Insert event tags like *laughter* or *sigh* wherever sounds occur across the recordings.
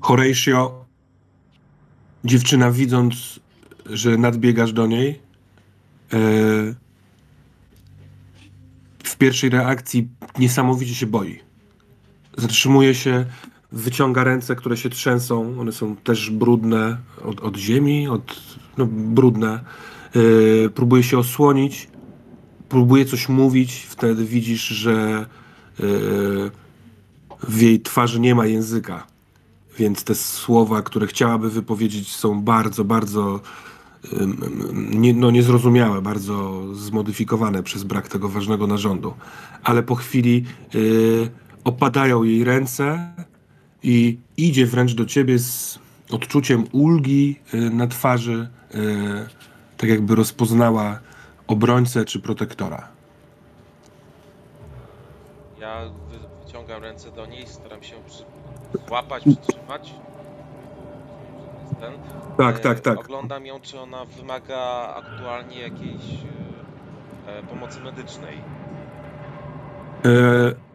Horatio, dziewczyna widząc, że nadbiegasz do niej, e, w pierwszej reakcji niesamowicie się boi. Zatrzymuje się, wyciąga ręce, które się trzęsą, one są też brudne od, od ziemi, od, no, brudne. Yy, próbuje się osłonić, próbuje coś mówić, wtedy widzisz, że yy, w jej twarzy nie ma języka, więc te słowa, które chciałaby wypowiedzieć są bardzo, bardzo nie, no, niezrozumiałe, bardzo zmodyfikowane przez brak tego ważnego narządu. Ale po chwili yy, opadają jej ręce, i idzie wręcz do ciebie z odczuciem ulgi y, na twarzy, y, tak jakby rozpoznała obrońcę czy protektora. Ja wyciągam ręce do niej, staram się przy... złapać, przytrzymać. Ten. Tak, tak, e, tak. Oglądam ją, czy ona wymaga aktualnie jakiejś e, pomocy medycznej. E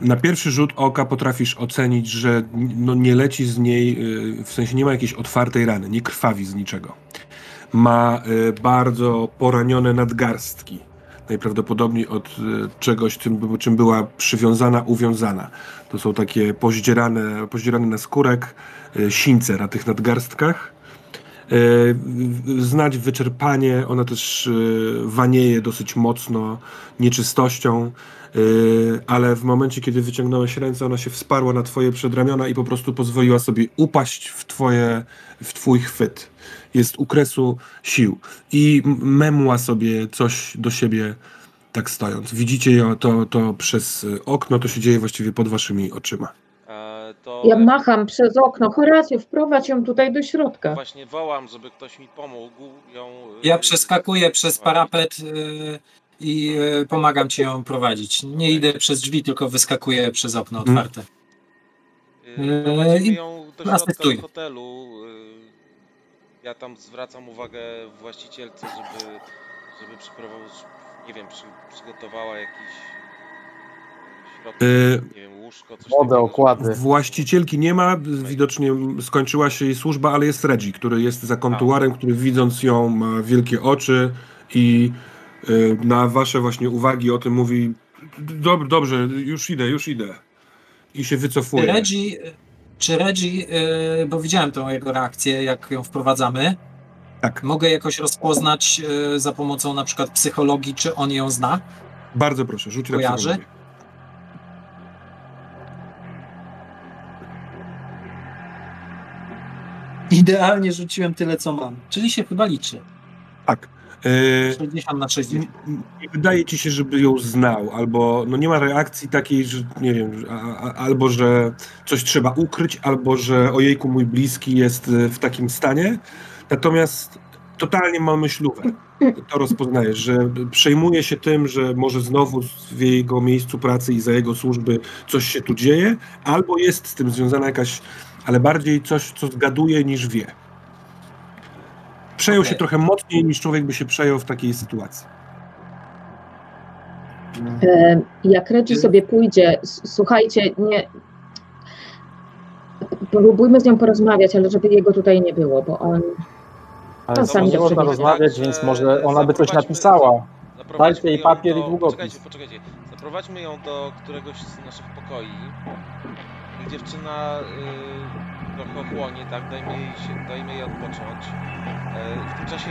na pierwszy rzut oka potrafisz ocenić, że no nie leci z niej, w sensie nie ma jakiejś otwartej rany, nie krwawi z niczego. Ma bardzo poranione nadgarstki. Najprawdopodobniej od czegoś, czym była przywiązana, uwiązana. To są takie pozdzierane, pozdzierane na skórek sińce na tych nadgarstkach. Znać wyczerpanie, ona też wanieje dosyć mocno nieczystością. Ale w momencie, kiedy wyciągnąłeś ręce, ona się wsparła na twoje przedramiona i po prostu pozwoliła sobie upaść w, twoje, w twój chwyt. Jest u kresu sił. I memła sobie coś do siebie tak stojąc. Widzicie to, to przez okno, to się dzieje właściwie pod waszymi oczyma. E, to... Ja macham przez okno. Horacjo, wprowadź ją tutaj do środka. Właśnie wołam, żeby ktoś mi pomógł ją... Ja przeskakuję przez parapet y, i pomagam ci ją prowadzić. Nie idę przez drzwi, tylko wyskakuję przez okno mhm. otwarte. Prowadzimy ją do środka hotelu. E, ja tam zwracam uwagę właścicielce, żeby, żeby nie wiem, przy, przygotowała jakiś środek, yy, nie wiem, łóżko, coś Wodę, okłady. Właścicielki nie ma, widocznie skończyła się jej służba, ale jest Reggie, który jest za kontuarem, który widząc ją ma wielkie oczy i Y, na wasze właśnie uwagi o tym mówi Dob dobrze, już idę, już idę. I się wycofuje. Reggie, czy Reggie, yy, bo widziałem tą jego reakcję, jak ją wprowadzamy. Tak. Mogę jakoś rozpoznać yy, za pomocą na przykład psychologii, czy on ją zna? Bardzo proszę, rzuć Kojarzy? Idealnie rzuciłem tyle, co mam. Czyli się chyba liczy. Tak. 60 na 60. Nie wydaje ci się, żeby ją znał, albo no nie ma reakcji takiej, że nie wiem, a, albo że coś trzeba ukryć, albo że ojejku, mój bliski jest e, w takim stanie. Natomiast totalnie ma myślówę. To rozpoznajesz, że przejmuje się tym, że może znowu w jego miejscu pracy i za jego służby coś się tu dzieje, albo jest z tym związana jakaś, ale bardziej coś, co zgaduje niż wie przejął okay. się trochę mocniej niż człowiek by się przejął w takiej sytuacji. E, jak Reggie sobie pójdzie, słuchajcie, nie. Próbujmy z nią porozmawiać, ale żeby jego tutaj nie było, bo on. Ale on nie można rozmawiać, więc może ona by coś napisała. Dajcie jej papier do... i długopis. Poczekajcie, poczekajcie. Zaprowadźmy ją do któregoś z naszych pokoi. Dziewczyna. Yy trochę ochłonie, tak? Dajmy jej, się, dajmy jej odpocząć. E, w tym czasie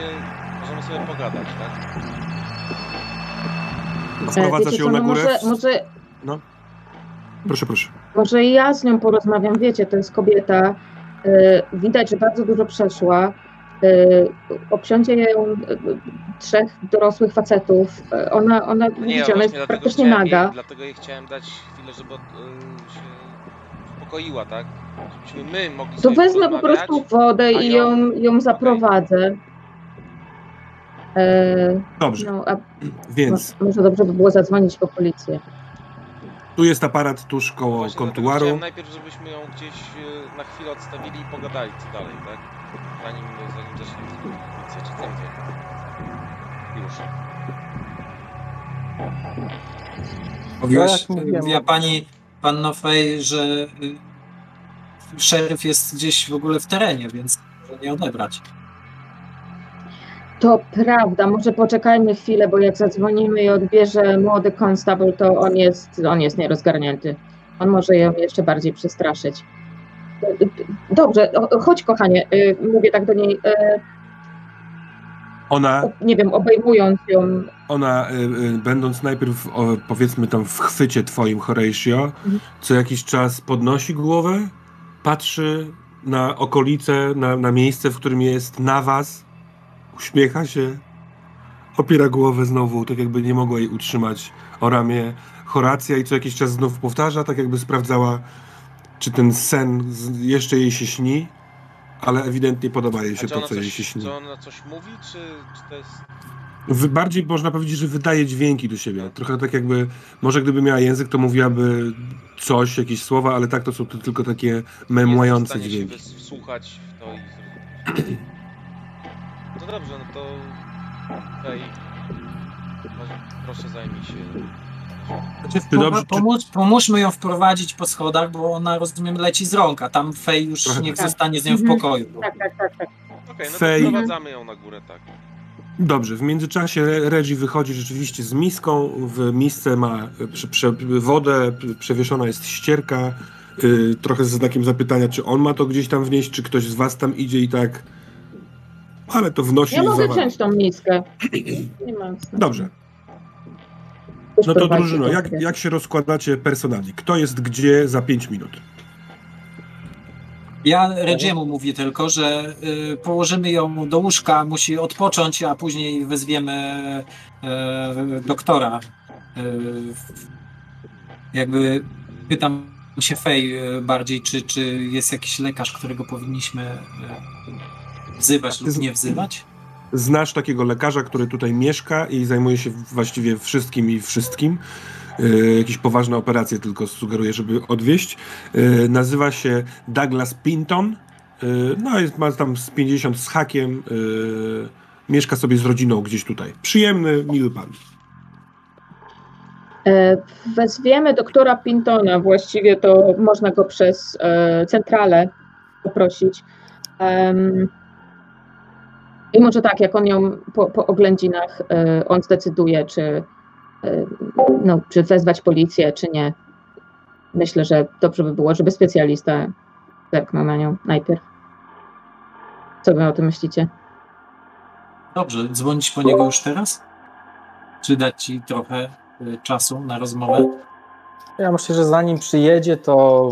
możemy sobie pogadać, tak? Wprowadza się ją na górę. Może, może... No. Proszę, proszę. Może ja z nią porozmawiam, wiecie, to jest kobieta. E, widać, że bardzo dużo przeszła. E, obsiądzie ją trzech dorosłych facetów. Ona, ona, no nie, widzicie, ona jest praktycznie naga. Jej, dlatego jej chciałem dać chwilę, żeby się uspokoiła, tak? Żebyśmy my mogli To wezmę po prostu wodę i ją, ją zaprowadzę. E, Dobrze. No, a Więc. Może dobrze by było zadzwonić po policję. Tu jest aparat tuż koło Właśnie kontuaru. najpierw, żebyśmy ją gdzieś e, na chwilę odstawili i pogadali co dalej, tak? Zanim, zanim zaczniemy czy cokolwiek. Już. Mówiłaś, ja pani, panno Fej, że szeryf jest gdzieś w ogóle w terenie, więc może nie odebrać. To prawda, może poczekajmy chwilę, bo jak zadzwonimy i odbierze młody konstable, to on jest, on jest nierozgarnięty. On może ją jeszcze bardziej przestraszyć. Dobrze, chodź kochanie, y, mówię tak do niej. Y, ona. Nie wiem, obejmując ją. Ona, y, będąc najpierw, powiedzmy tam w chwycie twoim, Horatio, mhm. co jakiś czas podnosi głowę, patrzy na okolice, na, na miejsce, w którym jest, na was, uśmiecha się, opiera głowę znowu, tak jakby nie mogła jej utrzymać o ramię Horacja i co jakiś czas znów powtarza, tak jakby sprawdzała, czy ten sen jeszcze jej się śni, ale ewidentnie podoba jej się to, co coś, jej się śni. Czy ona coś mówi, czy, czy to jest... Bardziej można powiedzieć, że wydaje dźwięki do siebie. Trochę tak jakby, może gdyby miała język, to mówiłaby coś, jakieś słowa, ale tak to są to tylko takie memłające dźwięki. Się wsłuchać w to i No dobrze, no to Hej, proszę zajmij się znaczy, dobrze, pomóż, pomóżmy ją wprowadzić po schodach, bo ona, rozumiem, leci z rąk, a tam Fej już Trochę niech tak. zostanie z nią w mhm. pokoju. Tak, tak, tak. tak. Okej, okay, no Fej... to wprowadzamy ją na górę, tak. Dobrze, w międzyczasie Reggie wychodzi rzeczywiście z miską, w misce ma prze, prze, wodę, przewieszona jest ścierka, yy, trochę ze znakiem zapytania, czy on ma to gdzieś tam wnieść, czy ktoś z was tam idzie i tak, ale to wnosi... Ja mogę wziąć tą miskę. *clears throat* Nie ma Dobrze, no to drużyno, jak, jak się rozkładacie personalnie? Kto jest gdzie za 5 minut? Ja Regiemu mówię tylko, że y, położymy ją do łóżka, musi odpocząć, a później wezwiemy y, doktora. Y, jakby pytam się Fej y, bardziej, czy, czy jest jakiś lekarz, którego powinniśmy y, wzywać lub nie wzywać? znasz takiego lekarza, który tutaj mieszka i zajmuje się właściwie wszystkim i wszystkim. Yy, jakieś poważne operacje tylko sugeruję, żeby odwieźć. Yy, nazywa się Douglas Pinton. Yy, no jest, ma tam z 50 z hakiem. mieszka sobie z rodziną gdzieś tutaj. Przyjemny, miły pan. E, wezwiemy doktora Pintona, właściwie to można go przez e, centralę poprosić. I może tak, jak on ją po, po oględzinach, y, on zdecyduje, czy, y, no, czy wezwać policję, czy nie. Myślę, że dobrze by było, żeby specjalista zerknął na nią najpierw. Co wy o tym myślicie? Dobrze, dzwonić po niego już teraz? Czy dać ci trochę y, czasu na rozmowę? Ja myślę, że zanim przyjedzie, to,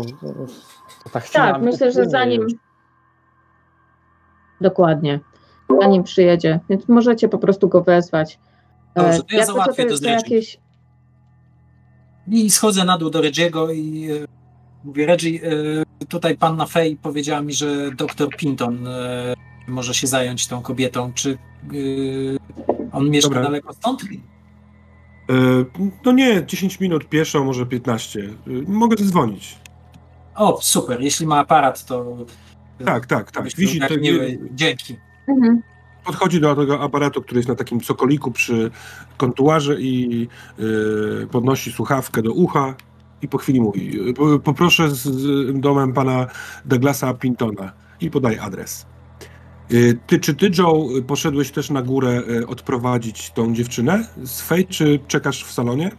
to ta chwila. Tak, myślę, że zanim. Dokładnie zanim przyjedzie, więc możecie po prostu go wezwać. Dobrze, to ja Jak załatwię to, to z jakieś... I schodzę na dół do Reggie'ego i e, mówię, Reggie, e, tutaj panna Fej powiedziała mi, że doktor Pinton e, może się zająć tą kobietą. Czy on mieszka Dobra. daleko stąd? No nie, 10 minut pieszo, może 15. Mogę dzwonić. O, super. Jeśli ma aparat, to. Tak, tak, tak. Wisi, to... Dzięki. Mhm. Podchodzi do tego aparatu, który jest na takim cokoliku przy kontuarze i yy, podnosi słuchawkę do ucha i po chwili mówi poproszę z domem pana Douglasa Pintona i podaje adres. Yy, ty, czy ty, Joe, poszedłeś też na górę yy, odprowadzić tą dziewczynę z Fej, czy czekasz w salonie?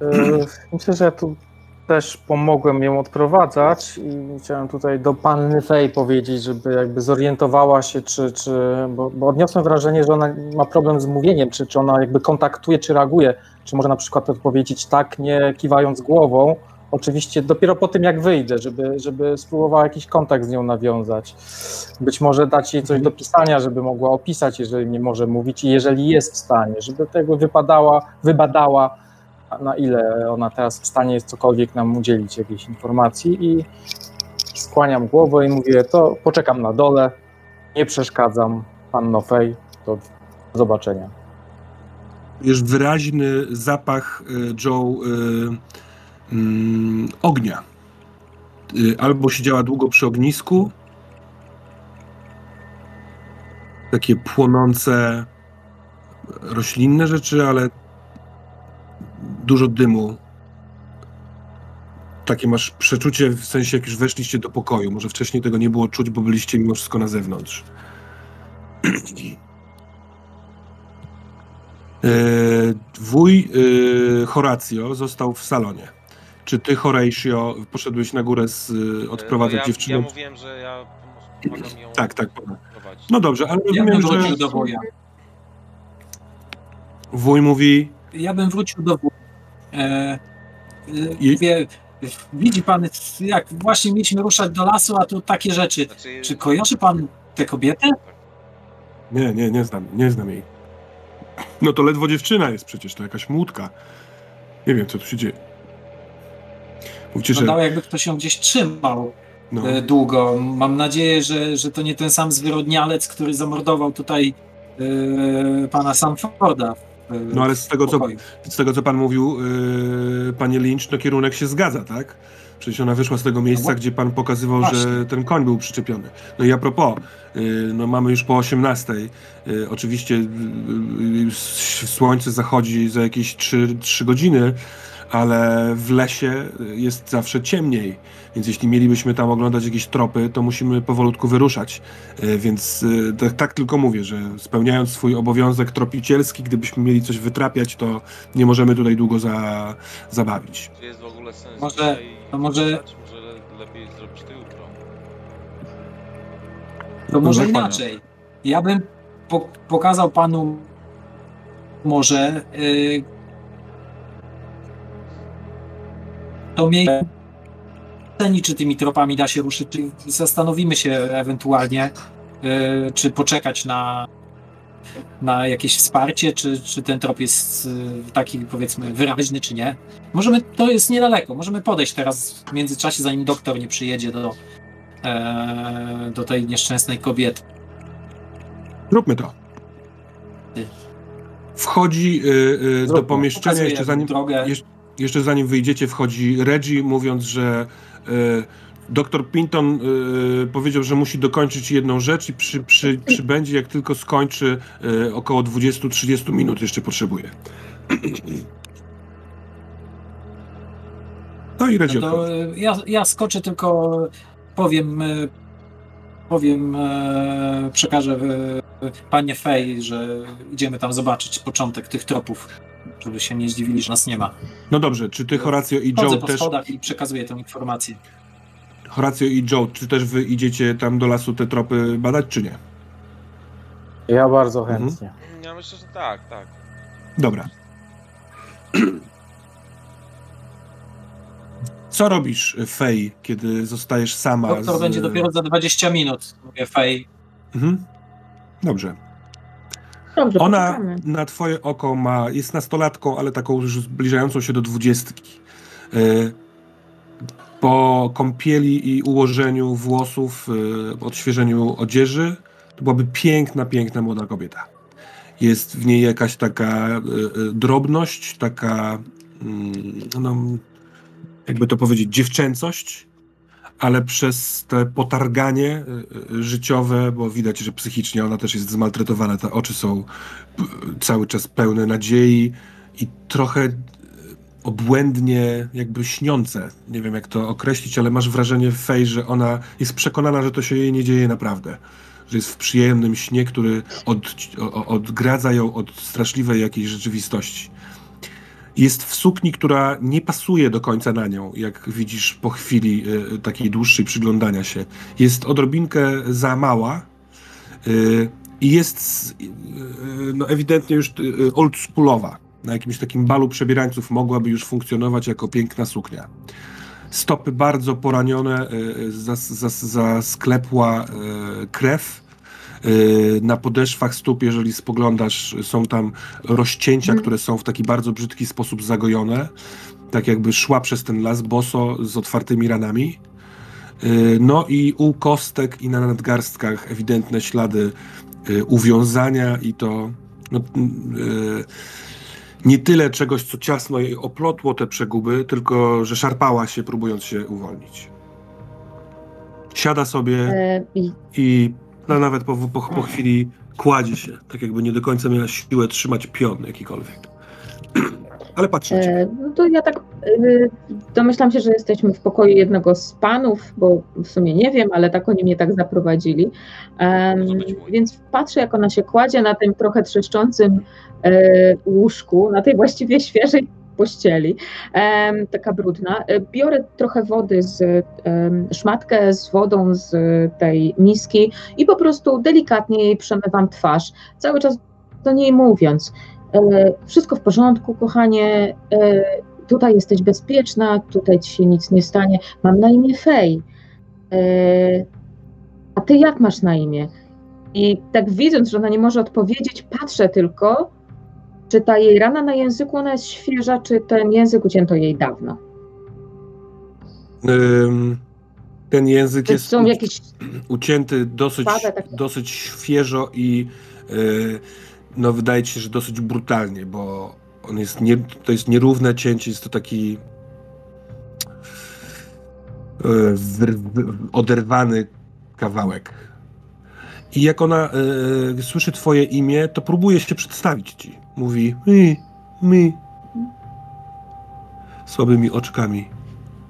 Yy, *clears throat* myślę, że ja tu też pomogłem ją odprowadzać i chciałem tutaj do panny Fej powiedzieć, żeby jakby zorientowała się, czy, czy bo, bo, odniosłem wrażenie, że ona ma problem z mówieniem, czy, czy ona jakby kontaktuje, czy reaguje, czy może na przykład odpowiedzieć tak, nie kiwając głową, oczywiście dopiero po tym, jak wyjdę, żeby, żeby spróbowała jakiś kontakt z nią nawiązać. Być może dać jej coś do pisania, żeby mogła opisać, jeżeli nie może mówić i jeżeli jest w stanie, żeby tego wypadała, wybadała, na ile ona teraz w stanie jest cokolwiek nam udzielić, jakiejś informacji i skłaniam głowę i mówię, to poczekam na dole, nie przeszkadzam, panno Fej, do zobaczenia. Jest wyraźny zapach Joe y, y, ognia. Y, albo siedziała długo przy ognisku, takie płonące roślinne rzeczy, ale dużo dymu takie masz przeczucie, w sensie jak już weszliście do pokoju. Może wcześniej tego nie było czuć, bo byliście mimo wszystko na zewnątrz. *clears throat* E, wuj e, Horacio został w salonie. Czy ty, Horatio, poszedłeś na górę z, e, odprowadzać ja, dziewczynę? Ja mówiłem, że ja pomagam ją Tak, tak. prowadzić. No dobrze, ale ja rozumiem, że... do wuja. Wuj mówi... Ja bym wrócił do wuja. E, I... Wie, widzi pan, jak właśnie mieliśmy ruszać do lasu, a tu takie rzeczy. Znaczy... Czy kojarzy pan tę kobietę? Nie, nie, nie znam, nie znam jej. No to ledwo dziewczyna jest przecież, to jakaś młódka. Nie wiem, co tu się dzieje. Mówcie, Wyglądało że... jakby ktoś ją gdzieś trzymał no. E, długo. Mam nadzieję, że, że to nie ten sam zwyrodnialec, który zamordował tutaj yy, pana Sanforda. No ale z tego, co, z tego, co pan mówił, yy, panie Lynch, no kierunek się zgadza, tak? Przecież ona wyszła z tego miejsca, no, gdzie pan pokazywał, właśnie. że ten koń był przyczepiony. No i a propos, yy, no mamy już po 18. Yy, oczywiście yy, słońce zachodzi za jakieś 3, 3 godziny, ale w lesie jest zawsze ciemniej, więc jeśli mielibyśmy tam oglądać jakieś tropy, to musimy powolutku wyruszać. E, więc e, tak, tak, tylko mówię, że spełniając swój obowiązek tropicielski, gdybyśmy mieli coś wytrapiać, to nie możemy tutaj długo za, zabawić. Czy jest w ogóle sens może, to może... może lepiej zrobić to jutro? To może inaczej. Ja bym po pokazał panu może yy, to miejsce ceni, czy tymi tropami da się ruszyć, czy zastanowimy się ewentualnie, yy, czy poczekać na, na jakieś wsparcie, czy, czy ten trop jest yy, taki powiedzmy wyraźny, czy nie. Możemy, to jest niedaleko, możemy podejść teraz w międzyczasie, zanim doktor nie przyjedzie do, yy, do tej nieszczęsnej kobiety. Róbmy to. Wchodzi do pomieszczenia jeszcze zanim. Jeszcze, jeszcze zanim wyjdziecie, wchodzi Reggie, mówiąc, że doktor Pinton y, powiedział, że musi dokończyć jedną rzecz i przy, przy, przybędzie, jak tylko skończy, y, około 20-30 minut jeszcze potrzebuje. *clears throat* No i Reggie no ja, ja skoczę tylko, powiem, powiem, przekażę panie Fej, że idziemy tam zobaczyć początek tych tropów żeby się nie zdziwili, że nas nie ma. No dobrze, czy ty, Horacio i Joe po też... schodach i przekazuję tę informację. Horacio i Joe, czy też wy idziecie tam do lasu te tropy badać, czy nie? Ja bardzo mhm. chętnie. Mhm. Ja myślę, że tak, tak. Dobra. *clears throat* Co robisz, Fej, kiedy zostajesz sama? Doktor z... będzie dopiero za 20 minut, mówię Fej. Mhm. Dobrze. Dobrze, Ona poczekamy. na twoje oko ma, jest nastolatką, ale taką już zbliżającą się do dwudziestki. E, po kąpieli i ułożeniu włosów, e, odświeżeniu odzieży, to byłaby piękna, piękna młoda kobieta. Jest w niej jakaś taka e, drobność, taka, mm, no, jakby to powiedzieć, dziewczęcość, ale przez te potarganie y, y, życiowe, bo widać, że psychicznie ona też jest zmaltretowana, te oczy są cały czas pełne nadziei i trochę y, obłędnie jakby śniące. Nie wiem jak to określić, ale masz wrażenie w Fej, że ona jest przekonana, że to się jej nie dzieje naprawdę. Że jest w przyjemnym śnie, który od, odgradza ją od straszliwej jakiejś rzeczywistości. Jest w sukni, która nie pasuje do końca na nią, jak widzisz po chwili y, takiej dłuższej przyglądania się. Jest odrobinkę za mała y, i jest y, no, ewidentnie już oldschoolowa. Na jakimś takim balu przebierańców mogłaby już funkcjonować jako piękna suknia. Stopy bardzo poranione, zasklepła krew Y, na podeszwach stóp, jeżeli spoglądasz, są tam rozcięcia, mm. które są w taki bardzo brzydki sposób zagojone. Tak jakby szła przez ten las boso z otwartymi ranami. Y, no i u kostek i na nadgarstkach ewidentne ślady y, uwiązania i to no, nie tyle czegoś, co ciasno jej oplotło te przeguby, tylko że szarpała się, próbując się uwolnić. Siada sobie e, i no nawet po, po, po chwili kładzie się, tak jakby nie do końca miała siłę trzymać pion jakikolwiek. *clears throat* ale patrzę. E, no to ja tak y, domyślam się, że jesteśmy w pokoju jednego z panów, bo w sumie nie wiem, ale tak oni mnie tak zaprowadzili. więc patrzę, jak ona się kładzie na tym trochę trzeszczącym e, łóżku, na tej właściwie świeżej pościeli, taka brudna. E, biorę trochę wody z szmatkę z wodą z tej miski i po prostu delikatnie jej przemywam twarz, cały czas do niej mówiąc. E, wszystko w porządku, kochanie, e, tutaj jesteś bezpieczna, tutaj ci się nic nie stanie. Mam na imię Fej. A ty jak masz na imię? I tak widząc, że ona nie może odpowiedzieć, patrzę tylko, czy ta jej rana na języku ona jest świeża, czy ten język ucięto jej dawno? ten język jest są jakieś *clears throat* ucięty dosyć, tak. dosyć świeżo i yy, no wydaje ci się, że dosyć brutalnie, bo on jest nie, to jest nierówne cięcie, jest to taki yy, oderwany kawałek. I jak ona yy, słyszy twoje imię, to próbuje się przedstawić ci. Mówi mi, mi. Słabymi oczkami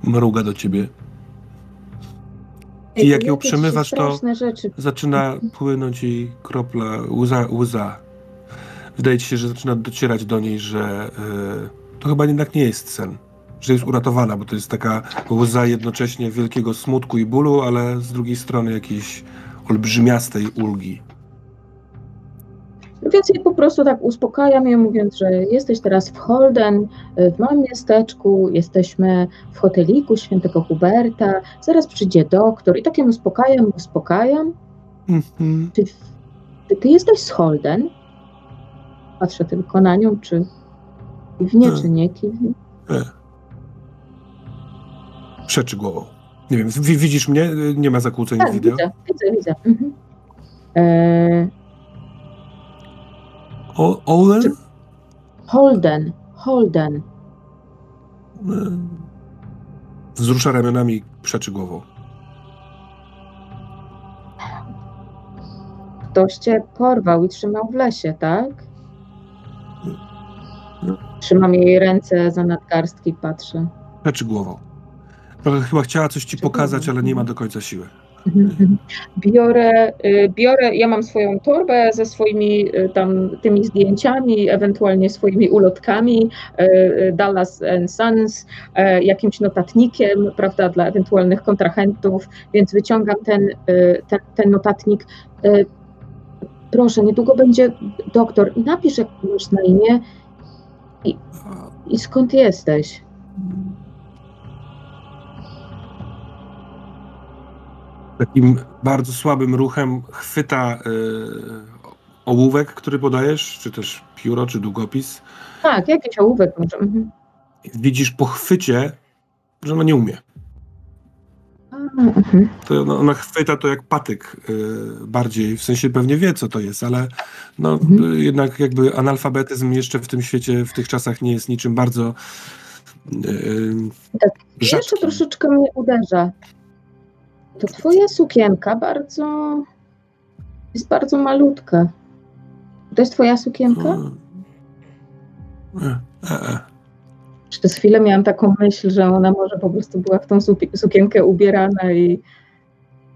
mruga do ciebie. I jak ją przemywasz, to zaczyna płynąć jej kropla, łza, łza. Wydaje ci się, że zaczyna docierać do niej, że yy, to chyba jednak nie jest sen. Że jest uratowana, bo to jest taka łza jednocześnie wielkiego smutku i bólu, ale z drugiej strony jakiejś olbrzymiastej ulgi. Więc ja po prostu tak uspokajam ją, mówiąc, że jesteś teraz w Holden, w małym miasteczku, jesteśmy w hoteliku świętego Huberta, zaraz przyjdzie doktor i tak ją uspokajam, uspokajam. Czy, czy, ty jesteś z Holden? Patrzę tylko na nią, czy kiwnie, e. czy nie kiwnie. E. Przeczy głową. Nie wiem, widzisz mnie? Nie ma zakłóceń tak, wideo? Widzę, widzę, widzę. Mhm. E, Holden? Holden, Holden. Wzrusza ramionami, przeczy głową. Ktoś cię porwał i trzymał w lesie, tak? Trzymam jej ręce za nadgarstki, patrzę. Przeczy głową. Chyba chciała coś ci pokazać, ale nie ma do końca siły. Biorę, y, biorę, ja mam swoją torbę ze swoimi y, tam tymi zdjęciami, ewentualnie swoimi ulotkami, y, Dallas Sons, jakimś notatnikiem, prawda, dla ewentualnych kontrahentów, więc wyciągam ten, ten, ten notatnik. Proszę, niedługo będzie doktor. Napisz, jak masz na imię i, i skąd jesteś. Takim bardzo słabym ruchem chwyta y, ołówek, który podajesz, czy też pióro, czy długopis. Tak, jakiś ołówek może. Mhm. Widzisz po chwycie, że ona nie umie. Mhm. To ona, ona, chwyta to jak patyk y, bardziej, w sensie pewnie wie, co to jest, ale no, mhm. jednak jakby analfabetyzm jeszcze w tym świecie, w tych czasach nie jest niczym bardzo y, tak, Jeszcze troszeczkę mnie uderza to twoja sukienka bardzo jest bardzo malutka. To jest twoja sukienka? Przez chwilę miałam taką myśl, że ona może po prostu była w tą sukienkę ubierana i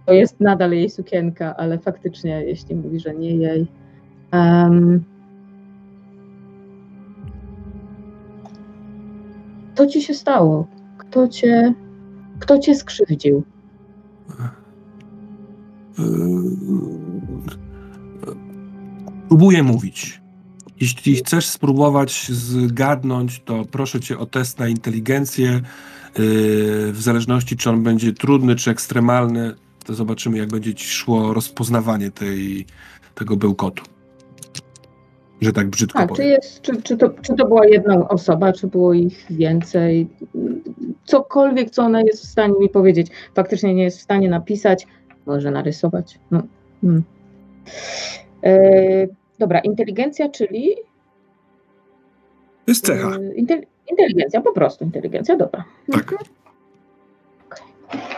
to jest nadal jej sukienka, ale faktycznie, jeśli mówi, że nie jej. Um, co ci się stało? Kto cię, kto cię skrzywdził? Próbuję mówić. Jeśli chcesz spróbować zgadnąć, to proszę cię o test na inteligencję. Yy, w zależności, czy on będzie trudny, czy ekstremalny, to zobaczymy, jak będzie ci szło rozpoznawanie tej, tego bełkotu. Że tak brzydko A, powiem. Czy, jest, czy, czy, to, czy to była jedna osoba, czy było ich więcej? Cokolwiek, co ona jest w stanie mi powiedzieć. Faktycznie nie jest w stanie napisać, może narysować. No. Hmm. E, dobra, inteligencja, czyli. To jest cecha. E, inteligencja, po prostu inteligencja, dobra. Tak. Mhm.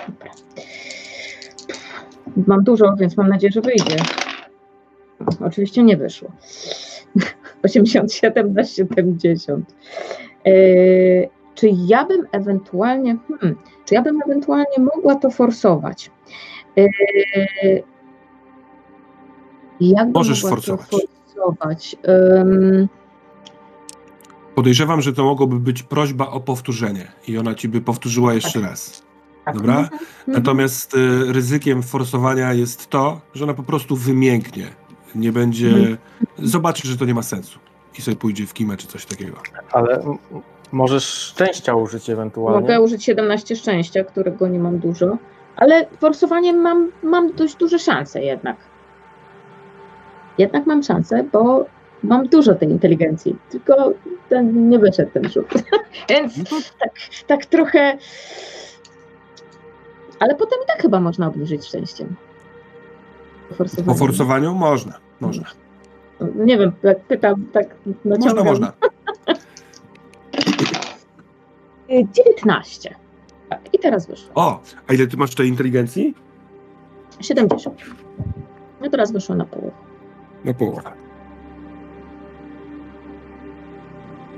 Dobra. Mam dużo, więc mam nadzieję, że wyjdzie. Oczywiście nie wyszło. *laughs* 87 na 70. Czy ja bym ewentualnie, hmm, czy ja bym ewentualnie mogła to forsować? Jak Możesz forsować. forsować? Um, Podejrzewam, że to mogłoby być prośba o powtórzenie i ona ci by powtórzyła jeszcze tak. raz. Tak. Dobra? Mhm. Mhm. Natomiast y, ryzykiem forsowania jest to, że ona po prostu wymięknie. Nie będzie. Mhm. Zobaczy, że to nie ma sensu. I sobie pójdzie w kimę czy coś takiego. Ale możesz szczęścia użyć ewentualnie. Mogę użyć 17 szczęścia, którego nie mam dużo. Ale forsowaniem mam, mam dość duże szanse jednak. Jednak mam szansę, bo mam dużo tej inteligencji, tylko ten nie wyszedł ten rzut. *laughs* Więc no tak, tak trochę. Ale potem i tak chyba można obniżyć szczęściem. Po forsowaniu można, można. Nie wiem, tak pytam, tak naciągam. Można, można. *laughs* 19. Tak, i teraz wyszło. O, a ile ty masz tej inteligencji? 70. No teraz wyszło na połowę. Na połowę.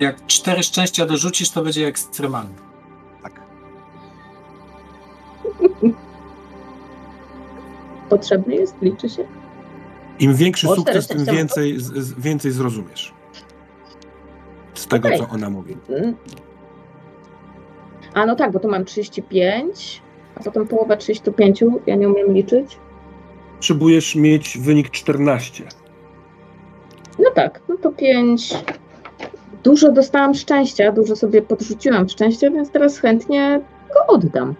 Jak cztery szczęścia dorzucisz, to będzie ekstremalny. Tak. *laughs* Potrzebny jest, liczy się. Im większy o, sukces, tym więcej, z, więcej zrozumiesz. Z tego, okay. co ona mówi. Mm. A no tak, bo tu mam 35, a potem połowa 35. Ja nie umiem liczyć. Potrzebujesz mieć wynik 14. No tak, no to 5. Dużo dostałam szczęścia, dużo sobie podrzuciłam szczęścia, więc teraz chętnie go oddam.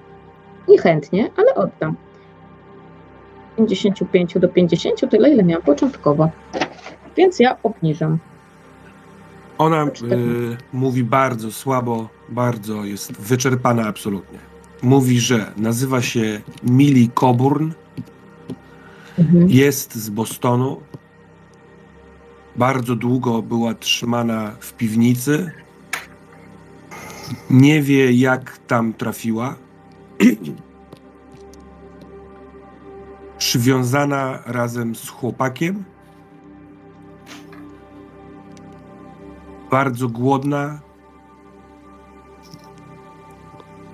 Nie chętnie, ale oddam. 55 do 50, tyle ile miałam początkowo. Więc ja obniżam. Ona y, mówi bardzo słabo, bardzo jest wyczerpana absolutnie. Mówi, że nazywa się Millie Coburn, mhm. jest z Bostonu, bardzo długo była trzymana w piwnicy. Nie wie, jak tam trafiła. *clears throat* Przywiązana razem z chłopakiem. Bardzo głodna.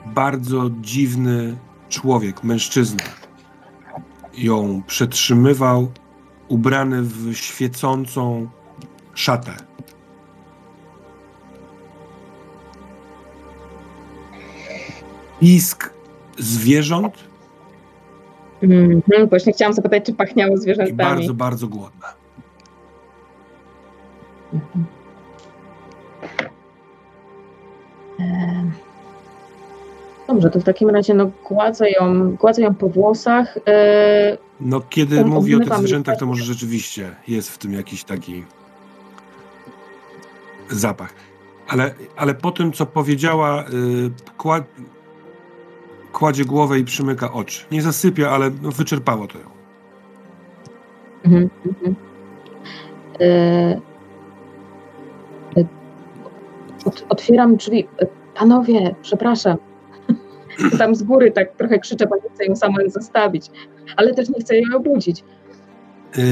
Bardzo dziwny człowiek, mężczyzna. Ją przetrzymywał ubrany w świecącą szatę. Pisk zwierząt. Mm -hmm, właśnie chciałam zapytać, czy pachniało zwierzętami. I bardzo, bardzo głodna. Dobrze, to w takim razie no, gładzę, ją, gładzę ją po włosach. Yy, no, kiedy mówi o tych zwierzętach, to może rzeczywiście jest w tym jakiś taki zapach. Ale, ale po tym, co powiedziała, yy, kład, kładzie głowę i przymyka oczy. Nie zasypia, ale no, wyczerpało to ją. Mhm, mhm. Yy, otwieram drzwi. Panowie, przepraszam. *laughs* Tam z góry tak trochę krzyczę, bo nie chcę ją samą zostawić, ale też nie chcę jej obudzić. Yy,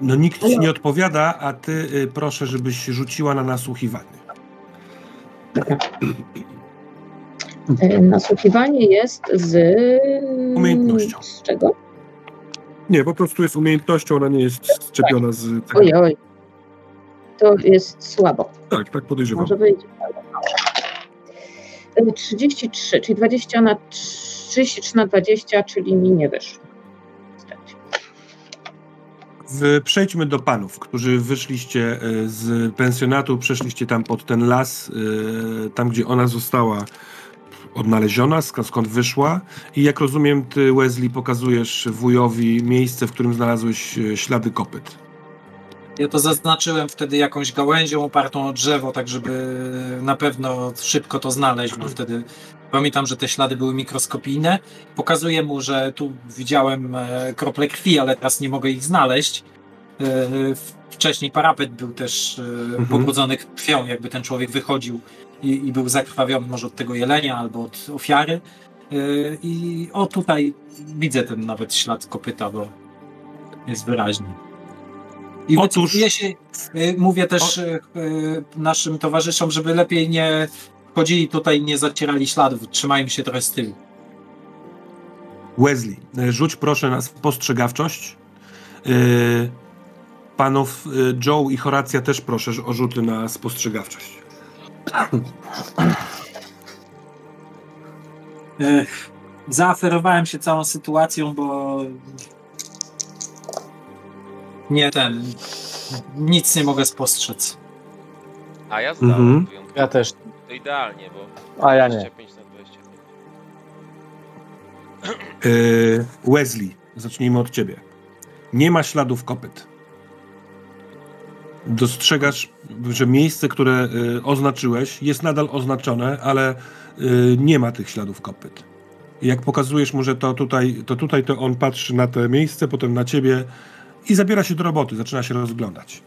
no nikt ci nie odpowiada, a ty yy, proszę, żebyś rzuciła na nasłuchiwanie. Yy, nasłuchiwanie jest z... Umiejętnością. Z czego? Nie, po prostu jest umiejętnością, ona nie jest szczepiona z... Oj, oj. To jest słabo. Tak, tak podejrzewam. Może wyjdzie. 33, czyli 20 na 33 na 20, czyli mi nie wyszło. Przejdźmy do panów, którzy wyszliście e, z pensjonatu, przeszliście tam pod ten las, e, tam gdzie ona została odnaleziona, skąd wyszła. I jak rozumiem, ty, Wesley, pokazujesz wujowi miejsce, w którym znalazłeś e, ślady kopyt. Ja to zaznaczyłem wtedy jakąś gałęzią opartą o drzewo, tak żeby na pewno szybko to znaleźć, bo wtedy pamiętam, że te ślady były mikroskopijne. Pokazuję mu, że tu widziałem e, krople krwi, ale teraz nie mogę ich znaleźć. E, wcześniej parapet był też e, mhm. pobrudzony krwią, jakby ten człowiek wychodził i, i był zakrwawiony może od tego jelenia albo od ofiary. I o tutaj widzę ten nawet ślad kopyta, bo jest wyraźny. I Otóż... się, y, mówię też o... Y, naszym towarzyszom, żeby lepiej nie chodzili tutaj, nie zacierali śladów, trzymajmy się trochę z tyłu. Wesley, rzuć proszę na spostrzegawczość. Panów Joe i Horacja też proszę o rzuty na spostrzegawczość. Zaaferowałem się całą sytuacją, bo nie ten. Nic nie mogę spostrzec. A ja zdałem mhm. Ja też. To idealnie, bo. A ja nie. 25 na 25. Yy, Wesley, zacznijmy od ciebie. Nie ma śladów kopyt. Dostrzegasz, że miejsce, które y, oznaczyłeś, jest nadal oznaczone, ale y, nie ma tych śladów kopyt. Jak pokazujesz mu, że to tutaj, to tutaj, to on patrzy na to miejsce, potem na ciebie i zabiera się do roboty, zaczyna się rozglądać.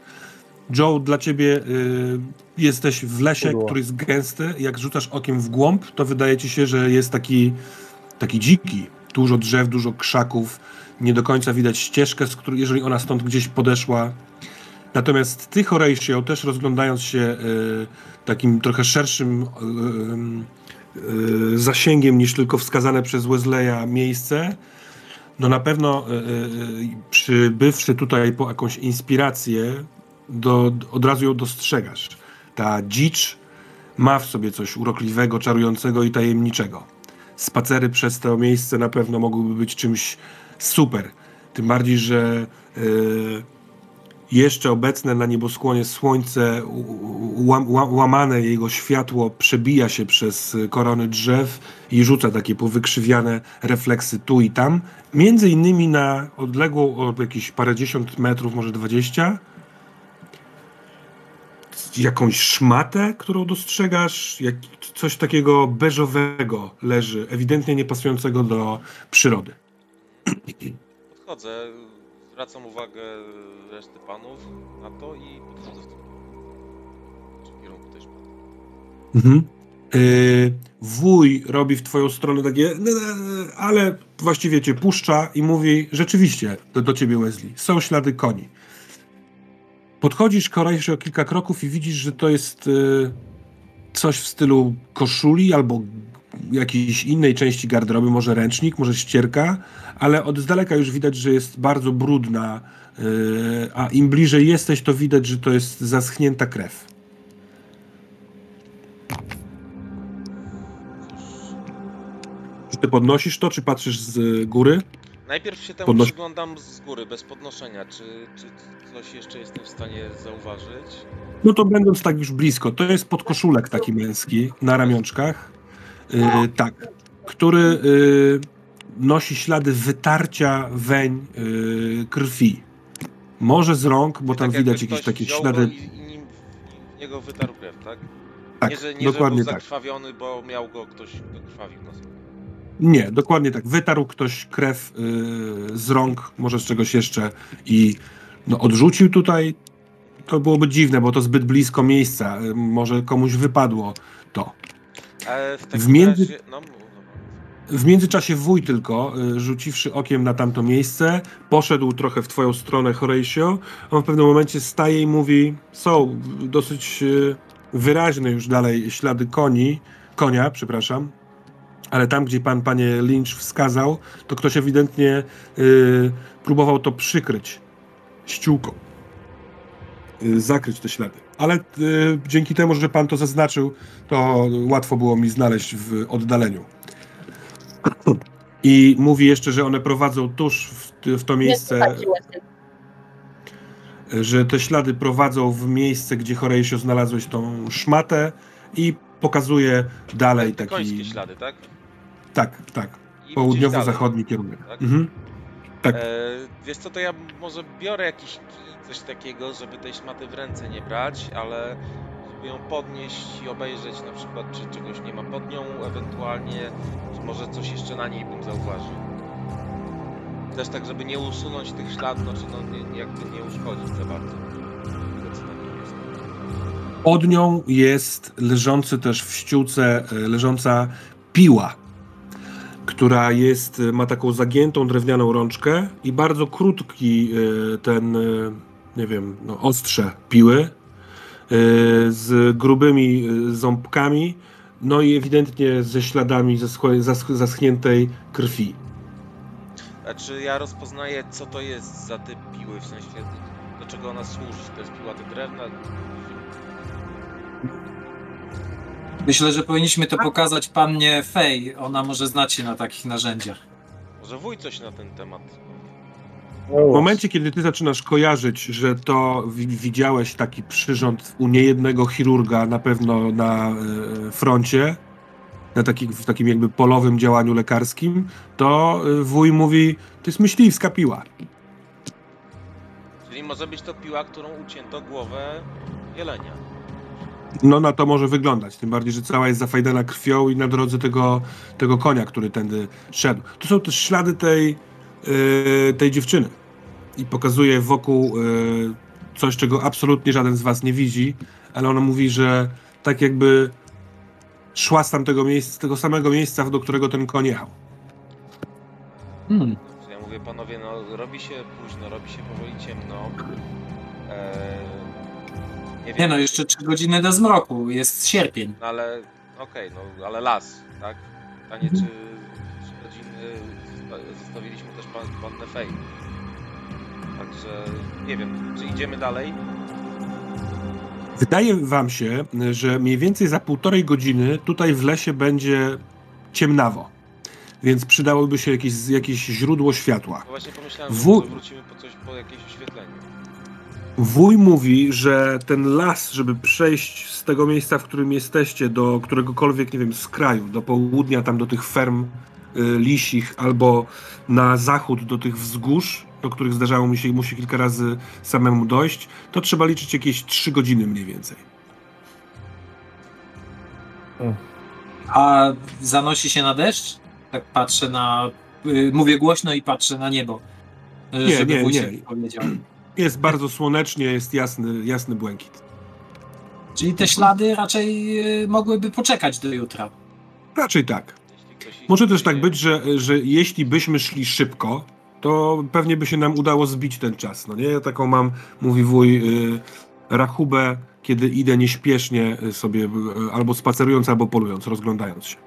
Joe, dla ciebie y, jesteś w lesie, Było. który jest gęsty. Jak rzucasz okiem w głąb, to wydaje ci się, że jest taki, taki dziki. Dużo drzew, dużo krzaków. Nie do końca widać ścieżkę, z której, jeżeli ona stąd gdzieś podeszła. Natomiast ty, Horatio, też rozglądając się y, takim trochę szerszym y, y, zasięgiem niż tylko wskazane przez Wesleya miejsce, no na pewno przybywszy tutaj po jakąś inspirację, do, od razu ją dostrzegasz. Ta dzicz ma w sobie coś urokliwego, czarującego i tajemniczego. Spacery przez to miejsce na pewno mogłyby być czymś super. Tym bardziej, że jeszcze obecne na nieboskłonie słońce, łamane jego światło przebija się przez korony drzew i rzuca takie powykrzywiane refleksy tu i tam. Między innymi na odległą o jakieś parędziesiąt metrów, może dwadzieścia, jakąś szmatę, którą dostrzegasz, jak coś takiego beżowego leży, ewidentnie niepasującego do przyrody. Podchodzę, zwracam uwagę reszty panów na to i podchodzę w tym kierunku też. Mhm. Yy, wuj robi w twoją stronę takie, ale właściwie cię puszcza i mówi rzeczywiście do, do ciebie Wesley, są ślady koni. Podchodzisz korejszy o kilka kroków i widzisz, że to jest yy, coś w stylu koszuli albo jakiejś innej części garderoby, może ręcznik, może ścierka, ale od z daleka już widać, że jest bardzo brudna, yy, a im bliżej jesteś, to widać, że to jest zaschnięta krew. Czy ty podnosisz to, czy patrzysz z góry? Najpierw się temu Podnoś... przyglądam z góry, bez podnoszenia. Czy, czy coś jeszcze jestem w stanie zauważyć? No to będąc tak już blisko, to jest podkoszulek taki męski na ramionczkach. Yy, tak, który yy, nosi ślady wytarcia weń yy, krwi. Może z rąk, bo tam tak widać jakieś takie ślady. I, i nim w niego wytarł krew, tak? Tak, nie, że, nie, dokładnie że był tak. zakrwawiony, bo miał go ktoś, kto krwawił na sobie. Nie, dokładnie tak. Wytarł ktoś krew yy, z rąk, może z czegoś jeszcze i no, odrzucił tutaj. To byłoby dziwne, bo to zbyt blisko miejsca. Yy, może komuś wypadło to. w, w między... Razie... No, w międzyczasie wuj tylko, y, rzuciwszy okiem na tamto miejsce, poszedł trochę w twoją stronę, Horatio. On w pewnym momencie staje i mówi, są dosyć y, wyraźne już dalej ślady koni, konia, przepraszam, ale tam, gdzie pan, panie Lynch wskazał, to ktoś ewidentnie y, próbował to przykryć ściółką. Y, zakryć te ślady. Ale y, dzięki temu, że pan to zaznaczył, to łatwo było mi znaleźć w oddaleniu. I mówi jeszcze, że one prowadzą tuż w, w to miejsce. Że te ślady prowadzą w miejsce, gdzie Horatio znalazłeś tą szmatę i pokazuje dalej taki. Końskie ślady, tak? Tak, tak. Południowo-zachodni kierunek. Tak. Mhm. tak. E, wiesz co, to ja może biorę jakiś kij, coś takiego, żeby tej szmaty w ręce nie brać, ale żeby ją podnieść i obejrzeć na przykład, czy czegoś nie ma pod nią, ewentualnie, może coś jeszcze na niej bym zauważył. Też tak, żeby nie usunąć tych śladów, znaczy no nie, jakby nie uszkodzić za bardzo. Pod nią jest leżący też w ściółce, e, leżąca piła która jest, ma taką zagiętą drewnianą rączkę i bardzo krótki e, ten, e, nie wiem, no, ostrze piły z grubymi yy, ząbkami, no i ewidentnie ze śladami zaschniętej krwi. A czy ja rozpoznaję, co to jest za te piły, w sensie do czego ona służy? To jest piła do drewna? Myślę, że powinniśmy to pokazać pannie Fej. Ona może znać się na takich narzędziach. Może wuj coś na ten temat. W momencie, kiedy ty zaczynasz kojarzyć, że to widziałeś taki przyrząd u niejednego chirurga na pewno na y, froncie, na taki, w takim jakby polowym działaniu lekarskim, to y, wuj mówi, to jest myśliwska piła. Czyli może być to piła, którą ucięto głowę jelenia. No na to może wyglądać, tym bardziej, że cała jest zafajdana krwią i na drodze tego, tego konia, który tędy szedł. To są też ślady tej, tej dziewczyny i pokazuje wokół yy, coś, czego absolutnie żaden z was nie widzi, ale ona mówi, że tak jakby szła z tamtego miejsca, z tego samego miejsca, do którego ten koń jechał. Hmm. Ja mówię, panowie, no robi się późno, robi się powoli ciemno. Eee, nie, nie, no, jeszcze 3 godziny do zmroku, jest sierpień. No ale, okej, okay, no ale las, tak? Pytanie, mhm. czy 3 godziny zostawiliśmy też pan, pannę Fej. Także, nie wiem, czy idziemy dalej? Wydaje wam się, że mniej więcej za półtorej godziny tutaj w lesie będzie ciemnawo. Więc przydałoby się jakieś, jakieś źródło światła. No właśnie pomyślałem, w... że wrócimy po coś, po jakieś oświetlenie. Wuj mówi, że ten las, żeby przejść z tego miejsca, w którym jesteście, do któregokolwiek, nie wiem, z kraju, do południa, tam do tych ferm lisich, albo na zachód do tych wzgórz, do których zdarzało mi się mu się kilka razy samemu dojść, to trzeba liczyć jakieś 3 godziny mniej więcej. A zanosi się na deszcz? Tak patrzę na. Y, mówię głośno i patrzę na niebo. Nie, nie, nie. Powiedział. Jest bardzo słonecznie, jest jasny, jasny błękit. Czyli te ślady raczej y, mogłyby poczekać do jutra. Raczej tak. Może też tak być, że, że jeśli byśmy szli szybko, to pewnie by się nam udało zbić ten czas. No nie? Ja taką mam, mówi wuj, y, rachubę, kiedy idę nieśpiesznie sobie y, albo spacerując, albo polując, rozglądając się.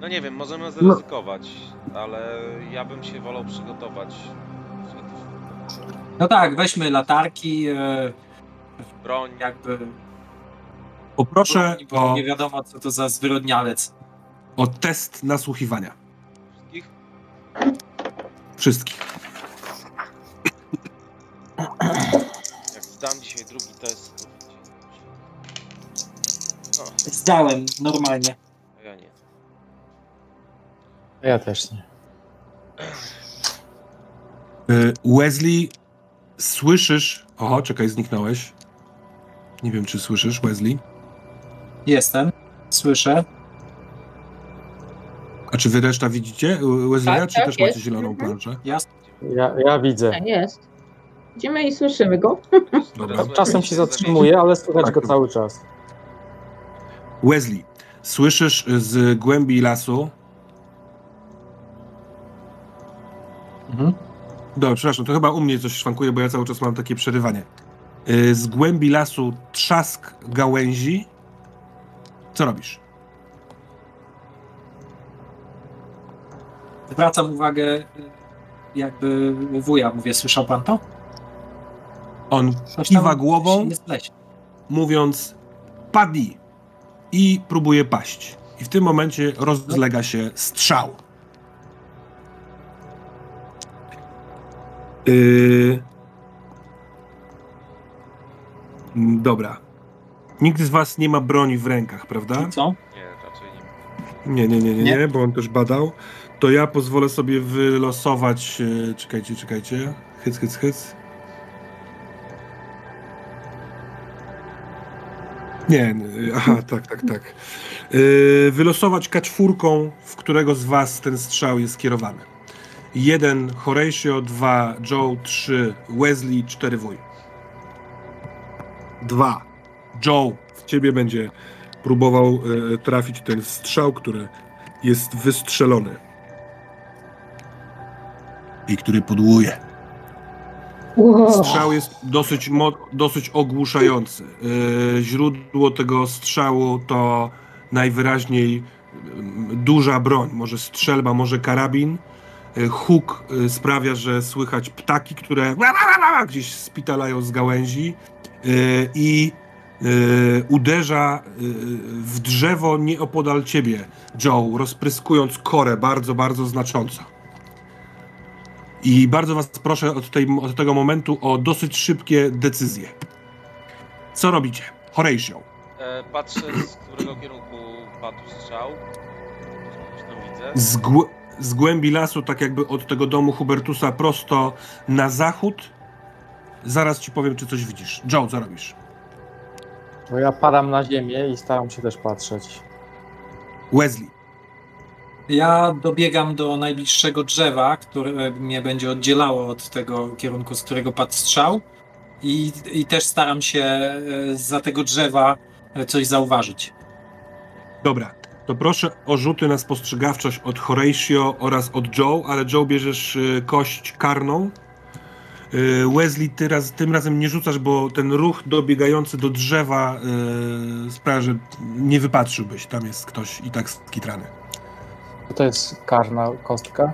No nie wiem, możemy no. zaryzykować, no. ale ja bym się wolał przygotować. No tak, weźmy latarki, yy, broń. Jakby. Poproszę broń, o... Nie wiadomo, co to za zwyrodnialec. O test nasłuchiwania. Wszystkich. Jak zdam dzisiaj drugi test, to Zdałem, normalnie. A ja nie. Ja też nie. Y, Wesley, słyszysz... Oho, czekaj, zniknąłeś. Nie wiem, czy słyszysz, Wesley. Jestem, słyszę. A czy wy reszta widzicie Wesleya, tak, czy tak, też jest. macie zieloną mhm. planszę? Jasne. Ja, ja widzę. Tak jest. Widzimy i słyszymy go. Dobra. Czasem się zatrzymuje, ale słychać tak. go cały czas. Wesley, słyszysz z głębi lasu. Mhm. Dobra, przepraszam, to chyba u mnie coś szwankuje, bo ja cały czas mam takie przerywanie. Y, z głębi lasu trzask gałęzi. Co robisz? Zwracam uwagę jakby wuja, mówię, słyszał pan to? On kiwa głową, mówiąc padnij i próbuje paść. I w tym momencie rozlega się strzał. Yy... Dobra. Nikt z was nie ma broni w rękach, prawda? Co? Nie, raczej nie. Nie, nie, nie, nie, nie, bo on też badał to ja pozwolę sobie wylosować. E, czekajcie, czekajcie. Hyc, hyc, hyc. Nie, aha, tak, tak, tak. Yy, wylosować kaczwórką, w którego z was ten strzał jest skierowany. Jeden Horatio, dwa Joe, trzy Wesley, cztery wuj. Dwa. Joe, w ciebie będzie próbował y, trafić ten strzał, który jest wystrzelony i który podłuje. Strzał jest dosyć, dosyć ogłuszający. E, źródło tego strzału to najwyraźniej duża broń, może strzelba, może karabin. E, huk sprawia, że słychać ptaki, które gdzieś spitalają z gałęzi i uderza w drzewo nieopodal ciebie, Joe, rozpryskując korę bardzo, bardzo znacząco. I bardzo Was proszę od, tej, od tego momentu o dosyć szybkie decyzje. Co robicie? Horatio. E, patrzę, z którego kierunku padł strzał. Coś tam widzę. Z, gł z głębi lasu, tak jakby od tego domu Hubertusa prosto na zachód. Zaraz ci powiem, czy coś widzisz. Joe, co robisz? No ja padam na ziemię i staram się też patrzeć. Wesley. Ja dobiegam do najbliższego drzewa, które mnie będzie oddzielało od tego kierunku, z którego padł strzał. I, I też staram się e, za tego drzewa e, coś zauważyć. Dobra, to proszę o rzuty na spostrzegawczość od Horatio oraz od Joe, ale Joe bierzesz e, kość karną. Wesley, ty raz, tym razem nie rzucasz, bo ten ruch dobiegający do drzewa yy, sprawia, że nie wypatrzyłbyś. Tam jest ktoś i tak skitrany. To jest karna kostka?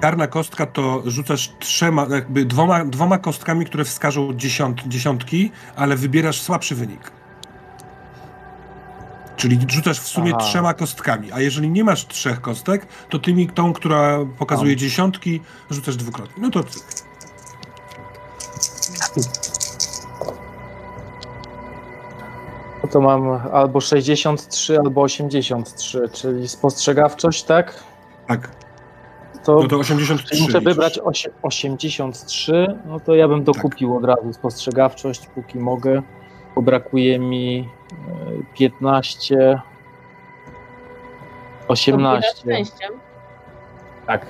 Karna kostka to rzucasz trzema, jakby dwoma, dwoma kostkami, które wskażą dziesiąt, dziesiątki, ale wybierasz słabszy wynik. Czyli rzucasz w sumie Aha. trzema kostkami, a jeżeli nie masz trzech kostek, to tymi, tą, która pokazuje dziesiątki, rzucasz dwukrotnie. No to to mam albo 63, albo 83, czyli spostrzegawczość, tak? Tak. To, no to 83. Muszę wybrać 83, no to ja bym dokupił tak. od razu spostrzegawczość, póki mogę. Bo brakuje mi 15, 18. Tak.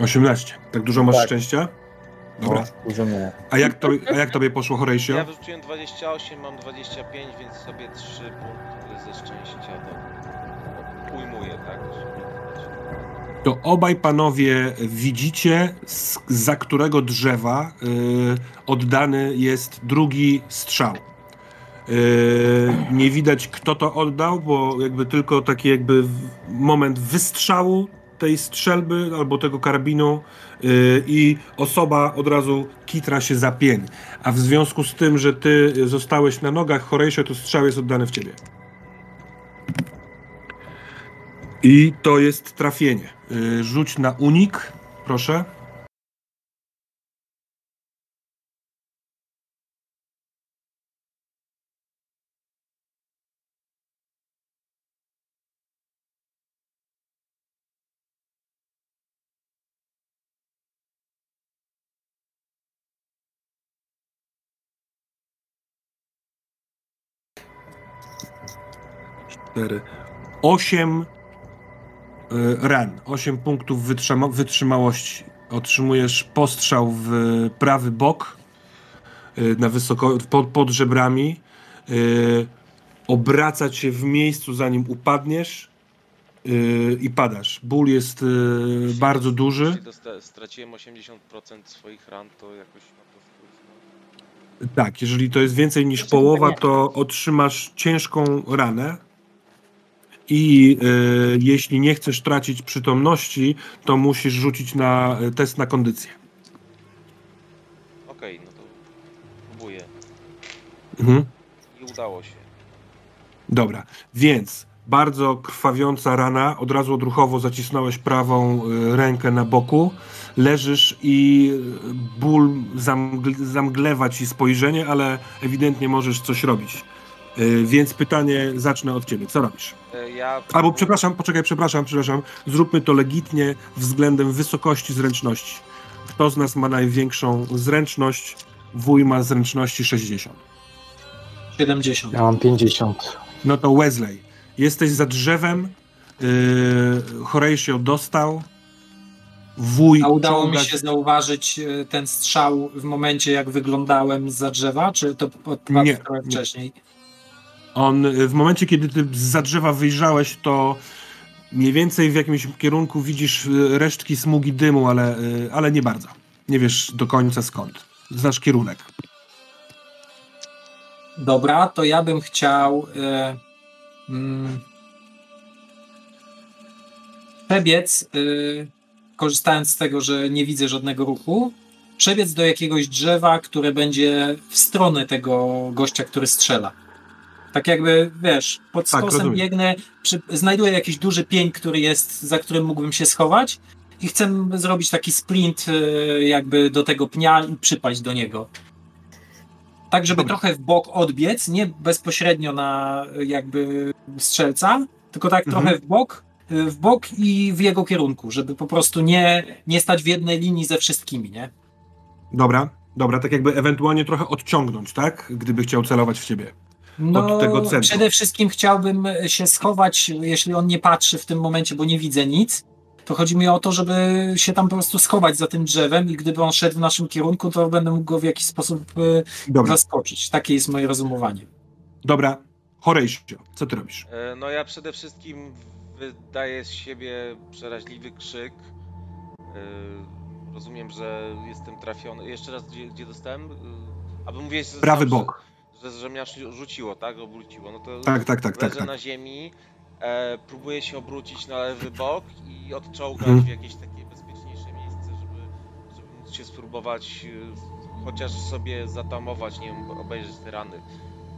18. Tak dużo masz tak. szczęścia? Dobra. No, a, jak to, a jak tobie poszło, Horatio? Ja wyrzuciłem 28, mam 25, więc sobie 3 punkty ze szczęścia do... ujmuję, tak? To obaj panowie widzicie, z, za którego drzewa y, oddany jest drugi strzał. Y, nie widać, kto to oddał, bo jakby tylko taki jakby moment wystrzału tej strzelby albo tego karabinu yy, i osoba od razu kitra się za pień. A w związku z tym, że ty zostałeś na nogach, Horatio, to strzał jest oddany w ciebie. I to jest trafienie. Yy, rzuć na unik, proszę. Cztery, osiem y, ran, osiem punktów wytrzyma wytrzymałości. Otrzymujesz postrzał w prawy bok, y, na wysoko, pod, pod żebrami, y, obracać się w miejscu, zanim upadniesz i padasz. Ból jest bardzo duży. Jeśli straciłem 80% swoich ran, to jakoś Tak, jeżeli to jest więcej niż połowa, to otrzymasz ciężką ranę. I y, jeśli nie chcesz tracić przytomności, to musisz rzucić na e, test na kondycję. Okej, no to próbuję. Mhm. I udało się. Dobra, więc bardzo krwawiąca rana, od razu odruchowo zacisnąłeś prawą y, rękę na boku, leżysz i ból zamglewa ci spojrzenie, ale ewidentnie możesz coś robić. Y, więc pytanie zacznę od ciebie. Co robisz? E, ja... Albo przepraszam, poczekaj, przepraszam, przepraszam. Zróbmy to legitnie względem wysokości zręczności. Kto z nas ma największą zręczność? Wuj ma zręczności 60. 70. Ja mam 50. No to Wesley. Jesteś za drzewem. Yy, Horatio dostał. Wuj A udało ciąga... mi się zauważyć e, ten strzał w momencie, jak wyglądałem za drzewa, czy to nie, trochę wcześniej? On w momencie, kiedy ty za drzewa wyjrzałeś, to mniej więcej w jakimś kierunku widzisz e, resztki smugi dymu, ale, e, ale nie bardzo. Nie wiesz do końca skąd. Znasz kierunek. Dobra, to ja bym chciał e, mm, przebiec, korzystając z tego, że nie widzę żadnego ruchu, przebiec do jakiegoś drzewa, które będzie w stronę tego gościa, który strzela. Tak jakby, wiesz, pod tak, skosem biegnę, przy, znajduję jakiś duży pień, który jest, za którym mógłbym się schować i chcę zrobić taki sprint e, jakby do tego pnia i przypaść do niego. Tak, żeby Dobra. trochę w bok odbiec, nie bezpośrednio na jakby strzelca, tylko tak mhm. trochę w bok, e, w bok i w jego kierunku, żeby po prostu nie, nie stać w jednej linii ze wszystkimi, nie? Dobra, dobra, tak jakby ewentualnie trochę odciągnąć, tak? Gdyby chciał celować w ciebie. No, od tego centrum. Przede wszystkim chciałbym się schować, jeśli on nie patrzy w tym momencie, bo nie widzę nic. To chodzi mi o to, żeby się tam po prostu schować za tym drzewem i gdyby on szedł w naszym kierunku, to będę mógł go w jakiś sposób e, Dobra. zaskoczyć. Takie jest moje rozumowanie. Dobra. Horatio, co ty robisz? E, no ja przede wszystkim wydaję z siebie przeraźliwy krzyk. E, rozumiem, że jestem trafiony. Jeszcze raz, gdzie, gdzie dostałem? Aby mówić, że Prawy bok. Że, mnie rzuciło, tak? Obróciło. No to tak, tak, tak. Leżę tak, na ziemi, e, próbuję się obrócić na lewy bok i odczołgać hmm. w jakieś takie bezpieczniejsze miejsce, żeby, żeby móc się spróbować e, chociaż sobie zatamować, nie wiem, obejrzeć te rany.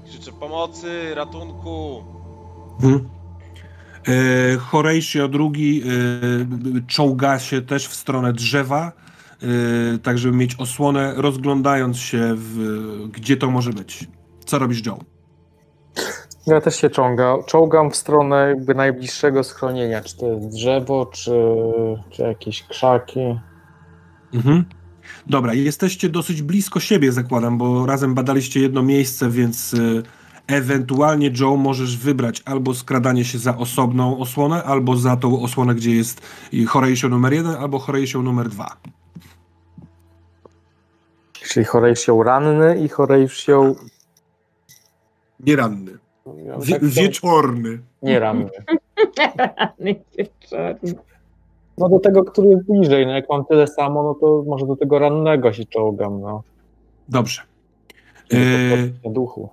Krzyczę pomocy, ratunku! Hmm. E, Horatio drugi e, czołga się też w stronę drzewa, e, tak żeby mieć osłonę, rozglądając się, w, gdzie to może być. Co robisz, Joe? Ja też się czołga, czołgam w stronę jakby najbliższego schronienia, czy to jest drzewo, czy, czy jakieś krzaki. Mhm. Dobra, jesteście dosyć blisko siebie, zakładam, bo razem badaliście jedno miejsce, więc y, ewentualnie Joe możesz wybrać albo skradanie się za osobną osłonę, albo za tą osłonę, gdzie jest Horatio numer jeden, albo Horatio numer dwa. Czyli Horatio ranny i Horatio... Nieranny. Wie, wieczorny. Nie ranny. *laughs* wieczorny. No do tego, który jest bliżej. No jak mam tyle samo, no to może do tego rannego się czołgam. No. Dobrze. E... duchu.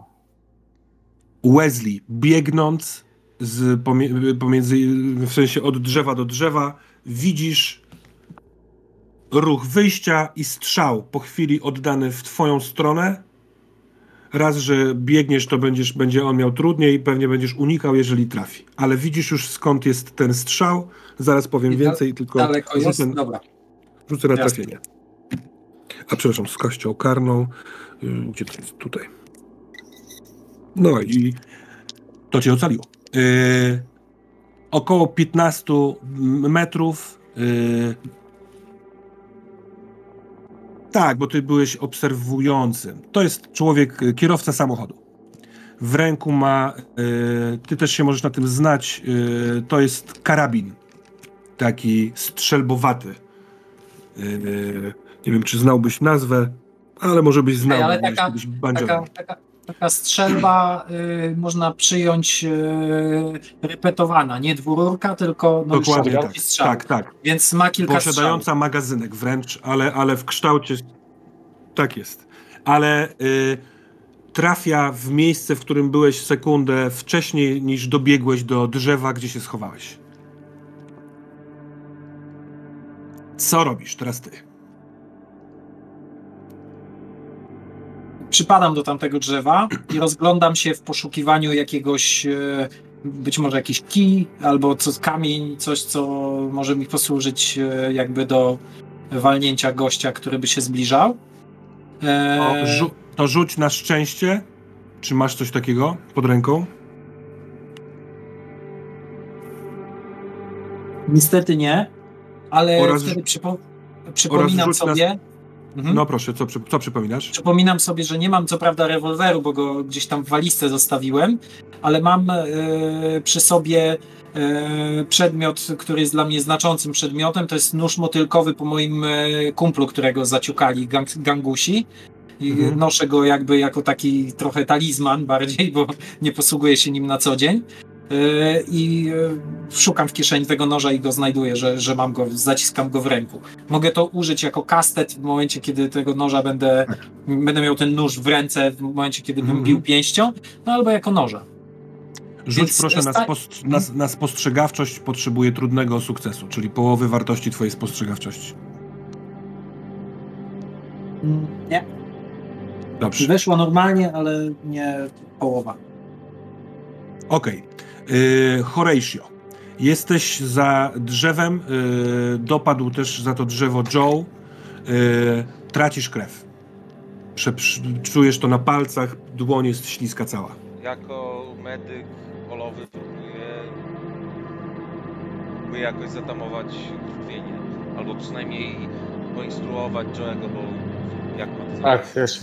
Wesley, biegnąc z pomiędzy, w sensie od drzewa do drzewa, widzisz ruch wyjścia i strzał po chwili oddany w twoją stronę raz, że biegniesz, to będziesz, będzie on miał trudniej, pewnie będziesz unikał, jeżeli trafi. Ale widzisz już skąd jest ten strzał, zaraz powiem I więcej, tylko daleko jest? Rzucę, Dobra. rzucę na trafienie. A przepraszam, z kością karną. Y, gdzie to jest? Tutaj. No i to cię ocaliło. Yy, około 15 metrów yy, tak, bo ty byłeś obserwującym. To jest człowiek, y, kierowca samochodu. W ręku ma, y, ty też się możesz na tym znać, y, to jest karabin. Taki strzelbowaty. Y, nie wiem, czy znałbyś nazwę, ale może byś znał. Ej, ale taka, taka, taka, taka, strzelba y, można przyjąć y, repetowana, nie dwururka, tylko no, Dokładnie tak, strzał. tak, tak. Więc ma kilka Posiadająca strzał. magazynek wręcz, ale, ale w kształcie... Tak jest. Ale y, trafia w miejsce, w którym byłeś sekundę wcześniej niż dobiegłeś do drzewa, gdzie się schowałeś. Co robisz teraz ty? Przypadam do tamtego drzewa i rozglądam się w poszukiwaniu jakiegoś, e, być może jakiś kij albo co, kamień, coś, co może mi posłużyć e, jakby do walnięcia gościa, który by się zbliżał. E... To, rzu to rzuć na szczęście. Czy masz coś takiego pod ręką? Niestety nie, ale oraz, wtedy przypo przypominam sobie. Na Mhm. No proszę, co, co przypominasz? Przypominam sobie, że nie mam co prawda rewolweru, bo go gdzieś tam w walizce zostawiłem, ale mam e, przy sobie e, przedmiot, który jest dla mnie znaczącym przedmiotem. To jest nóż motylkowy po moim e, kumplu, którego zaciukali gang, gangusi. Mhm. noszę go jakby jako taki trochę talizman bardziej, bo nie posługuję się nim na co dzień. I szukam w kieszeni tego noża i go znajduję, że, że mam go, zaciskam go w ręku. Mogę to użyć jako kastet w momencie, kiedy tego noża będę, będę miał ten nóż w ręce, w momencie, kiedy bym mhm. bił pięścią, no albo jako noża. Rzuć Więc proszę na, spost na, na, spostrzegawczość, potrzebuje trudnego sukcesu, czyli połowy wartości twojej spostrzegawczości. Nie. Dobrze. Weszło normalnie, ale nie połowa. Okej. Okay. Horatio. Jesteś za drzewem. Yy, dopadł też za to drzewo Joe. Yy, tracisz krew. Prze czujesz to na palcach, dłoń jest śliska cała. Jako medyk polowy próbuję, próbuję jakoś zatamować krwienie. Albo przynajmniej poinstruować Joe'ego, bo jak ma to Tak, wiesz.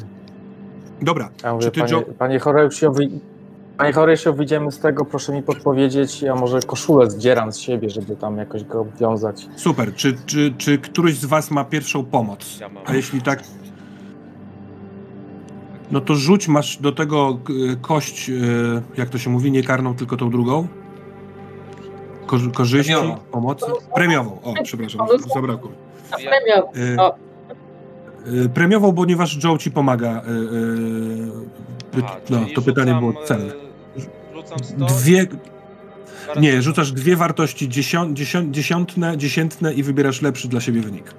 Dobra. Ja mówię, Czy ty, panie, Joe... panie Horeuszowi, Panie Horeusio, wyjdziemy z tego, proszę mi podpowiedzieć, ja może koszulę zdzieram z siebie, żeby tam jakoś go obwiązać. Super. Czy, czy, czy któryś z was ma pierwszą pomoc? Ja mam. A jeśli tak, no to rzuć, masz do tego y, kość, y, jak to się mówi, nie karną, tylko tą drugą. Ko korzyści, Premiową. pomocy. Premiową, o, przepraszam, zabrakło. Premiową. Y, premiową, ponieważ Joe ci pomaga. A, no, to pytanie było cenne. Dwie. Nie, rzucasz dwie wartości dziesią, dziesią, dziesiątne, dziesiętne i wybierasz lepszy dla siebie wynik.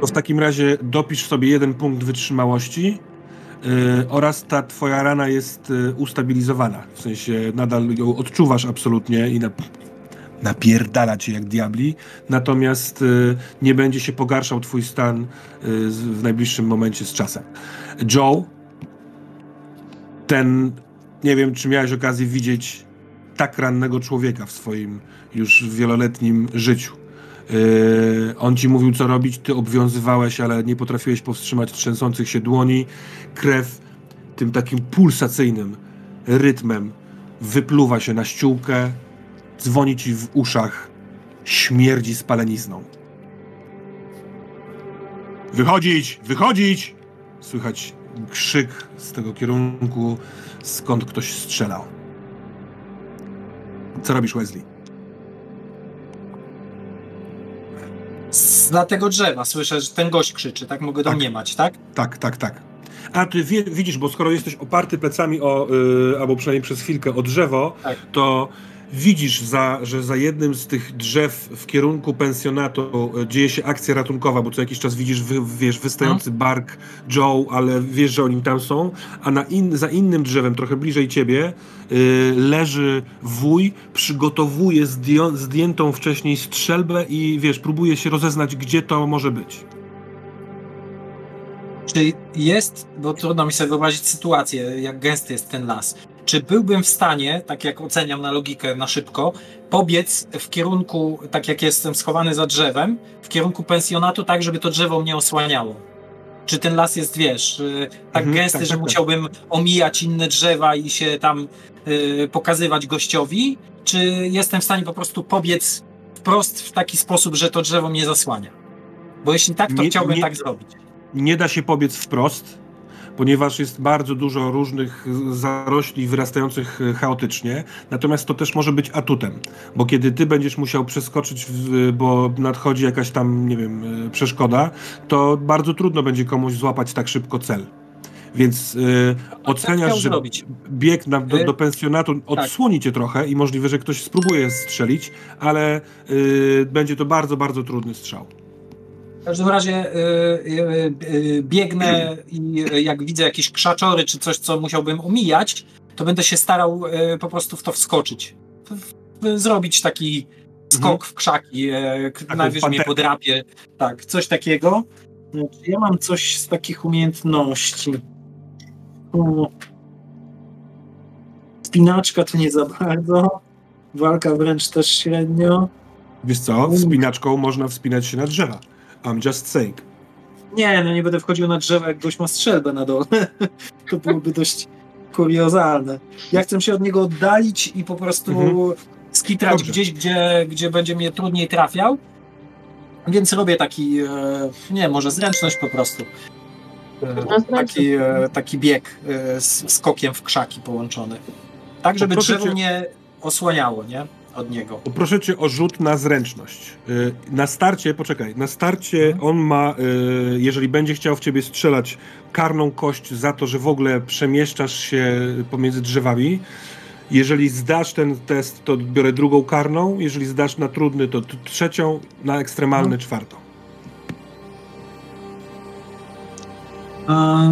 to w takim razie dopisz sobie jeden punkt wytrzymałości yy, oraz ta twoja rana jest yy, ustabilizowana. W sensie nadal ją odczuwasz absolutnie i na, napierdala cię jak diabli, natomiast yy, nie będzie się pogarszał twój stan w najbliższym momencie z czasem. Joe, ten, nie wiem czy miałeś okazję widzieć tak rannego człowieka w swoim już wieloletnim życiu. Yy, on ci mówił, co robić, ty obwiązywałeś, ale nie potrafiłeś powstrzymać trzęsących się dłoni. Krew tym takim pulsacyjnym rytmem wypluwa się na ściółkę, dzwoni ci w uszach, śmierdzi spalenizną. Wychodzić! Wychodzić! Słychać krzyk z tego kierunku, skąd ktoś strzelał. Co robisz, Wesley? Dla tego drzewa słyszę, że ten gość krzyczy, tak? Mogę tak. domniemać, tak? Tak, tak, tak. A ty wie, widzisz, bo skoro jesteś oparty plecami o, yy, albo przynajmniej przez chwilkę o drzewo, tak. to widzisz, za, że za jednym z tych drzew w kierunku pensjonatu e, dzieje się akcja ratunkowa, bo co jakiś czas widzisz, wy, wiesz, wystający hmm. bark Joe, ale wiesz, że oni tam są, a na in, za innym drzewem, trochę bliżej ciebie, yy, leży wuj, przygotowuje zdję, zdjętą wcześniej strzelbę i wiesz, próbuje się rozeznać, gdzie to może być. Czy jest, bo trudno mi sobie wyobrazić sytuację, jak gęsty jest ten las czy byłbym w stanie, tak jak oceniam na logikę na szybko, pobiec w kierunku, tak jak jestem schowany za drzewem, w kierunku pensjonatu, tak żeby to drzewo mnie osłaniało? Czy ten las jest, wiesz, y, tak mhm, gęsty, tak, że tak, tak, musiałbym omijać inne drzewa i się tam y, pokazywać gościowi? Czy jestem w stanie po prostu pobiec wprost w taki sposób, że to drzewo mnie zasłania? Bo jeśli tak, to nie, chciałbym nie, tak zrobić. Nie da się pobiec wprost, ponieważ jest bardzo dużo różnych zarośli wyrastających e, chaotycznie, natomiast to też może być atutem, bo kiedy ty będziesz musiał przeskoczyć, w, bo nadchodzi jakaś tam, nie wiem, e, przeszkoda, to bardzo trudno będzie komuś złapać tak szybko cel. Więc y, oceniasz, że zrobić. bieg na, do, do, pensjonatu tak. odsłoni cię trochę i możliwe, że ktoś spróbuje strzelić, ale y, będzie to bardzo, bardzo trudny strzał. W każdym razie y, y, y, biegnę i jak widzę jakieś krzaczory czy coś, co musiałbym omijać, to będę się starał po prostu w to wskoczyć. Zrobić taki skok mhm. w krzaki, najwyżej mnie podrapie. Tak, coś takiego. Znaczy, ja mam coś z takich umiejętności. Spinaczka to nie za bardzo. Walka wręcz też średnio. Wiesz co, wspinaczką można wspinać się na drzewa. I'm just saying. Nie, no nie będę wchodził na drzewo, jak gość ma strzelbę na dole. *laughs* to byłoby dość kuriozalne. Ja chcę się od niego oddalić i po prostu mhm. skitrać Dobrze. gdzieś, gdzie, gdzie będzie mnie trudniej trafiał. Więc robię taki, e, nie, może zręczność po prostu. E, taki, e, taki bieg z skokiem w krzaki połączony. Tak, żeby drzewo cię... nie osłaniało, nie? Od niego. Poproszę cię o rzut na zręczność. Na starcie, poczekaj, na starcie hmm. on ma, jeżeli będzie chciał w ciebie strzelać, karną kość za to, że w ogóle przemieszczasz się pomiędzy drzewami. Jeżeli zdasz ten test, to biorę drugą karną. Jeżeli zdasz na trudny, to trzecią, na ekstremalny no. czwartą.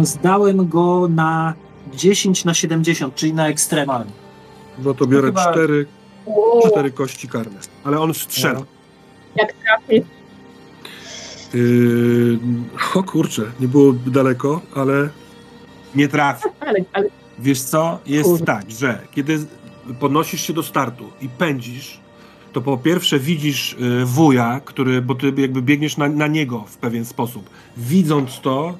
Zdałem go na 10 na 70, czyli na ekstremalny. No to biorę chyba... cztery, cztery kości karne. Ale on strzela. Jak trafi? Yy, o kurczę, nie było daleko, ale nie trafi. Ale, ale Wiesz co? Jest Kurde. tak, że kiedy podnosisz się do startu i pędzisz, to po pierwsze widzisz y, wuja, który, bo ty jakby biegniesz na, na niego w pewien sposób. Widząc to,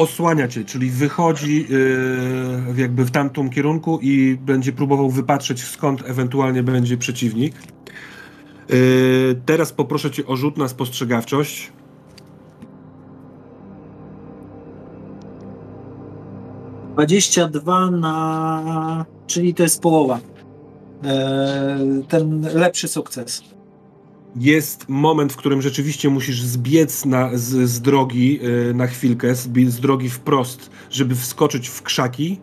osłania cię, czyli wychodzi yy, jakby w tamtym kierunku i będzie próbował wypatrzeć skąd ewentualnie będzie przeciwnik. Yy, teraz poproszę cię o rzut na spostrzegawczość. 22 na. czyli to jest połowa. E, ten lepszy sukces. Jest moment, w którym rzeczywiście musisz zbiec na, z, z drogi e, na chwilkę, z, z drogi wprost, żeby wskoczyć w krzaki.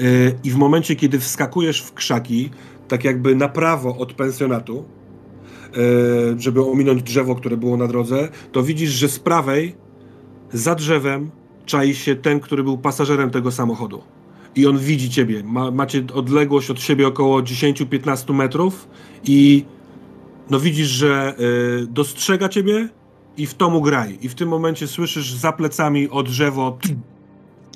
E, I w momencie, kiedy wskakujesz w krzaki, tak jakby na prawo od pensjonatu, żeby ominąć drzewo, które było na drodze, to widzisz, że z prawej, za drzewem, czai się ten, który był pasażerem tego samochodu. I on widzi ciebie. Ma, macie odległość od siebie około 10-15 metrów i no widzisz, że y, dostrzega ciebie i w tomu graj. I w tym momencie słyszysz za plecami o drzewo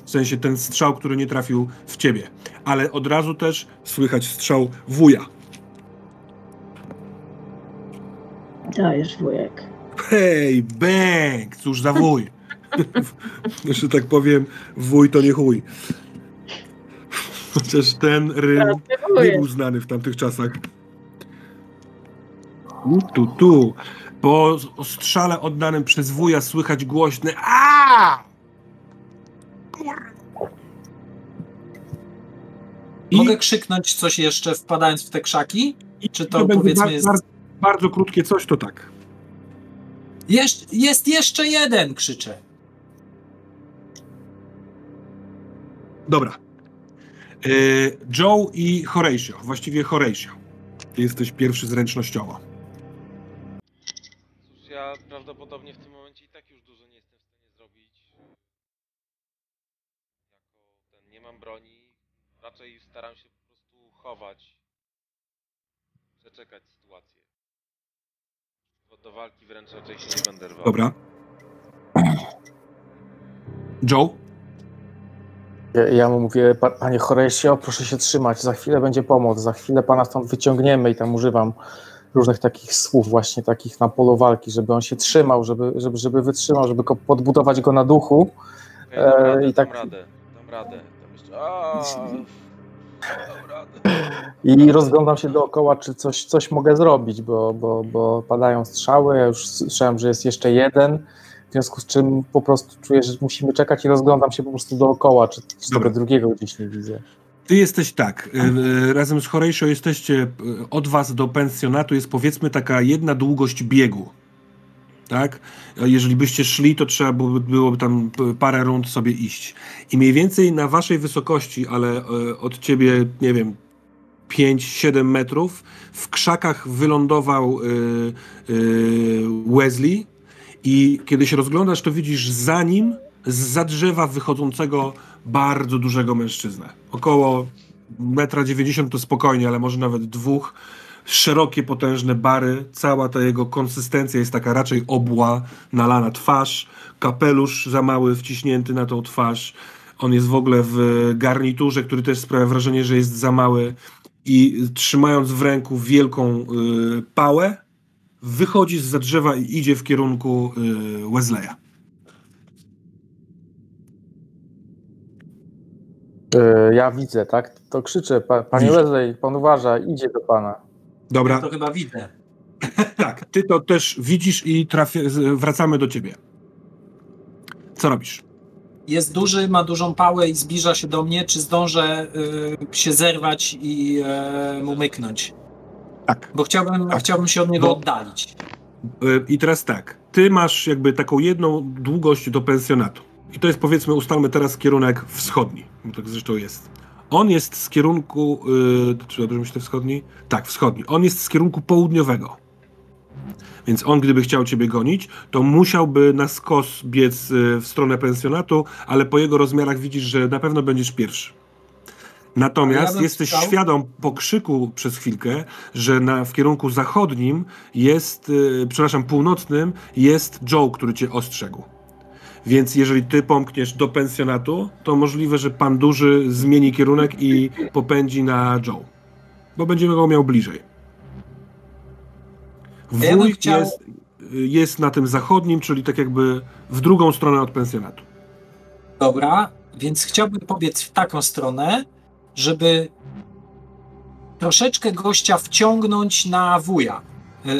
w sensie ten strzał, który nie trafił w ciebie. Ale od razu też słychać strzał wuja. Dajesz wujek. Hej, bang! Cóż za wuj. *laughs* że tak powiem, wuj to nie chuj. Chociaż ten rym nie był znany w tamtych czasach. Tu, tu. Po strzale oddanym przez wuja słychać głośny a I... Mogę krzyknąć coś jeszcze wpadając w te krzaki? Czy to, to powiedzmy bardzo, jest... Bardzo, bardzo krótkie coś, to tak. Jest, jest jeszcze jeden, krzyczę. Dobra. Yy, Joe i Horatio, właściwie Horatio. Ty jesteś pierwszy zręcznościowo. Ja prawdopodobnie w tym momencie i tak już dużo nie jestem w stanie zrobić. Jako ten, nie mam broni. Raczej staram się po prostu chować. Przeczekać sytuację. Bo do walki wręcz raczej się nie będę rwał. Dobra. Joe? Ja mu mówię, panie Horesio, proszę się trzymać, za chwilę będzie pomoc, za chwilę pana stąd wyciągniemy i tam używam różnych takich słów właśnie takich na polu walki, żeby on się trzymał, żeby, żeby, żeby wytrzymał, żeby go podbudować go na duchu. Okay, dam radę, e, I tak... dam radę, dam radę. I rozglądam się dookoła, czy coś, coś mogę zrobić, bo, bo, bo padają strzały. Ja już słyszałem, że jest jeszcze jeden. W związku z czym po prostu czuję, że musimy czekać i rozglądam się po prostu dookoła, czy, czy tego drugiego gdzieś nie widzę. Ty jesteś tak, y, y, razem z Horejszo jesteście, y, od was do pensjonatu jest powiedzmy taka jedna długość biegu. Tak? Jeżeli byście szli, to trzeba byłoby, byłoby tam parę rund sobie iść. I mniej więcej na waszej wysokości, ale od ciebie, nie wiem, 5-7 metrów, w krzakach wylądował Wesley, i kiedy się rozglądasz, to widzisz za nim, z drzewa wychodzącego bardzo dużego mężczyznę. Około 1,90 m to spokojnie, ale może nawet dwóch. Szerokie, potężne bary, cała ta jego konsystencja jest taka raczej obła, nalana twarz, kapelusz za mały, wciśnięty na tą twarz. On jest w ogóle w garniturze, który też sprawia wrażenie, że jest za mały. I trzymając w ręku wielką y, pałę, wychodzi z za drzewa i idzie w kierunku y, Wesleya. Ja widzę, tak? To krzyczę, panie Wesley, pan uważa, idzie do pana. Dobra. Ja to chyba widzę. *laughs* tak, ty to też widzisz i trafię, wracamy do ciebie. Co robisz? Jest duży, ma dużą pałę i zbliża się do mnie. Czy zdążę y, się zerwać i y, mu myknąć? Tak. Bo chciałbym, tak. chciałbym się od niego Bo... oddalić. Y, I teraz tak. Ty masz jakby taką jedną długość do pensjonatu. I to jest powiedzmy, ustalmy teraz kierunek wschodni. Tak zresztą jest. On jest z kierunku. Yy, czy dobrze myślę wschodni? Tak, wschodni. On jest z kierunku południowego. Więc on, gdyby chciał ciebie gonić, to musiałby na skos biec y, w stronę pensjonatu, ale po jego rozmiarach widzisz, że na pewno będziesz pierwszy. Natomiast ja jesteś chciał... świadom po krzyku przez chwilkę, że na, w kierunku zachodnim jest, yy, przepraszam, północnym jest Joe, który cię ostrzegł. Więc jeżeli ty pomkniesz do pensjonatu, to możliwe, że pan duży zmieni kierunek i popędzi na Joe. Bo będzie go miał bliżej. Wuj chciał... jest, jest na tym zachodnim, czyli tak jakby w drugą stronę od pensjonatu. Dobra, więc chciałbym pobiec w taką stronę, żeby troszeczkę gościa wciągnąć na wuja. Yy,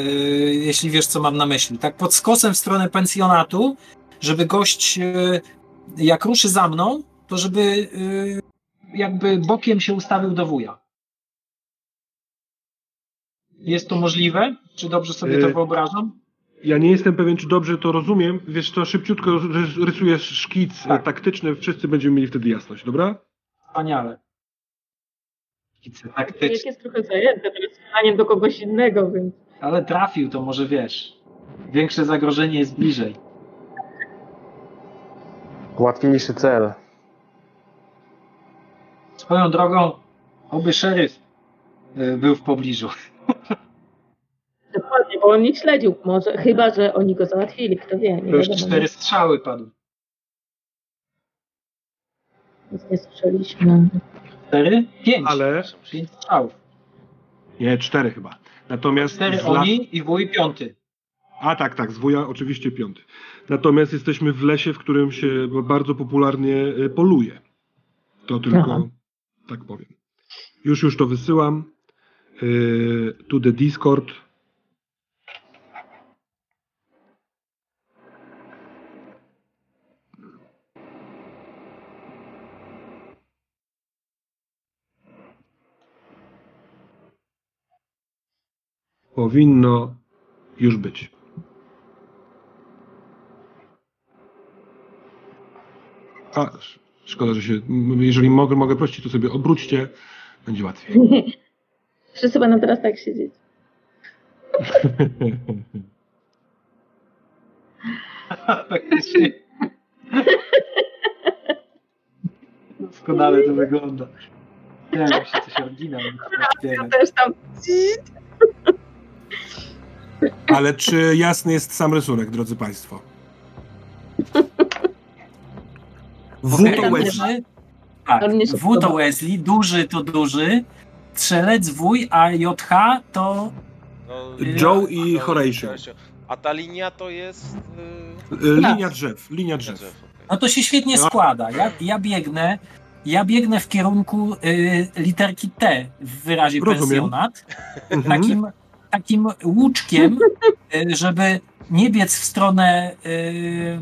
jeśli wiesz, co mam na myśli. Tak pod skosem w stronę pensjonatu, żeby gość, yy, jak ruszy za mną, to żeby yy, jakby bokiem się ustawił do wuja. Jest to możliwe? Czy dobrze sobie to wyobrażam? Ja nie jestem pewien, czy dobrze to rozumiem. Wiesz to szybciutko rysujesz szkic tak. taktyczny, wszyscy będziemy mieli wtedy jasność, dobra? Wspaniale. Szkice taktyczne. jest trochę zajęte teraz pytaniem do kogoś innego, więc... Ale trafił, to może wiesz. Większe zagrożenie jest bliżej. Łatwiejszy cel. Swoją drogą, oby szeryf y, był w pobliżu. Dokładnie, bo on nie śledził. Może, chyba, że oni go załatwili, kto wie. Nie to już cztery strzały padły. Nic nie słyszeliśmy. Cztery? Pięć. Ale... Pięć strzałów. Nie, cztery chyba. Natomiast cztery oni i wuj piąty. A tak, tak, z wuja oczywiście piąty. Natomiast jesteśmy w lesie, w którym się bardzo popularnie e, poluje. To tylko Aha. tak powiem. Już, już to wysyłam. Yy, to the Discord. powinno już być. A, szkoda, że się. Jeżeli mogę, mogę prosić, to sobie obróćcie, będzie łatwiej. *laughs* Wszyscy będą teraz tak siedzieć. *laughs* Faktycznie. Doskonale to wygląda. Nie wiem, się coś oryginał. Ja też tam. Ale czy jasny jest sam rysunek, drodzy Państwo? W to Wesley. Tak, W to Wesley, duży to duży, strzelec wuj, a JH to... No, Joe i Horatio. A ta linia to jest... Yy... Linia drzew, linia drzew. No to się świetnie no. składa. Ja, ja biegnę, ja biegnę w kierunku y, literki T w wyrazie Rozumiem. pensjonat. Mhm. Takim takim łuczkiem, y, żeby nie biec w stronę y,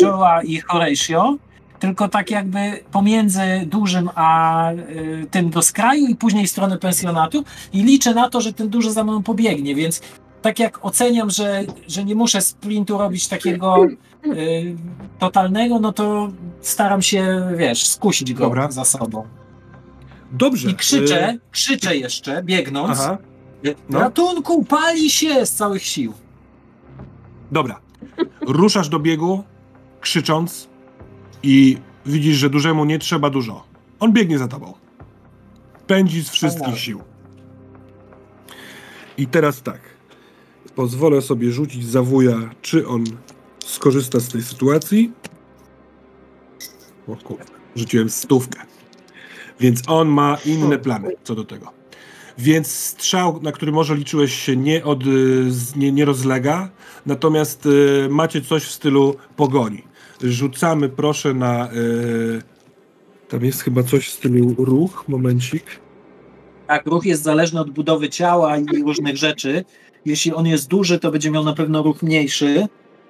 Joe'a i Horatio, tylko tak jakby pomiędzy dużym a y, tym do skraju i później w stronę pensjonatu i liczę na to, że ten duży za mną pobiegnie, więc tak jak oceniam, że, że nie muszę sprintu robić takiego y, totalnego, no to staram się, wiesz, skusić go Dobra. za sobą. Dobrze. I krzyczę, krzyczę jeszcze, biegnąc. Aha. No. Ratunku, pali się z całych sił. Dobra. Ruszasz do biegu, krzycząc i widzisz, że dużemu nie trzeba dużo. On biegnie za tobą. Pędzi z wszystkich sił. I teraz tak. Pozwolę sobie rzucić za wuja, czy on skorzysta z tej sytuacji. O kurde, rzuciłem stówkę. Więc on ma inne plany co do tego. Więc strzał, na który może liczyłeś się, nie, od, nie, nie rozlega, natomiast y, macie coś w stylu pogoni. Rzucamy proszę na... Y, tam jest chyba coś w stylu ruch, momencik. Tak, ruch jest zależny od budowy ciała i różnych rzeczy. jeśli on jest duży, to będzie miał na pewno ruch mniejszy.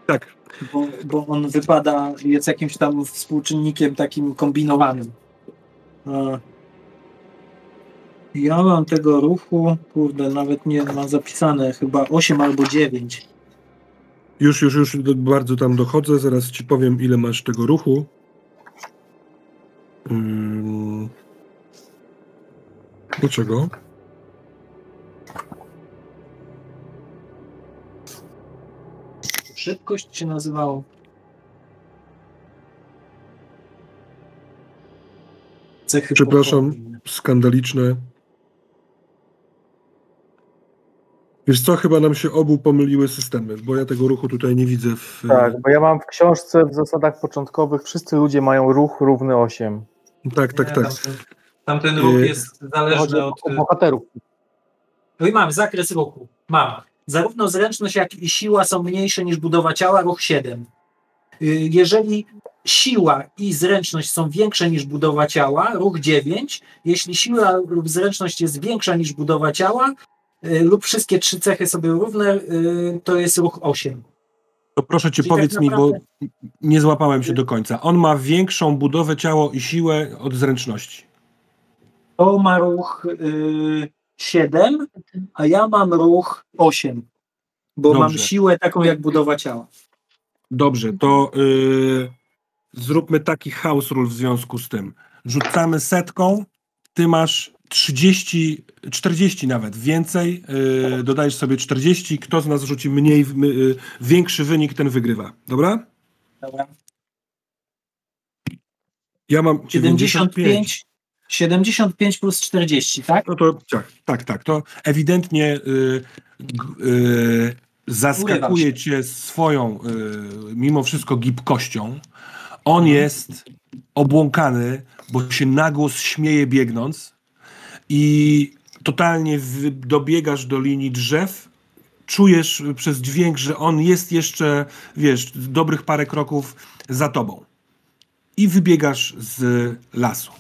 Tak. Bo, bo on wypada, jest jakimś tam współczynnikiem takim kombinowanym. Ja mam tego ruchu, kurde, nawet nie mam zapisane, chyba 8 albo 9. Już, już, już bardzo tam dochodzę. Zaraz ci powiem, ile masz tego ruchu. Hmm. Dlaczego? Szybkość się nazywało. Cechy Przepraszam, skandaliczne. Wiesz co, chyba nam się obu pomyliły systemy, bo ja tego ruchu tutaj nie widzę. W... Tak, bo ja mam w książce w zasadach początkowych wszyscy ludzie mają ruch równy 8. Tak, tak, nie, tak. Tamten, tamten ruch y, jest zależny od... od bohaterów. No i mam zakres ruchu. Mam. Zarówno zręczność, jak i siła są mniejsze niż budowa ciała, ruch 7. Y, jeżeli siła i zręczność są większe niż budowa ciała, ruch 9. Jeśli siła lub zręczność jest większa niż budowa ciała, lub wszystkie trzy cechy sobie równe, y, to jest ruch 8. To proszę cię, Czyli powiedz tak naprawdę... mi, bo nie złapałem się do końca. On ma większą budowę ciała i siłę od zręczności. To ma ruch y, 7, a ja mam ruch 8, bo Dobrze. mam siłę taką jak budowa ciała. Dobrze, to y, zróbmy taki house rule w związku z tym. Rzucamy setką, ty masz 30, 40 nawet, więcej, yy, dodajesz sobie 40, kto z nas rzuci mniej, yy, większy wynik, ten wygrywa. Dobra? Dobra. Ja mam 75. 75 plus 40, tak? No to tak, tak, tak. To ewidentnie yy, yy, zaskakuje cię swoją, yy, mimo wszystko, gibkością. On mhm. jest obłąkany, bo się nagłos śmieje biegnąc i totalnie dobiegasz do linii drzew, czujesz przez dźwięk, że on jest jeszcze, wiesz, dobrych parę kroków za tobą. I wybiegasz z lasu.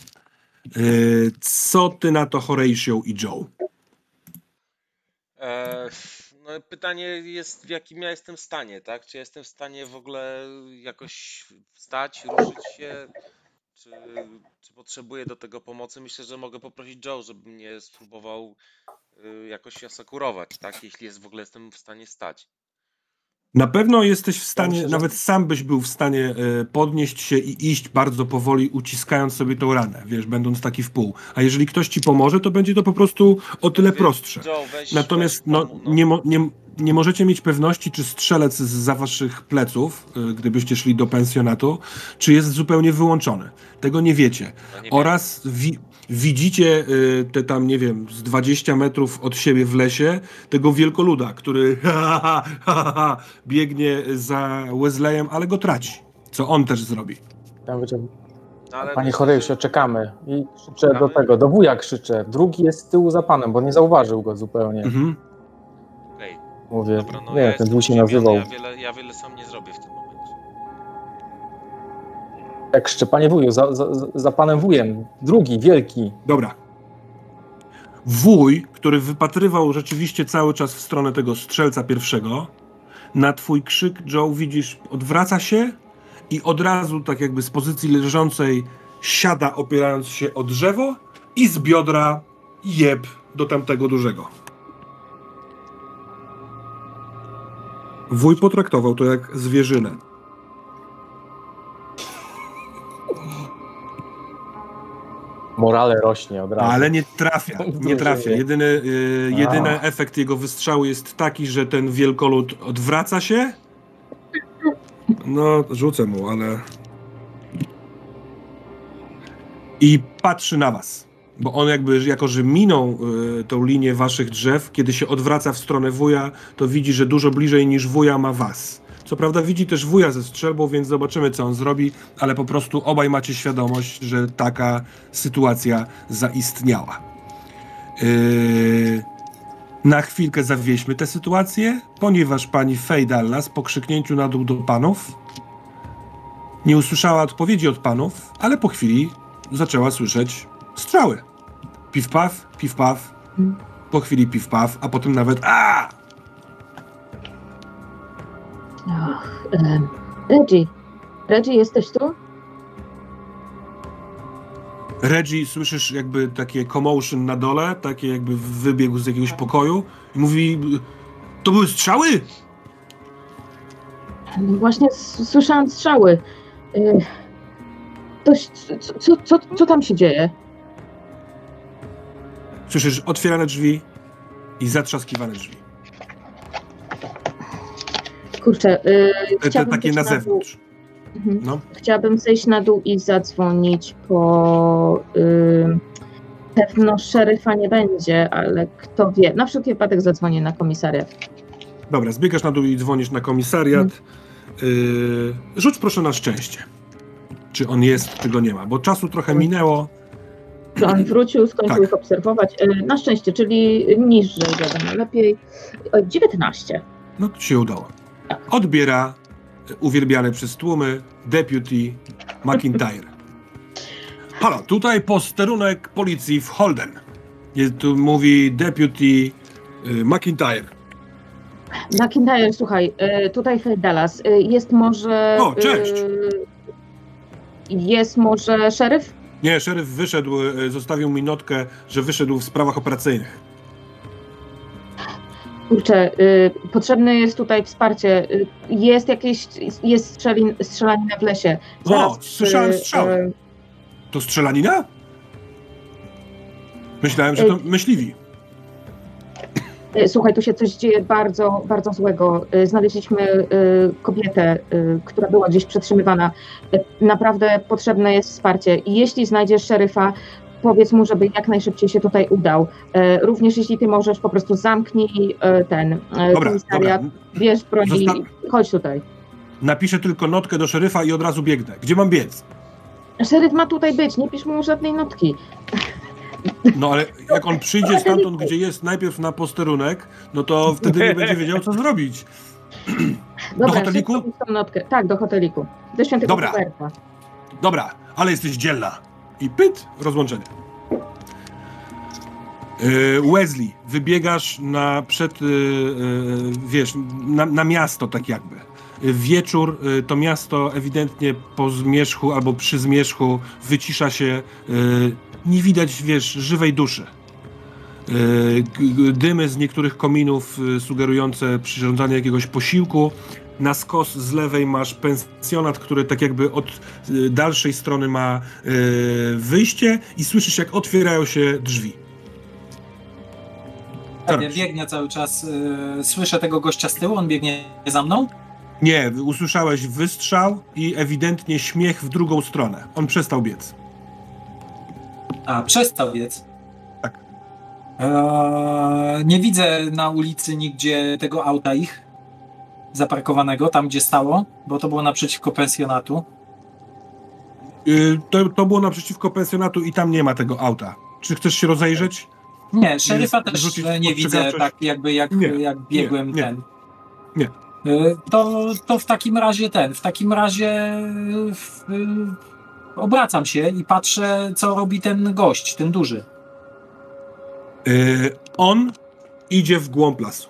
Yy, co ty na to Horatio i Joe? E, no pytanie jest, w jakim ja jestem stanie, tak? Czy jestem w stanie w ogóle jakoś wstać, ruszyć się? Czy, czy potrzebuję do tego pomocy? Myślę, że mogę poprosić Joe, żeby mnie spróbował y, jakoś asekurować, tak? Jeśli jest w ogóle jestem w stanie stać. Na pewno jesteś w stanie, nawet sam byś był w stanie e, podnieść się i iść bardzo powoli, uciskając sobie tą ranę, wiesz, będąc taki w pół. A jeżeli ktoś ci pomoże, to będzie to po prostu o tyle prostsze. Natomiast no, no. Nie, nie, nie możecie mieć pewności, czy strzelec za waszych pleców, e, gdybyście szli do pensjonatu, czy jest zupełnie wyłączony. Tego nie wiecie. No Oraz wi widzicie y, te tam, nie wiem, z 20 metrów od siebie w lesie, tego wielkoluda, który *laughs* ha, ha, ha, biegnie za Wesleyem, ale go traci. Co on też zrobi. Tam. Ale Panie Choryjsie, czekamy. I krzyczę do tego, do wuja krzyczę. Drugi jest z tyłu za panem, bo nie zauważył go zupełnie. Mhm. Mówię, Dobra, no nie, ja ten wuj się nazywał. Ja wiele, ja wiele sam nie zrobię w tym jak Szczepanie wuju, za, za, za panem wujem. Drugi, wielki. Dobra. Wuj, który wypatrywał rzeczywiście cały czas w stronę tego strzelca pierwszego, na twój krzyk, Joe, widzisz, odwraca się i od razu, tak jakby z pozycji leżącej, siada opierając się o drzewo i z biodra jeb do tamtego dużego. Wuj potraktował to jak zwierzynę. morale rośnie od razu. Ale nie trafia, *laughs* nie trafia. Jedyny, y, jedyny efekt jego wystrzału jest taki, że ten wielkolud odwraca się. No, rzucę mu, ale... I patrzy na was. Bo on jakby, jako że minął y, tą linię waszych drzew, kiedy się odwraca w stronę wuja, to widzi, że dużo bliżej niż wuja ma was. Co prawda widzi też wuja ze strzelbą, więc zobaczymy, co on zrobi, ale po prostu obaj macie świadomość, że taka sytuacja zaistniała. Yy... Na chwilkę zawieźmy tę sytuację, ponieważ pani Fej Dallas po krzyknięciu na dół do panów nie usłyszała odpowiedzi od panów, ale po chwili zaczęła słyszeć strzały piw-paw, piw-paw, po chwili piw-paw, a potem nawet a! Och, um, Reggie, Reggie, jesteś tu? Reggie, słyszysz jakby takie commotion na dole, takie jakby wybiegł z jakiegoś pokoju i mówi, to były strzały? Właśnie słyszałam strzały. Ktoś, co, co, co, co tam się dzieje? Słyszysz otwierane drzwi i zatrzaskiwane drzwi. Kurczę, yy, te, te takie na zewnątrz. Mhm. No. Chciałabym zejść na dół i zadzwonić po. Yy, pewno szeryfa nie będzie, ale kto wie. Na wszelki wypadek zadzwonię na komisariat. Dobra, zbiegasz na dół i dzwonisz na komisariat. Mhm. Yy, rzuć proszę na szczęście. Czy on jest, czy go nie ma, bo czasu trochę minęło. On wrócił, skończył tak. ich obserwować. Yy, na szczęście, czyli niżej, wiadomo, lepiej. 19. No to się udało. Tak. Odbiera uwielbiany przez tłumy Deputy McIntyre. Halo, tutaj posterunek policji w Holden. Jest, tu mówi Deputy y, McIntyre. McIntyre, słuchaj, tutaj Dallas. Jest może... O, cześć! Jest może szeryf? Nie, szeryf wyszedł, zostawił mi notkę, że wyszedł w sprawach operacyjnych. Kurczę, y, potrzebne jest tutaj wsparcie. Y, jest jakieś, jest strzelin, strzelanina w lesie. Zaraz, o, słyszałem strzały. Y, to strzelanina? Myślałem, że to y, myśliwi. Y, słuchaj, tu się coś dzieje bardzo, bardzo złego. Znaleźliśmy kobietę, która była gdzieś przetrzymywana. Naprawdę potrzebne jest wsparcie. I jeśli znajdziesz szeryfa, powiedz mu, żeby jak najszybciej się tutaj udał. E, również jeśli ty możesz, po prostu zamknij e, ten e, dobra, komisariat, dobra. bierz broń Zosta... i chodź tutaj. Napiszę tylko notkę do szeryfa i od razu biegnę. Gdzie mam biec? Szeryf ma tutaj być, nie pisz mu żadnej notki. No ale jak on przyjdzie stamtąd, gdzie jest najpierw na posterunek, no to wtedy nie będzie wiedział, co zrobić. Dobra, do hoteliku? Notkę. Tak, do hoteliku. Do świętego Dobra. Dobra, ale jesteś dzielna i pyt, rozłączenie. E, Wesley, wybiegasz na przed, e, e, wiesz, na, na miasto tak jakby. Wieczór to miasto ewidentnie po zmierzchu albo przy zmierzchu wycisza się, nie widać, wiesz, żywej duszy. Dymy z niektórych kominów sugerujące przyrządzanie jakiegoś posiłku, na skos z lewej masz pensjonat, który tak jakby od y, dalszej strony ma y, wyjście i słyszysz jak otwierają się drzwi. Tak, biegnę cały czas. Y, słyszę tego gościa z tyłu, on biegnie za mną? Nie, usłyszałeś wystrzał i ewidentnie śmiech w drugą stronę. On przestał biec. A, przestał biec? Tak. Eee, nie widzę na ulicy nigdzie tego auta ich zaparkowanego tam, gdzie stało, bo to było naprzeciwko pensjonatu. Yy, to, to było naprzeciwko pensjonatu i tam nie ma tego auta. Czy chcesz się rozejrzeć? Nie, szeryfa też nie widzę tak jakby jak, nie, jak biegłem nie, ten. Nie. Yy, to, to w takim razie ten, w takim razie yy, obracam się i patrzę, co robi ten gość, ten duży. Yy, on idzie w głąb lasu.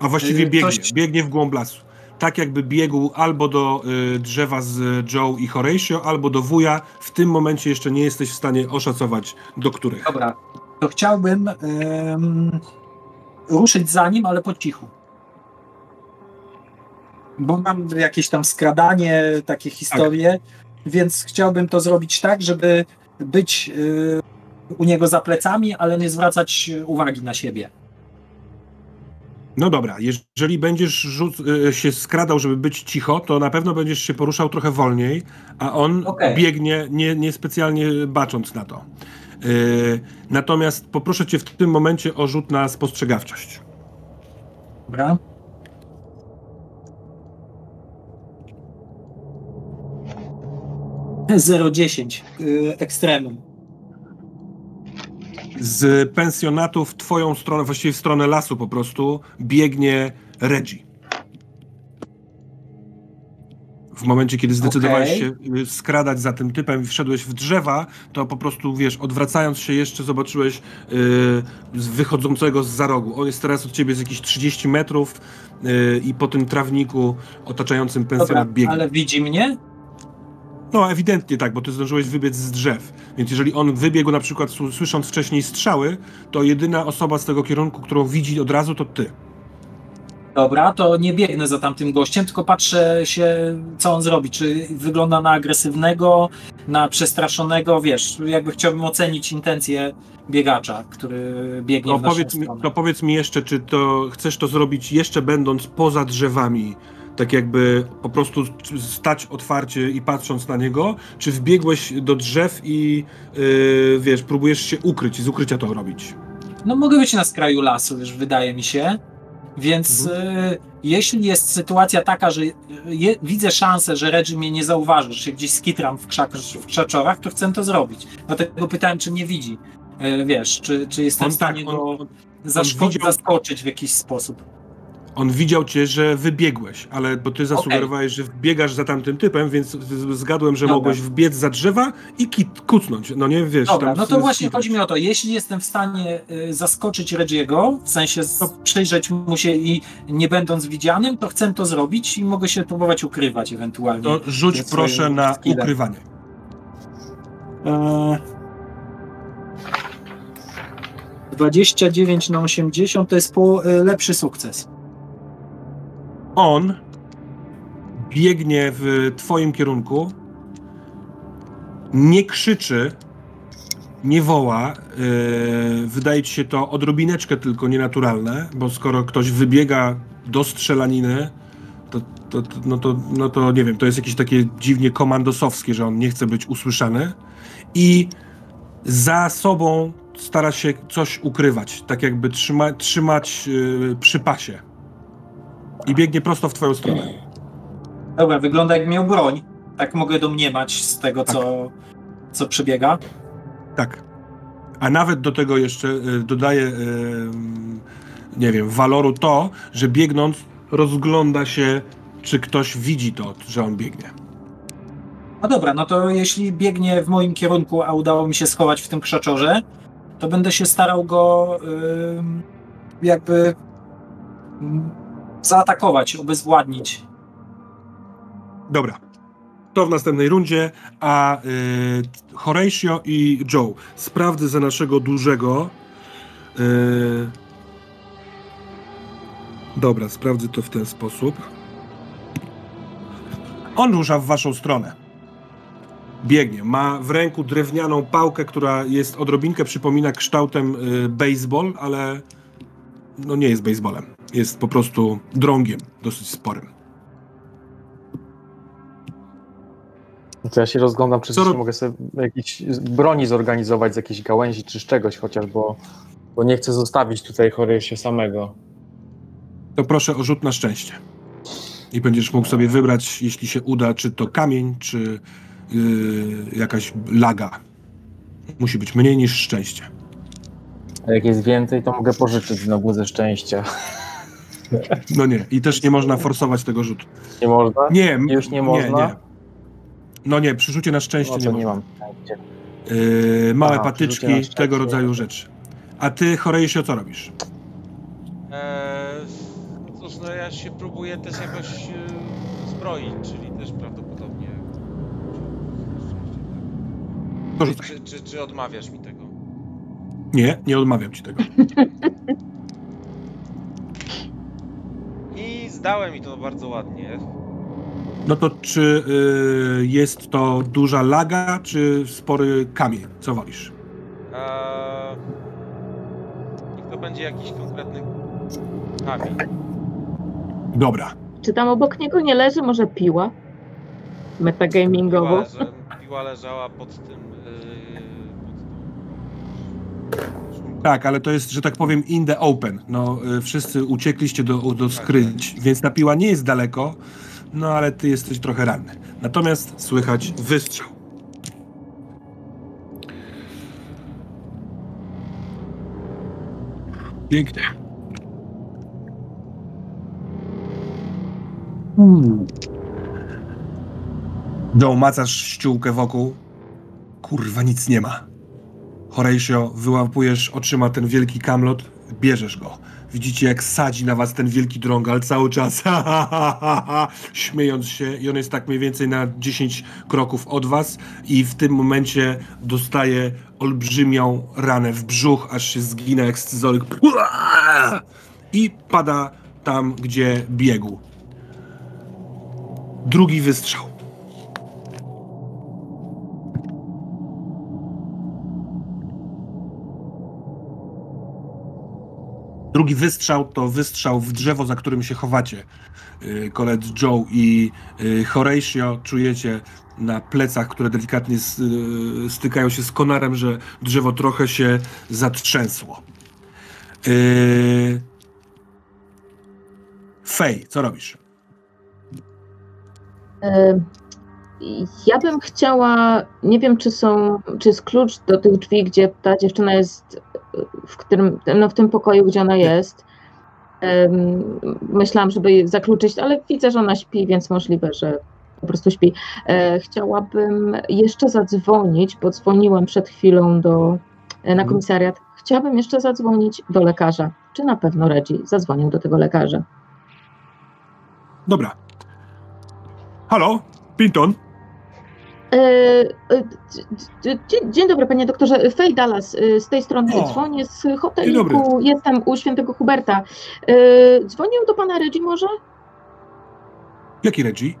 A właściwie y, biegnie, Ktoś... biegnie w głąb lasu. Tak jakby biegł albo do y, drzewa z Joe i Horatio, albo do wuja. W tym momencie jeszcze nie jesteś w stanie oszacować, do których. Dobra, to chciałbym ruszyć za nim, ale po cichu. Bo mam jakieś tam skradanie, takie historie, tak. Więc chciałbym to zrobić tak, żeby być y, u niego za plecami, ale nie zwracać uwagi na siebie. No dobra, jeżeli będziesz e, się skradał, żeby być cicho, to na pewno będziesz się poruszał trochę wolniej, a on okay. biegnie nie, niespecjalnie bacząc na to. Yy, natomiast poproszę cię w tym momencie o rzut na spostrzegawczość. Dobra. Zero dziesięć yy, ekstremum z pensjonatu w twoją stronę, właściwie w stronę lasu po prostu, biegnie Reggie. W momencie, kiedy zdecydowałeś okay. się y, skradać za tym typem i wszedłeś w drzewa, to po prostu, wiesz, odwracając się jeszcze zobaczyłeś yy, wychodzącego z za rogu. On jest teraz od ciebie z jakieś 30 metrów yy, i po tym trawniku otaczającym pensjonat biegnie. ale widzi mnie? No, ewidentnie tak, bo ty zdążyłeś wybiec z drzew. Więc jeżeli on wybiegł na przykład słysząc wcześniej strzały, to jedyna osoba z tego kierunku, którą widzi od razu, to ty. Dobra, to nie biegnę za tamtym gościem, tylko patrzę się, co on zrobi. Czy wygląda na agresywnego, na przestraszonego, wiesz, jakby chciałbym ocenić intencje biegacza, który biegnie to w powiedz mi, To powiedz mi jeszcze, czy to chcesz to zrobić jeszcze będąc poza drzewami, tak jakby po prostu stać otwarcie i patrząc na niego, czy wbiegłeś do drzew i yy, wiesz, próbujesz się ukryć i z ukrycia to robić? No mogę być na skraju lasu, wiesz, wydaje mi się. Więc mhm. y, jeśli jest sytuacja taka, że je, widzę szansę, że Reggie mnie nie zauważy, że się gdzieś skitram w, krzak, w krzaczorach, to chcę to zrobić. Dlatego pytałem, czy nie widzi. Y, wiesz, czy, czy jestem on w stanie tak, on, go zaskoczyć w jakiś sposób. On widział cię, że wybiegłeś, ale bo ty zasugerowałeś, okay. że biegasz za tamtym typem, więc zgadłem, że Dobra. mogłeś wbiec za drzewa i kit, kucnąć. No nie wiesz. Dobra, no to właśnie chodzi mi o to. Jeśli jestem w stanie y, zaskoczyć Reggie'ego, w sensie z, przyjrzeć mu się i nie będąc widzianym, to chcę to zrobić i mogę się próbować ukrywać ewentualnie. To rzuć proszę na ukrywanie. E... 29 na 80 to jest po, y, lepszy sukces on biegnie w twoim kierunku, nie krzyczy, nie woła. Yy, wydaje ci się to odrobineczkę tylko nienaturalne, bo skoro ktoś wybiega do strzelaniny, to, to, to, no, to, no to nie wiem, to jest jakieś takie dziwnie komandosowskie, że on nie chce być usłyszany i za sobą stara się coś ukrywać, tak jakby trzyma, trzymać yy, przy pasie i biegnie prosto w twoją stronę. Dobra, wygląda jak miał broń. Tak mogę domniemać z tego, tak. co, co przebiega. Tak. A nawet do tego jeszcze dodaję, y, nie wiem, waloru to, że biegnąc rozgląda się, czy ktoś widzi to, że on biegnie. No dobra, no to jeśli biegnie w moim kierunku, a udało mi się schować w tym krzaczorze, to będę się starał go jakby zaatakować, obezwładnić. Dobra. To w następnej rundzie, a y, Horatio i Joe, sprawdzę za naszego dużego. Y, dobra, sprawdzę to w ten sposób. On rusza w waszą stronę. Biegnie. Ma w ręku drewnianą pałkę, która jest odrobinkę przypomina kształtem y, baseball, ale no nie jest baseballem. Jest po prostu drągiem dosyć sporym. To ja się rozglądam, czy Co... mogę sobie jakiś broni zorganizować z jakiejś gałęzi czy z czegoś chociaż, bo, bo nie chcę zostawić tutaj się samego. To proszę o rzut na szczęście. I będziesz mógł sobie wybrać, jeśli się uda, czy to kamień, czy yy, jakaś laga. Musi być mniej niż szczęście. A jak jest więcej, to mogę pożyczyć znowu ze szczęścia. No nie, i też nie można forsować tego rzutu. Nie można? Nie, już nie można. Nie, No nie, przy rzucie na szczęście no, nie, nie mam. Yy, małe Aha, patyczki, tego rodzaju rzeczy. A ty, Horeisio, co robisz? Eee, cóż, no ja się próbuję też jakoś e, zbroić, czyli też prawdopodobnie... Czy, czy, czy, czy odmawiasz mi tego? Nie, nie odmawiam ci tego. I zdałem mi to bardzo ładnie. No to czy y, jest to duża laga, czy spory kamień? Co wolisz? Eee, niech to będzie jakiś konkretny kamień. Dobra. Czy tam obok niego nie leży może piła? Metagamingowo. Piła, piła leżała pod tym Tak, ale to jest, że tak powiem, in the open. No, y, wszyscy uciekliście do, do skryć, więc ta piła nie jest daleko, no ale ty jesteś trochę ranny. Natomiast słychać wystrzał. Pięknie. Hmm. Macasz ściółkę wokół. Kurwa, nic nie ma. Horatio, wyłapujesz oczyma ten wielki kamlot, bierzesz go. Widzicie, jak sadzi na was ten wielki drągal cały czas, *laughs* śmiejąc się i on jest tak mniej więcej na 10 kroków od was i w tym momencie dostaje olbrzymią ranę w brzuch, aż się zgina jak scyzoryk i pada tam, gdzie biegł. Drugi wystrzał. Drugi wystrzał to wystrzał w drzewo, za którym się chowacie. Y, koledzy Joe i y, Horatio czujecie na plecach, które delikatnie y, stykają się z konarem, że drzewo trochę się zatrzęsło. Fej, co robisz? Ja bym chciała, nie wiem czy są, czy jest klucz do tych drzwi, gdzie ta dziewczyna jest w, którym, no w tym pokoju, gdzie ona jest. Myślałam, żeby zakluczyć, ale widzę, że ona śpi, więc możliwe, że po prostu śpi. E, chciałabym jeszcze zadzwonić, bo dzwoniłam przed chwilą do, e, na mhm. komisariat. Chciałabym jeszcze zadzwonić do lekarza. Czy na pewno Reggie zadzwonił do tego lekarza? Dobra. Halo, Pinton? E, e, dzień dobry, panie doktorze. Fej Dallas e, z tej strony o, dzwonię z hoteliku. Jestem u świętego Huberta. Dzwonił do pana Reggie może? Jaki Reggie?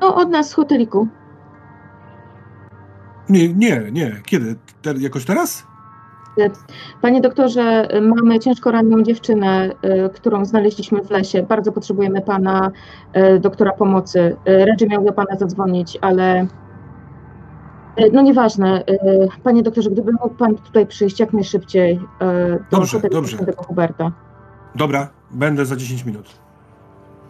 No, od nas z hoteliku. Nie, nie, nie. Kiedy? Te, jakoś teraz? Panie doktorze, mamy ciężko ranną dziewczynę, y, którą znaleźliśmy w lesie. Bardzo potrzebujemy pana y, doktora pomocy. Y, Reggie miał do pana zadzwonić, ale no nieważne. Panie doktorze, gdyby mógł pan tutaj przyjść jak najszybciej do dobrze, dobrze. tego Huberta. Dobra, będę za 10 minut.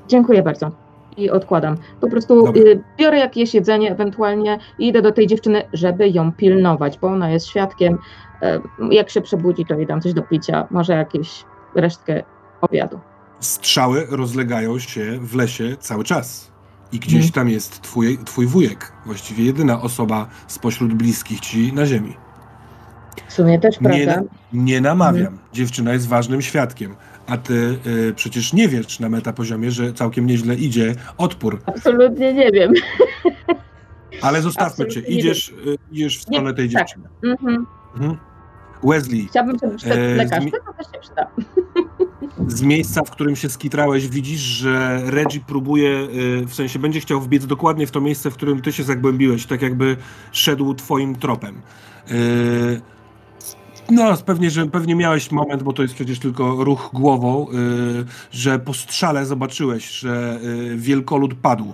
Dziękuję bardzo. I odkładam. Po prostu Dobra. biorę jakieś jedzenie ewentualnie i idę do tej dziewczyny, żeby ją pilnować, bo ona jest świadkiem jak się przebudzi, to jej dam coś do picia, może jakieś resztkę obiadu. Strzały rozlegają się w lesie cały czas. I gdzieś hmm. tam jest twój, twój wujek, właściwie jedyna osoba spośród bliskich ci na ziemi. W sumie też prawda. Nie, nie namawiam. Hmm. Dziewczyna jest ważnym świadkiem. A ty y, przecież nie wiesz na metapoziomie, że całkiem nieźle idzie odpór. Absolutnie nie wiem. Ale zostawmy cię. Idziesz, y, idziesz w stronę tej tak. dziewczyny. Mhm. Mhm. Wesley. Chciałbym, żeby wszedł e, lekarz, to też się przyda. *laughs* Z miejsca, w którym się skitrałeś, widzisz, że Reggie próbuje, e, w sensie będzie chciał wbiec dokładnie w to miejsce, w którym ty się zagłębiłeś, tak jakby szedł twoim tropem. E, no, pewnie, że pewnie miałeś moment, bo to jest przecież tylko ruch głową, że po strzale zobaczyłeś, że wielkolud padł.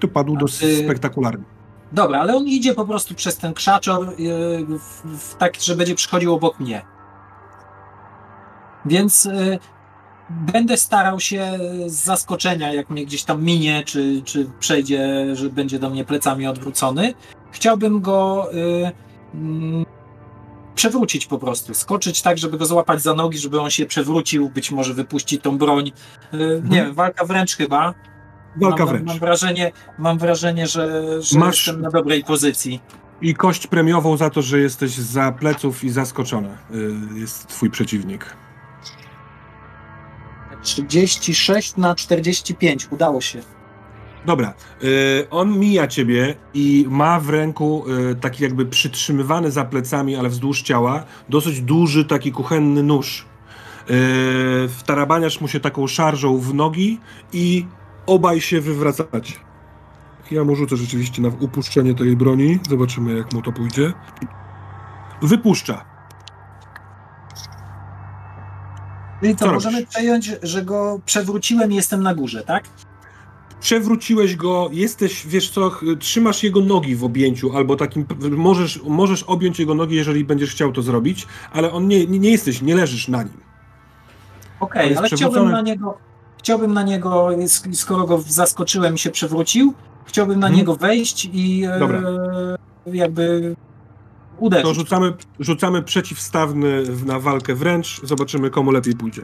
To padł dosyć spektakularnie. Dobra, ale on idzie po prostu przez ten krzaczor, yy, w, w, tak, że będzie przychodził obok mnie. Więc yy, będę starał się z zaskoczenia, jak mnie gdzieś tam minie, czy, czy przejdzie, że będzie do mnie plecami odwrócony. Chciałbym go yy, przewrócić po prostu. Skoczyć tak, żeby go złapać za nogi, żeby on się przewrócił, być może wypuścić tą broń. Mhm. Nie wiem, walka wręcz chyba. Walka mam, wręcz. Mam wrażenie, mam wrażenie że, że Masz... jestem na dobrej pozycji. I kość premiową za to, że jesteś za pleców i zaskoczony. Y, jest twój przeciwnik. 36 na 45. Udało się. Dobra. Y, on mija ciebie i ma w ręku y, taki jakby przytrzymywany za plecami, ale wzdłuż ciała, dosyć duży taki kuchenny nóż. Wtarabaniasz mu się taką szarżą w nogi i obaj się wywracacie. Ja mu rzucę rzeczywiście na upuszczenie tej broni. Zobaczymy, jak mu to pójdzie. Wypuszcza. Czyli co, co możemy przejąć, że go przewróciłem i jestem na górze, tak? Przewróciłeś go, jesteś, wiesz co, trzymasz jego nogi w objęciu, albo takim, możesz, możesz objąć jego nogi, jeżeli będziesz chciał to zrobić, ale on nie, nie, nie jesteś, nie leżysz na nim. Okej, okay, ale chciałbym na niego, Chciałbym na niego, skoro go zaskoczyłem i się przewrócił, chciałbym na hmm. niego wejść i e, jakby uderzyć. To rzucamy, rzucamy przeciwstawny na walkę wręcz, zobaczymy komu lepiej pójdzie.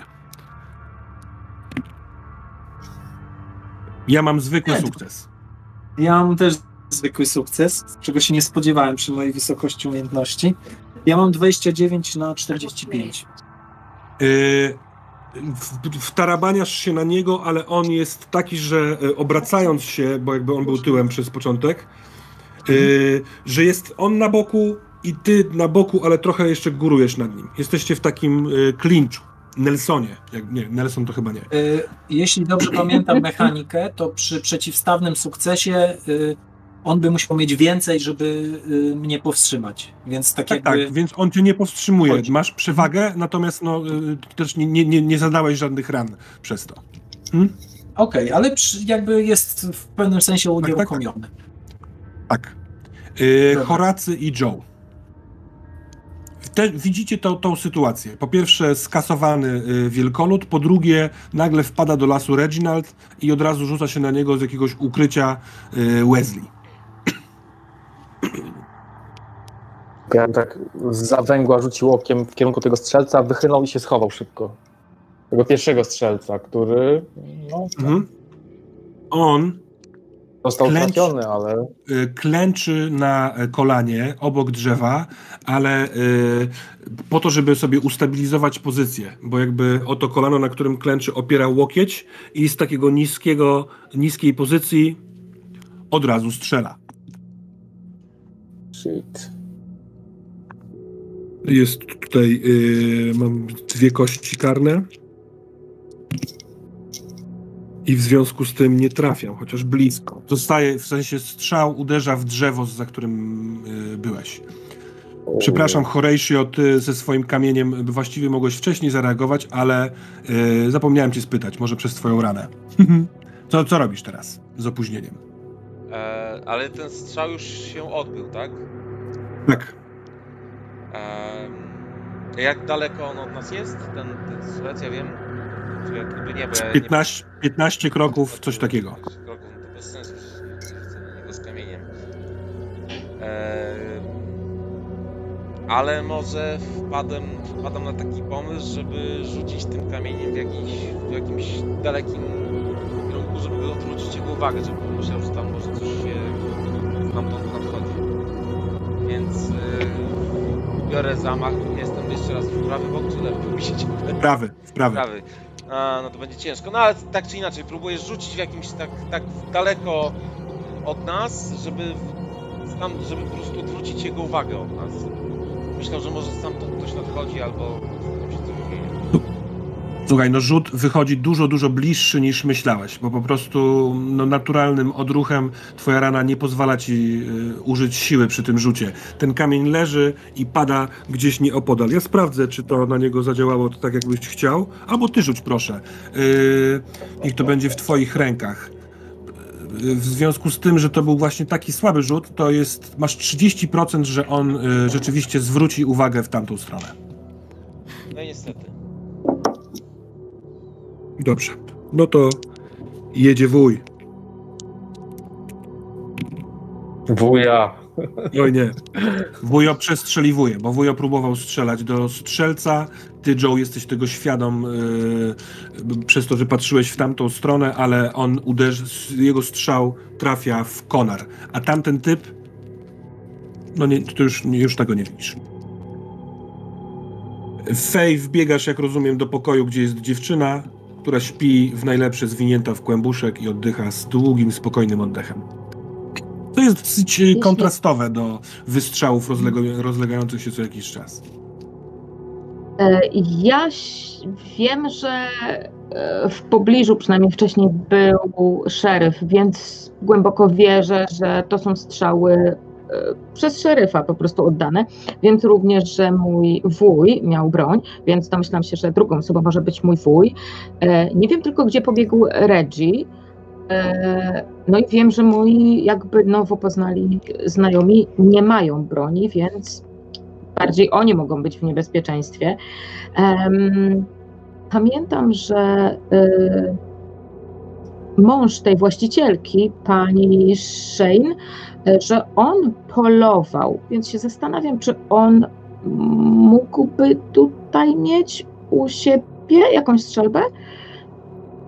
Ja mam zwykły sukces. Ja mam też zwykły sukces, czego się nie spodziewałem przy mojej wysokości umiejętności. Ja mam 29 na 45. Yy, wtarabaniasz się na niego, ale on jest taki, że e, obracając się, bo jakby on był tyłem przez początek, yy, że jest on na boku i ty na boku, ale trochę jeszcze górujesz nad nim. Jesteście w takim yy, klinczu. Nelsonie. Jak, nie, Nelson to chyba nie. Jeśli dobrze pamiętam mechanikę, to przy przeciwstawnym sukcesie on by musiał mieć więcej, żeby y, mnie powstrzymać. Więc tak, tak. Tak, więc on cię nie powstrzymuje. Chodzi. Masz przewagę, natomiast no, y, też nie, nie, nie zadałeś żadnych ran przez to. Hmm? Okej, okay, ale przy, jakby jest w pewnym sensie unieruchomiony. Tak. tak. tak. Yy, Horacy i Joe. Te, widzicie tą, tą sytuację. Po pierwsze skasowany y, wielkolud, po drugie nagle wpada do lasu Reginald i od razu rzuca się na niego z jakiegoś ukrycia y, Wesley. Ja tak z zawęgła rzucił okiem w kierunku tego strzelca, wychylał i się schował szybko. Tego pierwszego strzelca, który. No, mhm. On. Został klęcz, ale. Y, klęczy na kolanie obok drzewa, ale y, po to, żeby sobie ustabilizować pozycję, bo jakby oto kolano, na którym klęczy, opiera łokieć i z takiego niskiego, niskiej pozycji od razu strzela. Shit. Jest tutaj, yy, mam dwie kości karne. I w związku z tym nie trafiam, chociaż blisko. Zostaje, w sensie strzał uderza w drzewo, za którym yy, byłeś. Przepraszam, Horatio, ty ze swoim kamieniem właściwie mogłeś wcześniej zareagować, ale yy, zapomniałem cię spytać, może przez twoją ranę. *laughs* co, co robisz teraz z opóźnieniem? E, ale ten strzał już się odbył, tak? Tak. E, jak daleko on od nas jest, ten, ten strzelec, ja wiem? Jakby nie, bo ja 15, nie... 15 kroków, coś takiego. 15 kroków, no to bez sensu, niego z kamieniem. E, ale może wpadłem, wpadam na taki pomysł, żeby rzucić tym kamieniem w, jakiś, w jakimś dalekim żeby odwrócić jego uwagę, żeby myślał, że tam może coś się stamtąd nadchodzi. Więc yy, biorę zamach. Jestem jeszcze raz w prawy bok czy lewy? *laughs* Myślicie? W prawy, w prawy. prawy. A, no to będzie ciężko. No ale tak czy inaczej, próbuję rzucić w jakimś tak, tak daleko od nas, żeby tam, żeby po prostu odwrócić jego uwagę od nas. Myślał, że może stamtąd ktoś nadchodzi albo coś. Słuchaj, no rzut wychodzi dużo, dużo bliższy niż myślałeś, bo po prostu no, naturalnym odruchem twoja rana nie pozwala ci y, użyć siły przy tym rzucie. Ten kamień leży i pada gdzieś nieopodal. Ja sprawdzę, czy to na niego zadziałało to tak, jakbyś chciał, albo ty rzuć proszę. Yy, niech to będzie w twoich rękach. Y, w związku z tym, że to był właśnie taki słaby rzut, to jest, masz 30%, że on y, rzeczywiście zwróci uwagę w tamtą stronę. No niestety. Dobrze. No to jedzie wuj. Wuja. Oj nie. Wujo przestrzeliwuje, bo wujo próbował strzelać do strzelca. Ty, Joe, jesteś tego świadom yy, przez to, że patrzyłeś w tamtą stronę, ale on uderzy, jego strzał trafia w konar. A tamten typ, no nie, ty już, już tego nie widzisz. Fej, wbiegasz, jak rozumiem, do pokoju, gdzie jest dziewczyna która śpi w najlepsze zwinięta w kłębuszek i oddycha z długim, spokojnym oddechem. To jest dosyć e, kontrastowe do wystrzałów rozlegających się co jakiś czas. E, ja wiem, że e, w pobliżu przynajmniej wcześniej był szeryf, więc głęboko wierzę, że to są strzały przez szeryfa po prostu oddane. Więc również, że mój wuj miał broń, więc domyślam się, że drugą osobą może być mój wuj. E, nie wiem tylko, gdzie pobiegł Reggie. E, no i wiem, że moi jakby nowo poznali znajomi nie mają broni, więc bardziej oni mogą być w niebezpieczeństwie. Pamiętam, że e, mąż tej właścicielki, pani Shane, że on polował, więc się zastanawiam, czy on mógłby tutaj mieć u siebie jakąś strzelbę?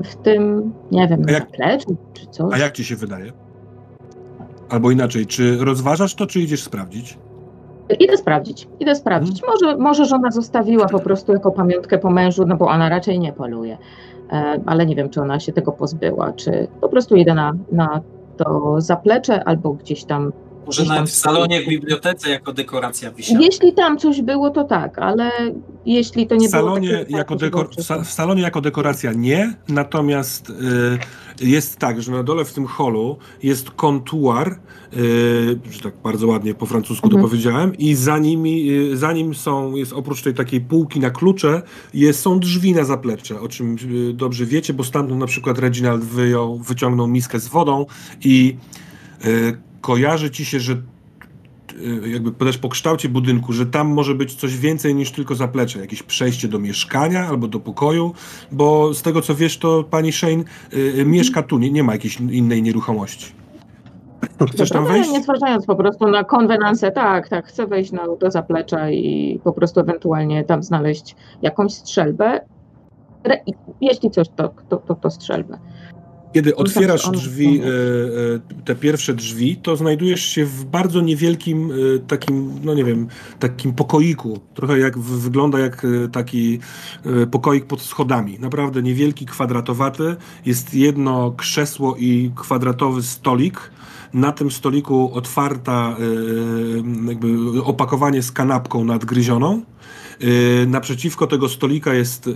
W tym, nie wiem, na zapleczu czy coś. A jak ci się wydaje? Albo inaczej, czy rozważasz to, czy idziesz sprawdzić? Idę sprawdzić, idę sprawdzić. Hmm. Może, może żona zostawiła po prostu jako pamiątkę po mężu, no bo ona raczej nie poluje. E, ale nie wiem, czy ona się tego pozbyła, czy po prostu idę na, na to zaplecze albo gdzieś tam może nawet w salonie, w bibliotece jako dekoracja wisiała. Jeśli tam coś było, to tak, ale jeśli to nie w salonie było... Takie, jako dekor... W salonie jako dekoracja nie, natomiast y, jest tak, że na dole w tym holu jest kontuar, y, że tak bardzo ładnie po francusku mhm. to powiedziałem, i za, nimi, y, za nim są, jest oprócz tej takiej półki na klucze, jest, są drzwi na zaplecze, o czym y, dobrze wiecie, bo stamtąd na przykład Reginald wyjął, wyciągnął miskę z wodą i y, kojarzy ci się, że y, jakby też po kształcie budynku, że tam może być coś więcej niż tylko zaplecze, jakieś przejście do mieszkania albo do pokoju, bo z tego co wiesz, to pani Shane y, y mieszka tu, nie, nie ma jakiejś innej nieruchomości. Chcesz tam wejść? Nie zważając po prostu na konwenansę, tak, tak, chcę wejść na, do zaplecza i po prostu ewentualnie tam znaleźć jakąś strzelbę. Jeśli coś, to, to, to, to strzelbę. Kiedy otwierasz drzwi, e, e, te pierwsze drzwi, to znajdujesz się w bardzo niewielkim e, takim, no nie wiem, takim pokoiku. Trochę jak wygląda jak taki pokoik pod schodami. Naprawdę niewielki, kwadratowaty. Jest jedno krzesło i kwadratowy stolik. Na tym stoliku otwarta jakby opakowanie z kanapką nadgryzioną. Naprzeciwko tego stolika jest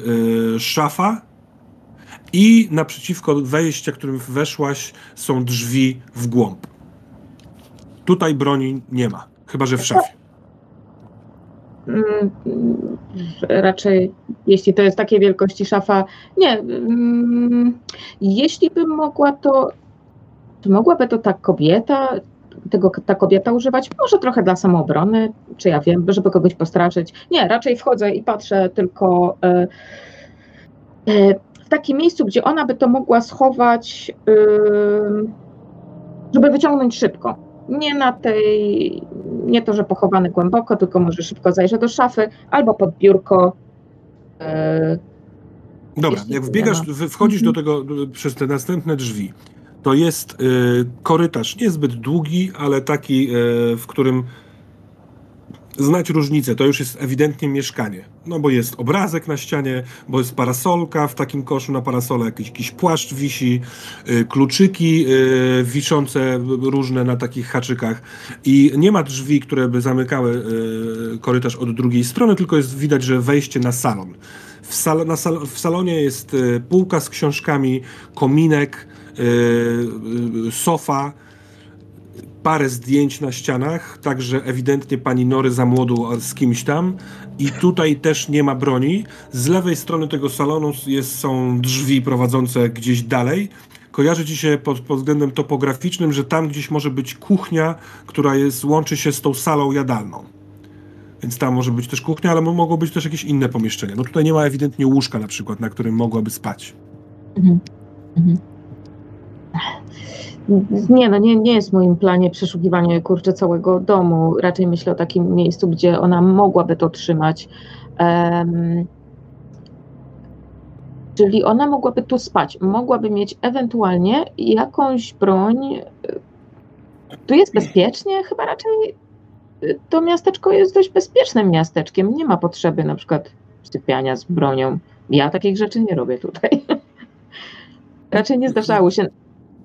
szafa i naprzeciwko wejścia, którym weszłaś, są drzwi w głąb. Tutaj broni nie ma, chyba że w szafie. Mm, raczej, jeśli to jest takiej wielkości szafa, nie. Mm, jeśli bym mogła, to czy mogłaby to ta kobieta, tego ta kobieta używać? Może trochę dla samoobrony, czy ja wiem, żeby kogoś postraszyć. Nie, raczej wchodzę i patrzę tylko. E, e, takim miejscu, gdzie ona by to mogła schować, żeby wyciągnąć szybko. Nie na tej, nie to, że pochowany głęboko, tylko może szybko zajrzę do szafy albo pod biurko. Y, Dobra, jak wbiegasz, wchodzisz do mhm. tego przez te następne drzwi, to jest y, korytarz niezbyt długi, ale taki, y, w którym znać różnicę. To już jest ewidentnie mieszkanie. No bo jest obrazek na ścianie, bo jest parasolka w takim koszu na parasole, jakiś, jakiś płaszcz wisi, y, kluczyki y, wiszące różne na takich haczykach i nie ma drzwi, które by zamykały y, korytarz od drugiej strony, tylko jest widać, że wejście na salon. W, sal, sal, w salonie jest półka z książkami, kominek, sofa, parę zdjęć na ścianach, także ewidentnie pani Nory za młodu z kimś tam i tutaj też nie ma broni. Z lewej strony tego salonu jest, są drzwi prowadzące gdzieś dalej. Kojarzy ci się pod, pod względem topograficznym, że tam gdzieś może być kuchnia, która jest, łączy się z tą salą jadalną. Więc tam może być też kuchnia, ale mogą być też jakieś inne pomieszczenia. No tutaj nie ma ewidentnie łóżka na przykład, na którym mogłaby spać. Mhm. Mhm. Nie, no nie, nie jest w moim planie przeszukiwanie kurczę całego domu. Raczej myślę o takim miejscu, gdzie ona mogłaby to trzymać. Um, czyli ona mogłaby tu spać, mogłaby mieć ewentualnie jakąś broń. Tu jest bezpiecznie? Chyba raczej to miasteczko jest dość bezpiecznym miasteczkiem. Nie ma potrzeby na przykład sypiania z bronią. Ja takich rzeczy nie robię tutaj. *laughs* raczej nie zdarzało się.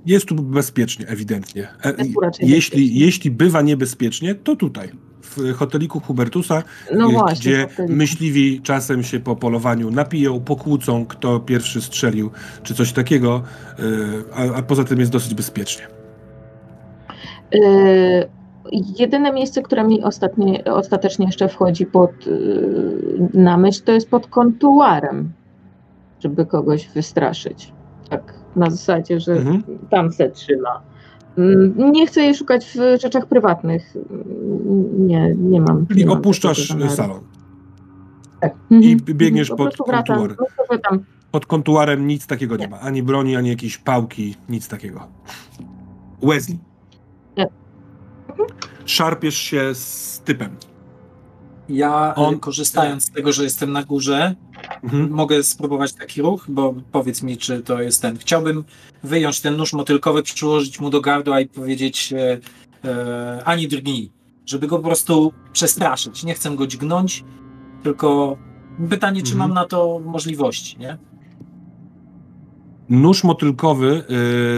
Jest tu bezpiecznie, ewidentnie. E, jeśli, jeśli bywa niebezpiecznie, to tutaj, w hoteliku Hubertusa, no właśnie, gdzie myśliwi czasem się po polowaniu napiją, pokłócą, kto pierwszy strzelił, czy coś takiego, e, a, a poza tym jest dosyć bezpiecznie. Yy, jedyne miejsce, które mi ostatnie, ostatecznie jeszcze wchodzi pod, yy, na myśl, to jest pod kontuarem, żeby kogoś wystraszyć. Tak na zasadzie, że mhm. tam se trzyma. Mm, nie chcę jej szukać w rzeczach prywatnych. Nie, nie mam. I opuszczasz salon. Tak. I mhm. biegniesz po pod kontuar. Pod kontuarem nic takiego nie. nie. ma. Ani broni, ani jakiejś pałki, nic takiego. Wesley. Nie. Mhm. Szarpiesz się z typem. Ja On... korzystając z tego, że jestem na górze, Mhm. Mogę spróbować taki ruch, bo powiedz mi, czy to jest ten. Chciałbym wyjąć ten nóż motylkowy, przyłożyć mu do gardła i powiedzieć e, e, ani drgnij, żeby go po prostu przestraszyć. Nie chcę go dźgnąć, tylko pytanie, czy mhm. mam na to możliwości, nie? Nóż motylkowy,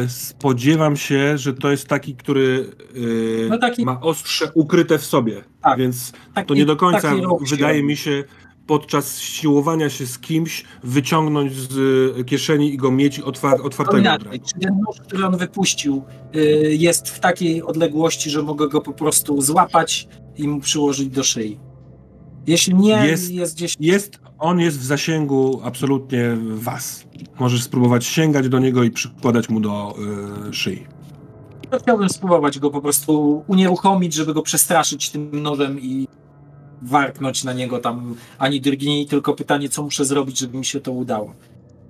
y, spodziewam się, że to jest taki, który y, no taki... ma ostrze ukryte w sobie, tak, więc taki, to nie do końca wydaje mi się podczas siłowania się z kimś wyciągnąć z y, kieszeni i go mieć otwar otwartego. Czy ten nóż, który on wypuścił y, jest w takiej odległości, że mogę go po prostu złapać i mu przyłożyć do szyi? Jeśli nie, jest, jest gdzieś... Jest, on jest w zasięgu absolutnie was. Możesz spróbować sięgać do niego i przykładać mu do y, szyi. No, chciałbym spróbować go po prostu unieruchomić, żeby go przestraszyć tym nożem i warknąć na niego tam ani drgnij, tylko pytanie, co muszę zrobić, żeby mi się to udało.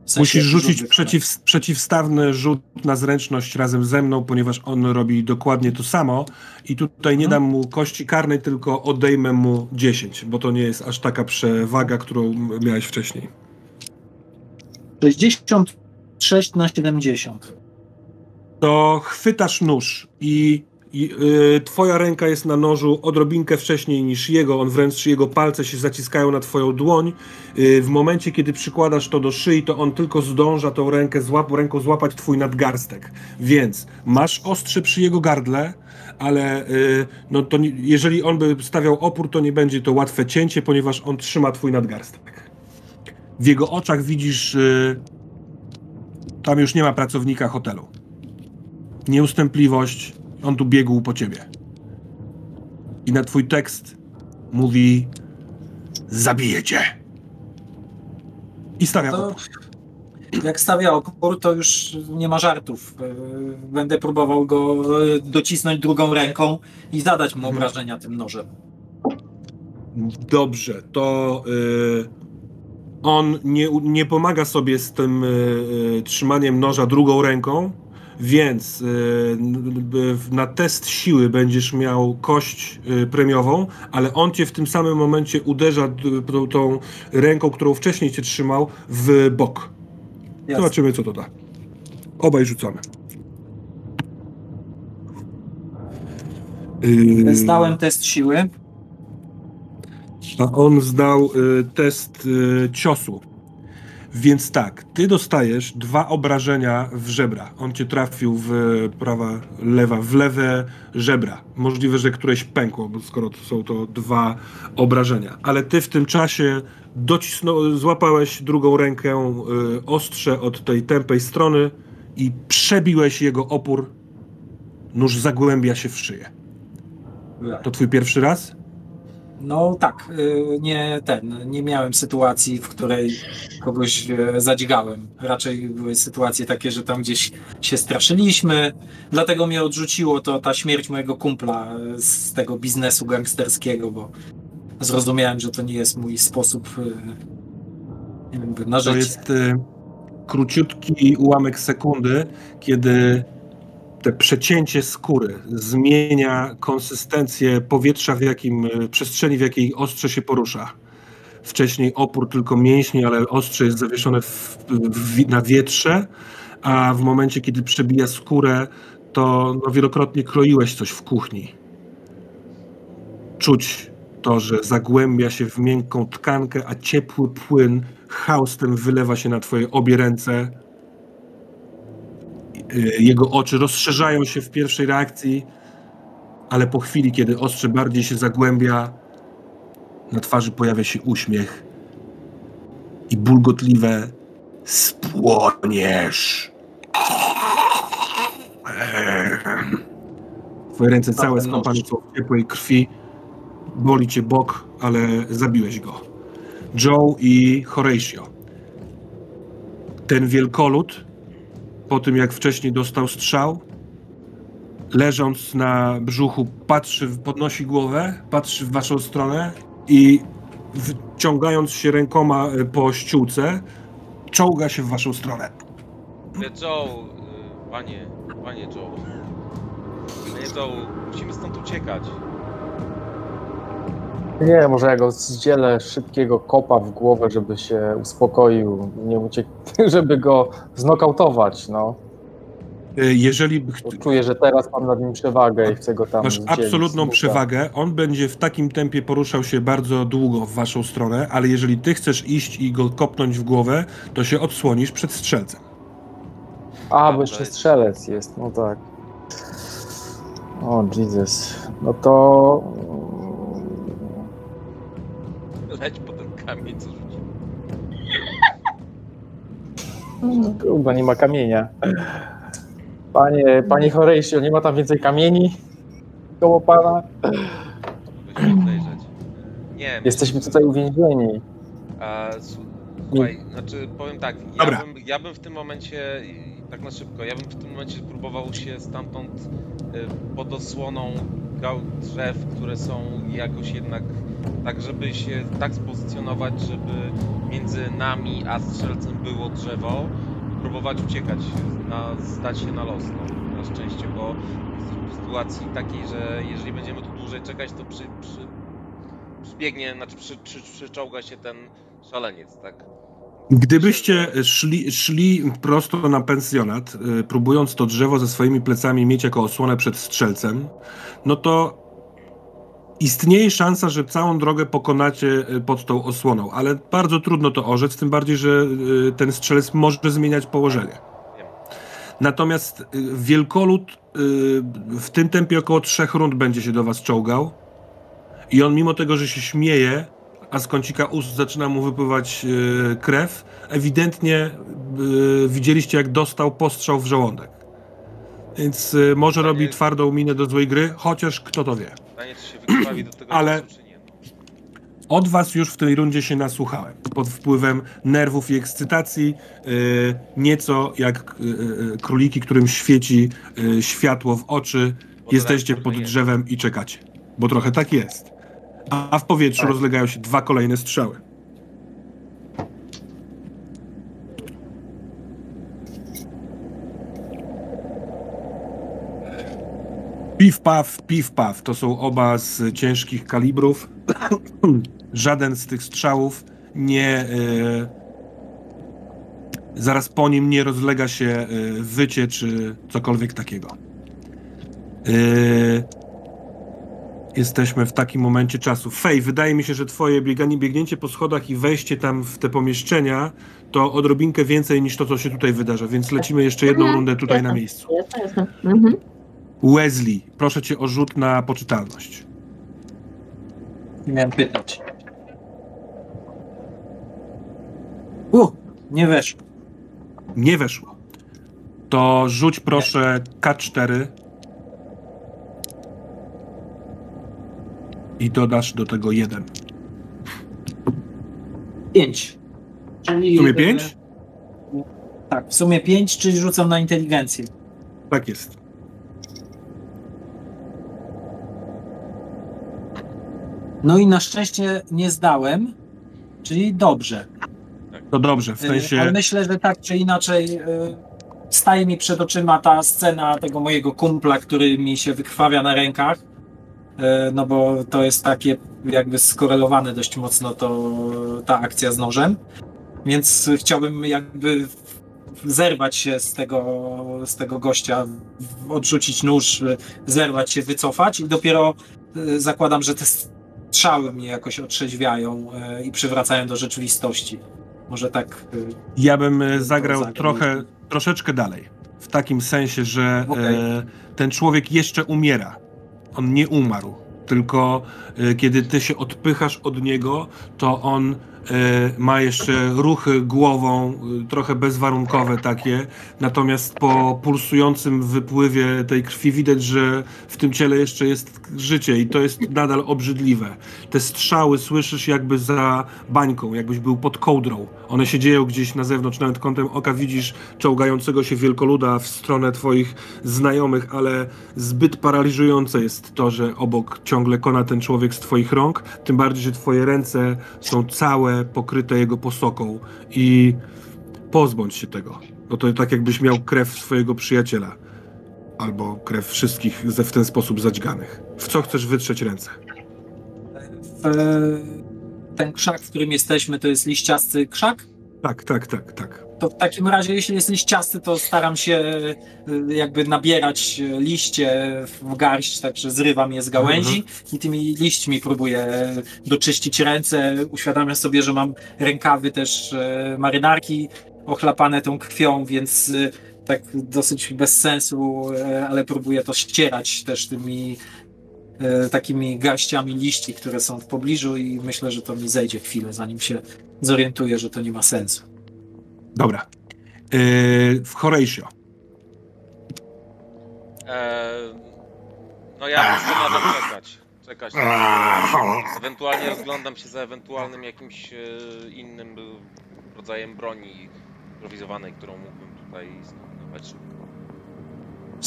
W sensie Musisz rzucić przeciw, przeciwstawny rzut na zręczność razem ze mną, ponieważ on robi dokładnie to samo i tutaj nie hmm. dam mu kości karnej, tylko odejmę mu 10, bo to nie jest aż taka przewaga, którą miałeś wcześniej. 66 na 70. To chwytasz nóż i i, y, twoja ręka jest na nożu odrobinkę wcześniej niż jego, on wręcz jego palce się zaciskają na twoją dłoń. Y, w momencie, kiedy przykładasz to do szyi, to on tylko zdąża tą rękę złap, ręką złapać twój nadgarstek. Więc masz ostrze przy jego gardle, ale y, no to nie, jeżeli on by stawiał opór, to nie będzie to łatwe cięcie, ponieważ on trzyma twój nadgarstek. W jego oczach widzisz, tam już nie ma pracownika hotelu. Nieustępliwość, on tu biegł po ciebie. I na twój tekst mówi: Zabiję cię. I stawia to, opór. Jak stawia opór, to już nie ma żartów. E, będę próbował go e, docisnąć drugą ręką i zadać mu mhm. obrażenia tym nożem. Dobrze, to yy, on nie, nie pomaga sobie z tym yy, trzymaniem noża drugą ręką, więc y, na test siły będziesz miał kość y, premiową, ale on cię w tym samym momencie uderza tą, tą ręką, którą wcześniej cię trzymał, w bok. Jasne. Zobaczymy, co to da. Obaj rzucamy. Zdałem test siły. A on zdał test ciosu. Więc tak, ty dostajesz dwa obrażenia w żebra. On cię trafił w prawa, lewa, w lewe żebra. Możliwe, że któreś pękło, bo skoro to są to dwa obrażenia. Ale ty w tym czasie docisnął, złapałeś drugą rękę y, ostrze od tej tępej strony i przebiłeś jego opór. Nóż zagłębia się w szyję. To twój pierwszy raz? No tak, y, nie ten, nie miałem sytuacji, w której kogoś e, zadźgałem. Raczej były sytuacje takie, że tam gdzieś się straszyliśmy, dlatego mnie odrzuciło to ta śmierć mojego kumpla e, z tego biznesu gangsterskiego, bo zrozumiałem, że to nie jest mój sposób e, na życie. To jest króciutki ułamek sekundy, kiedy te przecięcie skóry zmienia konsystencję powietrza, w jakim, e, przestrzeni, w jakiej ostrze się porusza. Wcześniej opór tylko mięśni, ale ostrze jest zawieszone w, w, na wietrze, a w momencie, kiedy przebija skórę, to no, wielokrotnie kroiłeś coś w kuchni. Czuć to, że zagłębia się w miękką tkankę, a ciepły płyn haustem wylewa się na twoje obie ręce, jego oczy rozszerzają się w pierwszej reakcji, ale po chwili, kiedy ostrze bardziej się zagłębia, na twarzy pojawia się uśmiech i bulgotliwe spłoniesz. Twoje ręce całe skąpane są w ciepłej krwi. Boli cię bok, ale zabiłeś go. Joe i Horatio. Ten wielkolud po tym jak wcześniej dostał strzał, leżąc na brzuchu, patrzy, podnosi głowę, patrzy w waszą stronę i wciągając się rękoma e, po ściółce, czołga się w waszą stronę. Joe, y, panie, panie Joe. Panie Joe, musimy stąd uciekać. Nie, może ja go zdzielę szybkiego kopa w głowę, żeby się uspokoił, nie uciekł, *laughs* żeby go znokautować, no. E, jeżeli czuję, że teraz mam nad nim przewagę i chcę go tam. Masz absolutną przewagę. On będzie w takim tempie poruszał się bardzo długo w waszą stronę, ale jeżeli ty chcesz iść i go kopnąć w głowę, to się odsłonisz przed strzelcem. A, bo jeszcze strzelec jest, no tak. O, Jesus. No to. Leć po ten kamień, co rzuci. Chyba nie ma kamienia. Panie, panie Horatio, nie ma tam więcej kamieni koło pana? Nie. Jesteśmy tutaj uwięzieni. A, słuchaj, znaczy powiem tak, ja bym, ja bym w tym momencie, tak na szybko, ja bym w tym momencie próbował się stamtąd y, pod osłoną drzew, które są jakoś jednak tak, żeby się tak spozycjonować, żeby między nami a strzelcem było drzewo, próbować uciekać, na, zdać się na los, no, na szczęście, bo w sytuacji takiej, że jeżeli będziemy tu dłużej czekać, to przy, przy, przybiegnie, znaczy przy, przy, przyczołga się ten szaleniec, tak? Gdybyście szli, szli prosto na pensjonat, y, próbując to drzewo ze swoimi plecami mieć jako osłonę przed strzelcem, no to istnieje szansa, że całą drogę pokonacie y, pod tą osłoną, ale bardzo trudno to orzec, tym bardziej, że y, ten strzelec może zmieniać położenie. Natomiast wielkolud w tym tempie około trzech rund będzie się do was czołgał i on mimo tego, że się śmieje, a z kącika ust zaczyna mu wypływać yy, krew, ewidentnie yy, widzieliście, jak dostał postrzał w żołądek. Więc yy, może robi twardą minę do złej gry, chociaż kto to wie. *clears throat* Ale czasu. Od was już w tej rundzie się nasłuchałem. Pod wpływem nerwów i ekscytacji, nieco jak króliki, którym świeci światło w oczy, jesteście pod drzewem i czekacie. Bo trochę tak jest a w powietrzu tak. rozlegają się dwa kolejne strzały. Piw paw, piw paw. To są oba z ciężkich kalibrów. *clears throat* Żaden z tych strzałów nie. Yy, zaraz po nim nie rozlega się yy, wycie czy cokolwiek takiego. Yy, jesteśmy w takim momencie czasu. Fej, wydaje mi się, że twoje bieganie, biegnięcie po schodach i wejście tam w te pomieszczenia to odrobinkę więcej niż to, co się tutaj wydarza, więc lecimy jeszcze jedną rundę tutaj na miejscu. Mhm. Wesley, proszę cię o rzut na poczytalność. Miałem pytać. U, nie weszło. Nie weszło. To rzuć proszę K4 i dodasz do tego jeden. Pięć. Czyli, w sumie pięć? Tak, w sumie pięć, czyli rzucam na inteligencję. Tak jest. No i na szczęście nie zdałem, czyli dobrze. To dobrze, w sensie... Ale myślę, że tak czy inaczej y, staje mi przed oczyma ta scena tego mojego kumpla, który mi się wykrwawia na rękach no bo to jest takie jakby skorelowane dość mocno to, ta akcja z nożem, więc chciałbym jakby zerwać się z tego, z tego gościa, odrzucić nóż, zerwać się, wycofać i dopiero e, zakładam, że te strzały mnie jakoś otrzeźwiają e, i przywracają do rzeczywistości. Może tak. Ja bym zagrał trochę, troszeczkę dalej. W takim sensie, że okay. ten człowiek jeszcze umiera on nie umarł, tylko y, kiedy ty się odpychasz od niego, to on E, ma jeszcze ruchy głową, e, trochę bezwarunkowe takie, natomiast po pulsującym wypływie tej krwi widać, że w tym ciele jeszcze jest życie i to jest nadal obrzydliwe. Te strzały słyszysz jakby za bańką, jakbyś był pod kołdrą. One się dzieją gdzieś na zewnątrz, nawet kątem oka widzisz czołgającego się wielkoluda w stronę twoich znajomych, ale zbyt paraliżujące jest to, że obok ciągle kona ten człowiek z twoich rąk, tym bardziej, że twoje ręce są całe pokryte jego posoką i pozbądź się tego. No to tak jakbyś miał krew swojego przyjaciela. Albo krew wszystkich ze w ten sposób zadźganych. W co chcesz wytrzeć ręce? Ten krzak, w którym jesteśmy, to jest liściasty krzak? Tak, tak, tak, tak. To w takim razie, jeśli jest liściasty, to staram się y, jakby nabierać liście w garść, także zrywam je z gałęzi mhm. i tymi liśćmi próbuję doczyścić ręce. Uświadamiam sobie, że mam rękawy też marynarki ochlapane tą krwią, więc y, tak dosyć bez sensu, ale próbuję to ścierać też tymi takimi garściami liści, które są w pobliżu i myślę, że to mi zejdzie chwilę, zanim się zorientuję, że to nie ma sensu. Dobra. Yy, w Horatio. Eee, no ja muszę nadal czekać. Czekać. Ewentualnie rozglądam się za ewentualnym jakimś e, innym rodzajem broni improwizowanej, którą mógłbym tutaj zdominować szybko.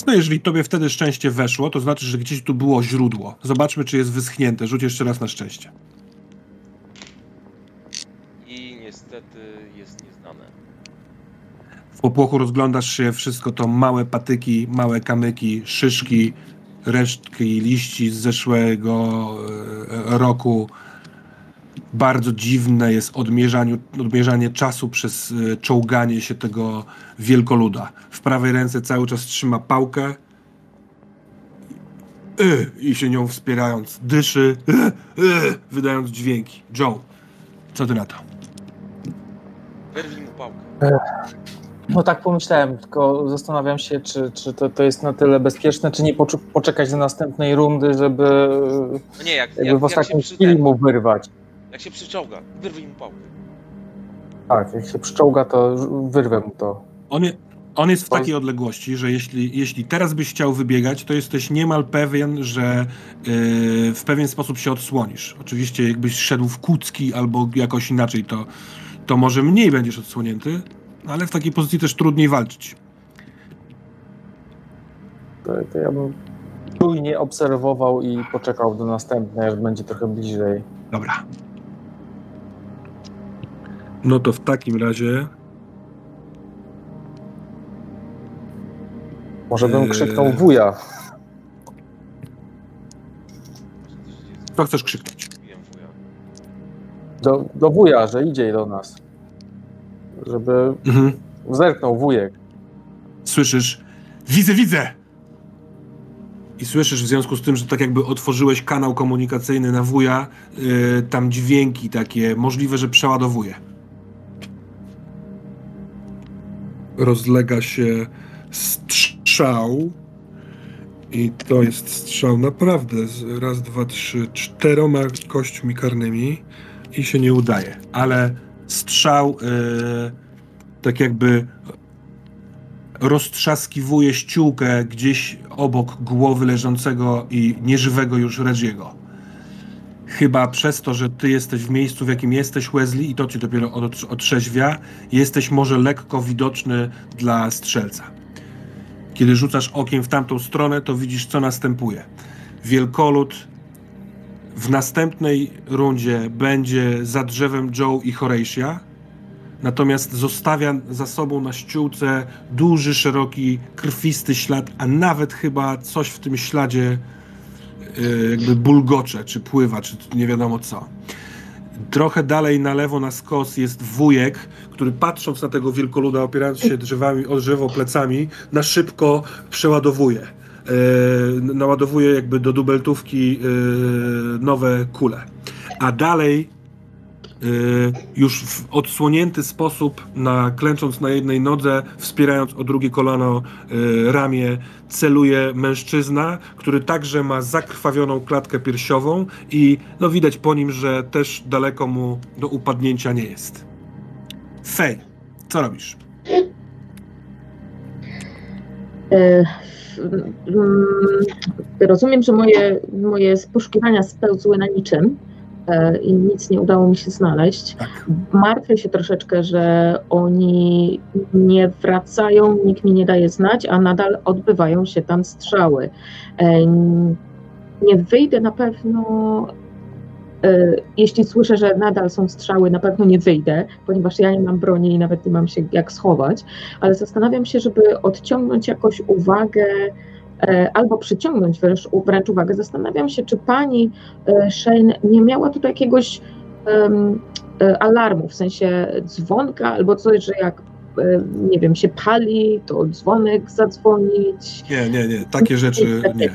No jeżeli tobie wtedy szczęście weszło, to znaczy, że gdzieś tu było źródło. Zobaczmy, czy jest wyschnięte. Rzuć jeszcze raz na szczęście. I niestety jest nieznane. W popłochu rozglądasz się, wszystko to małe patyki, małe kamyki, szyszki, resztki liści z zeszłego e, roku, bardzo dziwne jest odmierzanie czasu przez e, czołganie się tego wielkoluda. W prawej ręce cały czas trzyma pałkę y, i się nią wspierając dyszy, y, wydając dźwięki. Joe, co ty na to? Wyrwij mu pałkę. No tak pomyślałem, tylko zastanawiam się, czy, czy to, to jest na tyle bezpieczne, czy nie poczekać do następnej rundy, żeby no nie, jak, jakby jak, w ostatnim chwili mu wyrwać. Jak się przyczołga, wyrwij mu pałkę. Tak, jak się przyczołga, to wyrwę mu to. On, on jest w takiej odległości, że jeśli, jeśli teraz byś chciał wybiegać, to jesteś niemal pewien, że yy, w pewien sposób się odsłonisz. Oczywiście jakbyś szedł w kucki albo jakoś inaczej, to, to może mniej będziesz odsłonięty, ale w takiej pozycji też trudniej walczyć. To, to ja bym czujnie obserwował i poczekał do następnej, aż będzie trochę bliżej. Dobra. No to w takim razie. Może bym krzyknął eee. wuja. Co chcesz krzyknąć? Do, do wuja, że idzie do nas. Żeby mhm. zerknął wujek. Słyszysz? Widzę, widzę! i słyszysz w związku z tym, że tak jakby otworzyłeś kanał komunikacyjny na wuja, yy, tam dźwięki takie, możliwe, że przeładowuje. Rozlega się strzał i to jest strzał naprawdę raz, dwa, trzy, czteroma kośćmi karnymi i się nie udaje, ale strzał yy, tak jakby roztrzaskiwuje ściółkę gdzieś obok głowy leżącego i nieżywego już Regiego. Chyba przez to, że ty jesteś w miejscu, w jakim jesteś, Wesley, i to cię dopiero otrzeźwia, jesteś może lekko widoczny dla strzelca. Kiedy rzucasz okiem w tamtą stronę, to widzisz, co następuje. Wielkolud w następnej rundzie będzie za drzewem Joe i Horatia, natomiast zostawia za sobą na ściółce duży, szeroki, krwisty ślad, a nawet chyba coś w tym śladzie jakby bulgocze, czy pływa, czy nie wiadomo co. Trochę dalej na lewo na skos jest wujek, który patrząc na tego wielkoluda, opierając się drzewami, o drzewo plecami, na szybko przeładowuje. Yy, naładowuje jakby do dubeltówki yy, nowe kule. A dalej Y, już w odsłonięty sposób, na, klęcząc na jednej nodze, wspierając o drugie kolano y, ramię, celuje mężczyzna, który także ma zakrwawioną klatkę piersiową i no, widać po nim, że też daleko mu do upadnięcia nie jest. Fej, co robisz? E, rozumiem, że moje, moje poszukiwania spełzły na niczym. E, i nic nie udało mi się znaleźć. Tak. Martwię się troszeczkę, że oni nie wracają, nikt mi nie daje znać, a nadal odbywają się tam strzały. E, nie wyjdę na pewno, e, jeśli słyszę, że nadal są strzały, na pewno nie wyjdę, ponieważ ja nie mam broni i nawet nie mam się jak schować, ale zastanawiam się, żeby odciągnąć jakoś uwagę albo przyciągnąć wręcz, wręcz uwagę. Zastanawiam się, czy pani Shane nie miała tutaj jakiegoś um, alarmu, w sensie dzwonka albo coś, że jak nie wiem, się pali, to dzwonek zadzwonić. Nie, nie, nie, takie rzeczy nie.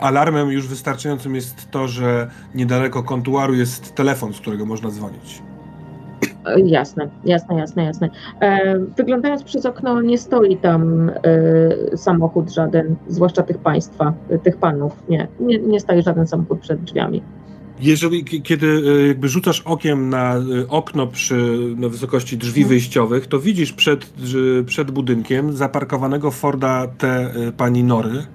Alarmem już wystarczającym jest to, że niedaleko kontuaru jest telefon, z którego można dzwonić. Jasne, jasne, jasne, jasne. E, wyglądając przez okno, nie stoi tam e, samochód żaden, zwłaszcza tych państwa, tych panów. Nie, nie, nie stoi żaden samochód przed drzwiami. Jeżeli, kiedy e, jakby rzucasz okiem na okno przy na wysokości drzwi mhm. wyjściowych, to widzisz przed, przed budynkiem zaparkowanego Forda te pani Nory.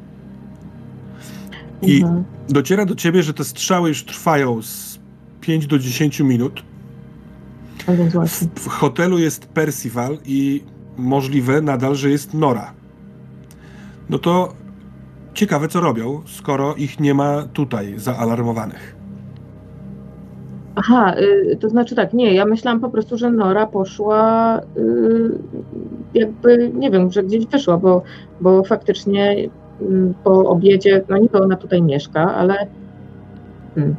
I mhm. dociera do ciebie, że te strzały już trwają z 5 do 10 minut w, w hotelu jest Percival i możliwe nadal, że jest Nora. No to ciekawe, co robią, skoro ich nie ma tutaj zaalarmowanych. Aha, y, to znaczy tak, nie, ja myślałam po prostu, że Nora poszła y, jakby, nie wiem, że gdzieś wyszła, bo, bo faktycznie y, po obiedzie, no niby ona tutaj mieszka, ale hmm,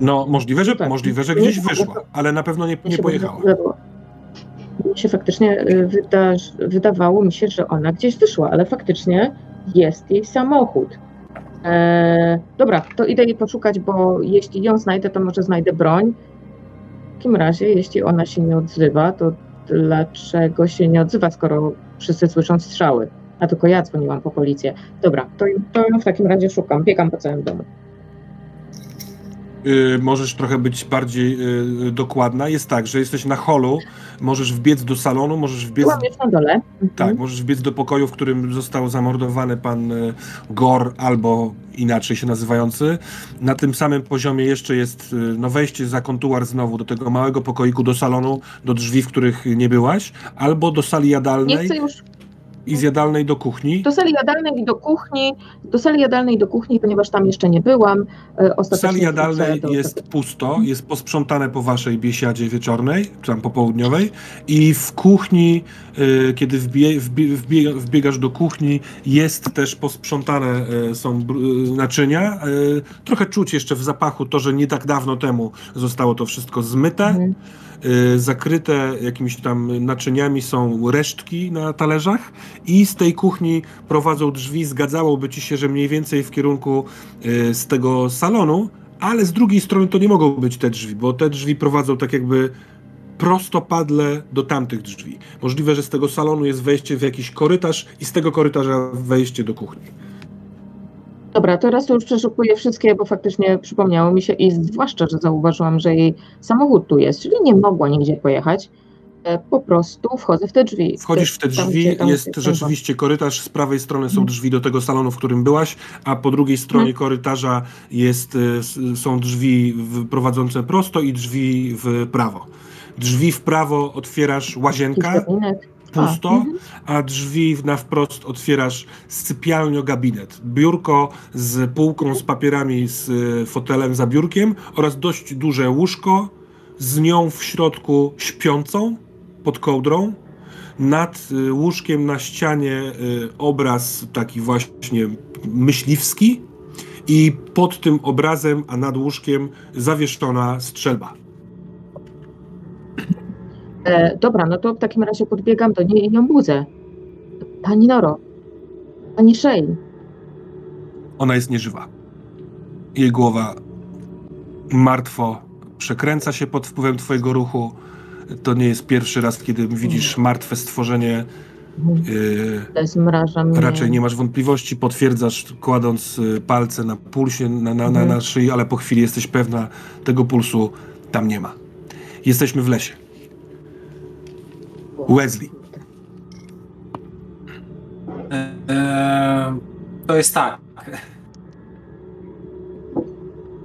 no, możliwe, że, tak. możliwe, że gdzieś wyszła, ale na pewno nie, nie pojechała. Mi się faktycznie y, wyda, wydawało mi się, że ona gdzieś wyszła, ale faktycznie jest jej samochód. E, dobra, to idę jej poszukać, bo jeśli ją znajdę, to może znajdę broń. W takim razie, jeśli ona się nie odzywa, to dlaczego się nie odzywa, skoro wszyscy słyszą strzały? A tylko ja dzwoniłam po policję. Dobra, to, to w takim razie szukam, biegam po całym domu. Y, możesz trochę być bardziej y, dokładna. Jest tak, że jesteś na holu, możesz wbiec do salonu, możesz wbiec... Byłam już na dole. Mhm. Tak, możesz wbiec do pokoju, w którym został zamordowany pan y, Gor, albo inaczej się nazywający. Na tym samym poziomie jeszcze jest no, wejście za kontuar znowu do tego małego pokoiku, do salonu, do drzwi, w których nie byłaś, albo do sali jadalnej. Nie chcę już i z jadalnej do kuchni? Do sali jadalnej i do kuchni, do sali jadalnej do kuchni, ponieważ tam jeszcze nie byłam. E, w sali jadalnej jest pusto, jest posprzątane po waszej biesiadzie wieczornej, czy tam popołudniowej i w kuchni, e, kiedy wbie, wbie, wbiegasz do kuchni, jest też posprzątane e, są naczynia. Trochę czuć jeszcze w zapachu to, że nie tak dawno temu zostało to wszystko zmyte. Mhm. Zakryte jakimiś tam naczyniami są resztki na talerzach i z tej kuchni prowadzą drzwi. Zgadzałoby ci się, że mniej więcej w kierunku y, z tego salonu, ale z drugiej strony to nie mogą być te drzwi, bo te drzwi prowadzą tak jakby prostopadle do tamtych drzwi. Możliwe, że z tego salonu jest wejście w jakiś korytarz i z tego korytarza wejście do kuchni. Dobra, teraz już przeszukuję wszystkie, bo faktycznie przypomniało mi się i zwłaszcza, że zauważyłam, że jej samochód tu jest, czyli nie mogła nigdzie pojechać. E, po prostu wchodzę w te drzwi. Wchodzisz w te drzwi, tam, tam, jest tam, rzeczywiście korytarz, z prawej strony są mhm. drzwi do tego salonu, w którym byłaś, a po drugiej stronie hmm. korytarza jest, e, są drzwi prowadzące prosto i drzwi w prawo. Drzwi w prawo otwierasz łazienka pusto, a, mhm. a drzwi na wprost otwierasz sypialnio-gabinet. Biurko z półką z papierami, z e, fotelem za biurkiem oraz dość duże łóżko z nią w środku śpiącą pod kołdrą. Nad e, łóżkiem na ścianie e, obraz taki właśnie myśliwski i pod tym obrazem, a nad łóżkiem zawieszona strzelba. E, dobra, no to w takim razie podbiegam do niej i ją budzę. Pani Noro, pani Shane. Ona jest nieżywa. Jej głowa martwo przekręca się pod wpływem twojego ruchu. To nie jest pierwszy raz, kiedy widzisz martwe stworzenie. Yy, Zmraża mnie. Raczej nie masz wątpliwości, potwierdzasz kładąc y, palce na pulsie, na, na, na, na szyi, ale po chwili jesteś pewna, tego pulsu tam nie ma. Jesteśmy w lesie. Wesley. E, to jest tak.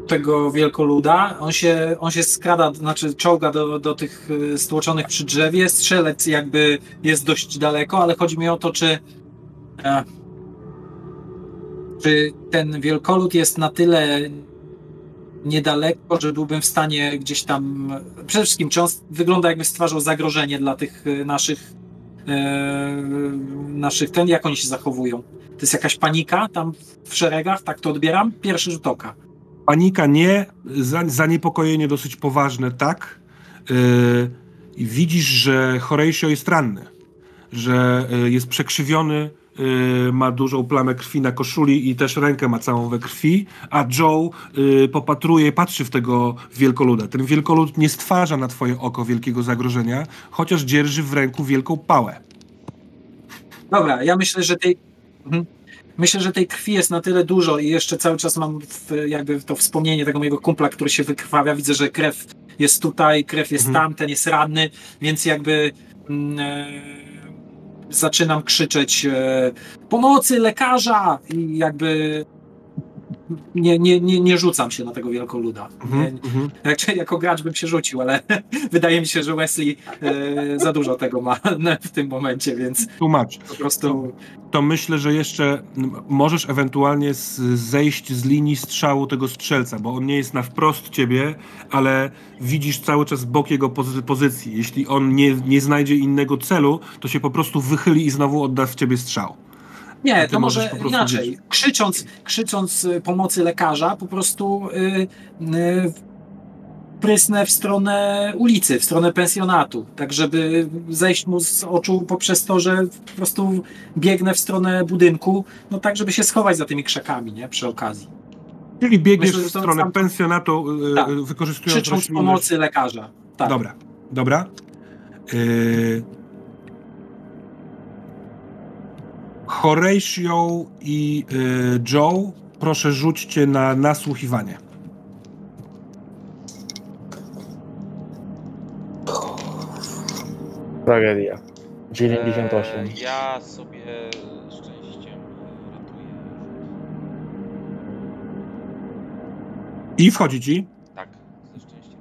Tego wielkoluda, on się, on się skrada, znaczy czołga do, do tych e, stłoczonych przy drzewie. Strzelec jakby jest dość daleko, ale chodzi mi o to, czy, e, czy ten wielkolud jest na tyle niedaleko, że byłbym w stanie gdzieś tam. Przede wszystkim, czy on wygląda jakby stwarzał zagrożenie dla tych y, naszych e, naszych ten, jak oni się zachowują? To jest jakaś panika tam w szeregach? Tak to odbieram? Pierwszy rzut oka. Panika nie, zaniepokojenie dosyć poważne, tak. Yy, widzisz, że Horatio jest ranny, że yy, jest przekrzywiony, yy, ma dużą plamę krwi na koszuli i też rękę ma całą we krwi, a Joe yy, popatruje, patrzy w tego wielkoluda. Ten wielkolud nie stwarza na twoje oko wielkiego zagrożenia, chociaż dzierży w ręku wielką pałę. Dobra, ja myślę, że tej... Mhm. Myślę, że tej krwi jest na tyle dużo i jeszcze cały czas mam w, jakby to wspomnienie tego mojego kumpla, który się wykrwawia. Widzę, że krew jest tutaj, krew jest mhm. tam, ten jest ranny, więc jakby mm, e, zaczynam krzyczeć e, pomocy, lekarza i jakby nie, nie, nie, nie rzucam się na tego wielkoluda. Mm -hmm. Jak, jako gracz bym się rzucił, ale *laughs* wydaje mi się, że Wesley e, za dużo tego ma *laughs* w tym momencie, więc Tłumacz. po prostu... To, to myślę, że jeszcze możesz ewentualnie z, zejść z linii strzału tego strzelca, bo on nie jest na wprost ciebie, ale widzisz cały czas bok jego pozy pozycji. Jeśli on nie, nie znajdzie innego celu, to się po prostu wychyli i znowu odda w ciebie strzał. Nie, to może inaczej. Krzycząc, krzycząc y, pomocy lekarza, po prostu yy, yy, prysnę w stronę ulicy, w stronę pensjonatu, tak żeby zejść mu z oczu poprzez to, że po prostu biegnę w stronę budynku, no tak, żeby się schować za tymi krzakami, nie, przy okazji. Czyli biegniesz Myślę, w stronę sam... pensjonatu, yy, tak. wykorzystując Krzycząc pomocy lekarza. Tak. Dobra, dobra. Yy, Horatio i y, Joe, proszę rzućcie na nasłuchiwanie. Tragedia. 98. Eee, ja sobie szczęściem ratuję. I wchodzi ci? Tak, ze szczęściem.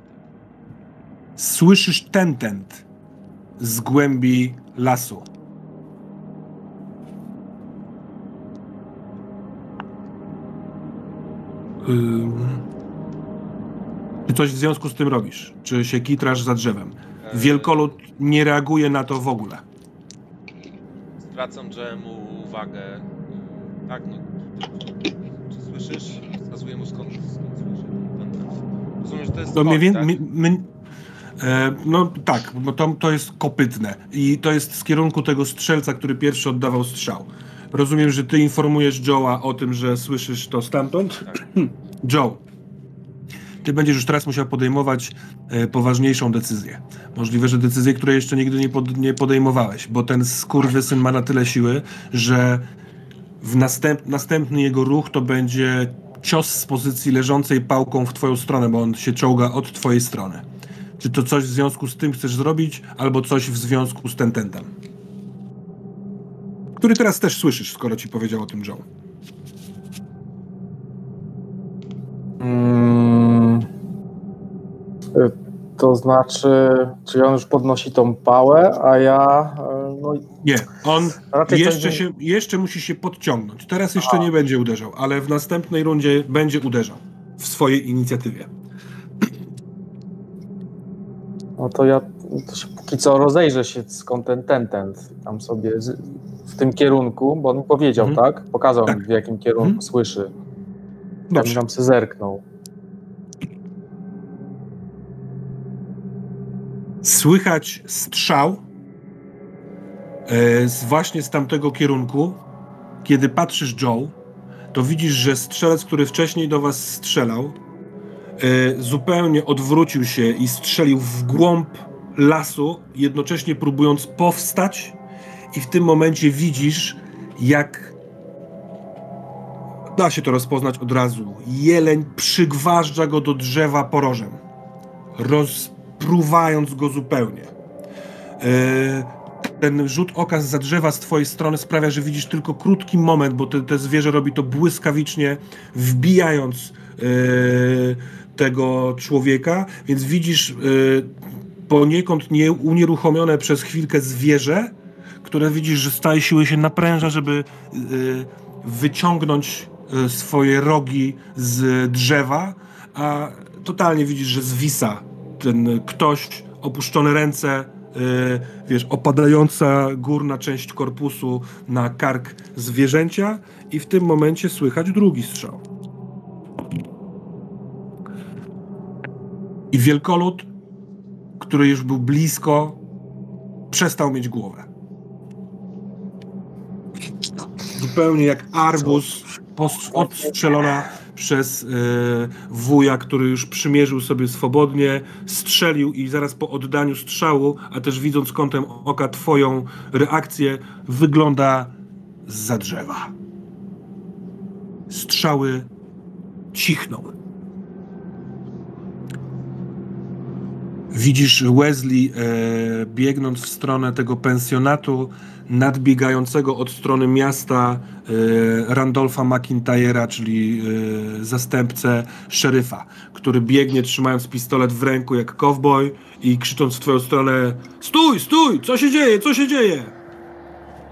Słyszysz tentent z głębi lasu. Czy coś w związku z tym robisz? Czy się kitrasz za drzewem? Wielkolud nie reaguje na to w ogóle. Zwracam mu uwagę. Tak, no. Czy słyszysz? Wskazuję mu skąd, skąd słyszę. Rozumiem, że to jest. No, my, tak? my, my, e, no tak, bo to, to jest kopytne i to jest z kierunku tego strzelca, który pierwszy oddawał strzał. Rozumiem, że ty informujesz Joe'a o tym, że słyszysz to stamtąd? Tak. *clears throat* Joe, ty będziesz już teraz musiał podejmować e, poważniejszą decyzję. Możliwe, że decyzję, której jeszcze nigdy nie, pod, nie podejmowałeś, bo ten skurwysyn ma na tyle siły, że w następ, następny jego ruch to będzie cios z pozycji leżącej pałką w twoją stronę, bo on się czołga od twojej strony. Czy to coś w związku z tym chcesz zrobić, albo coś w związku z tententem? Który teraz też słyszysz, skoro ci powiedział o tym Joe. Hmm. To znaczy, czy on już podnosi tą pałę, a ja. E, no, nie, on jeszcze, się, jeszcze musi się podciągnąć. Teraz jeszcze a. nie będzie uderzał, ale w następnej rundzie będzie uderzał w swojej inicjatywie. No to ja to się póki co rozejrzę się skąd ten ten, ten tam sobie z, w tym kierunku, bo on mi powiedział, mhm. tak? Pokazał tak. mi w jakim kierunku mhm. słyszy. Tam nam się zerknął. Słychać strzał e, z, właśnie z tamtego kierunku. Kiedy patrzysz Joe, to widzisz, że strzelec, który wcześniej do was strzelał, e, zupełnie odwrócił się i strzelił w głąb lasu, jednocześnie próbując powstać, i w tym momencie widzisz, jak da się to rozpoznać od razu. Jeleń przygważdża go do drzewa porożem, rozpruwając go zupełnie. E, ten rzut oka za drzewa z twojej strony sprawia, że widzisz tylko krótki moment, bo te, te zwierzę robi to błyskawicznie, wbijając e, tego człowieka, więc widzisz e, poniekąd nie, unieruchomione przez chwilkę zwierzę, które widzisz, że całej siły się napręża, żeby y, wyciągnąć y, swoje rogi z drzewa, a totalnie widzisz, że zwisa ten ktoś, opuszczone ręce, wiesz, opadająca górna część korpusu na kark zwierzęcia i w tym momencie słychać drugi strzał. I wielkolud, który już był blisko, przestał mieć głowę. Zupełnie jak arbuz odstrzelona przez y, wuja, który już przymierzył sobie swobodnie, strzelił i zaraz po oddaniu strzału, a też widząc kątem oka twoją reakcję, wygląda za drzewa. Strzały cichną. Widzisz Wesley e, biegnąc w stronę tego pensjonatu, nadbiegającego od strony miasta e, Randolfa McIntyre'a, czyli e, zastępcę szeryfa, który biegnie trzymając pistolet w ręku jak cowboy i krzycząc w twoją stronę Stój, stój! Co się dzieje? Co się dzieje?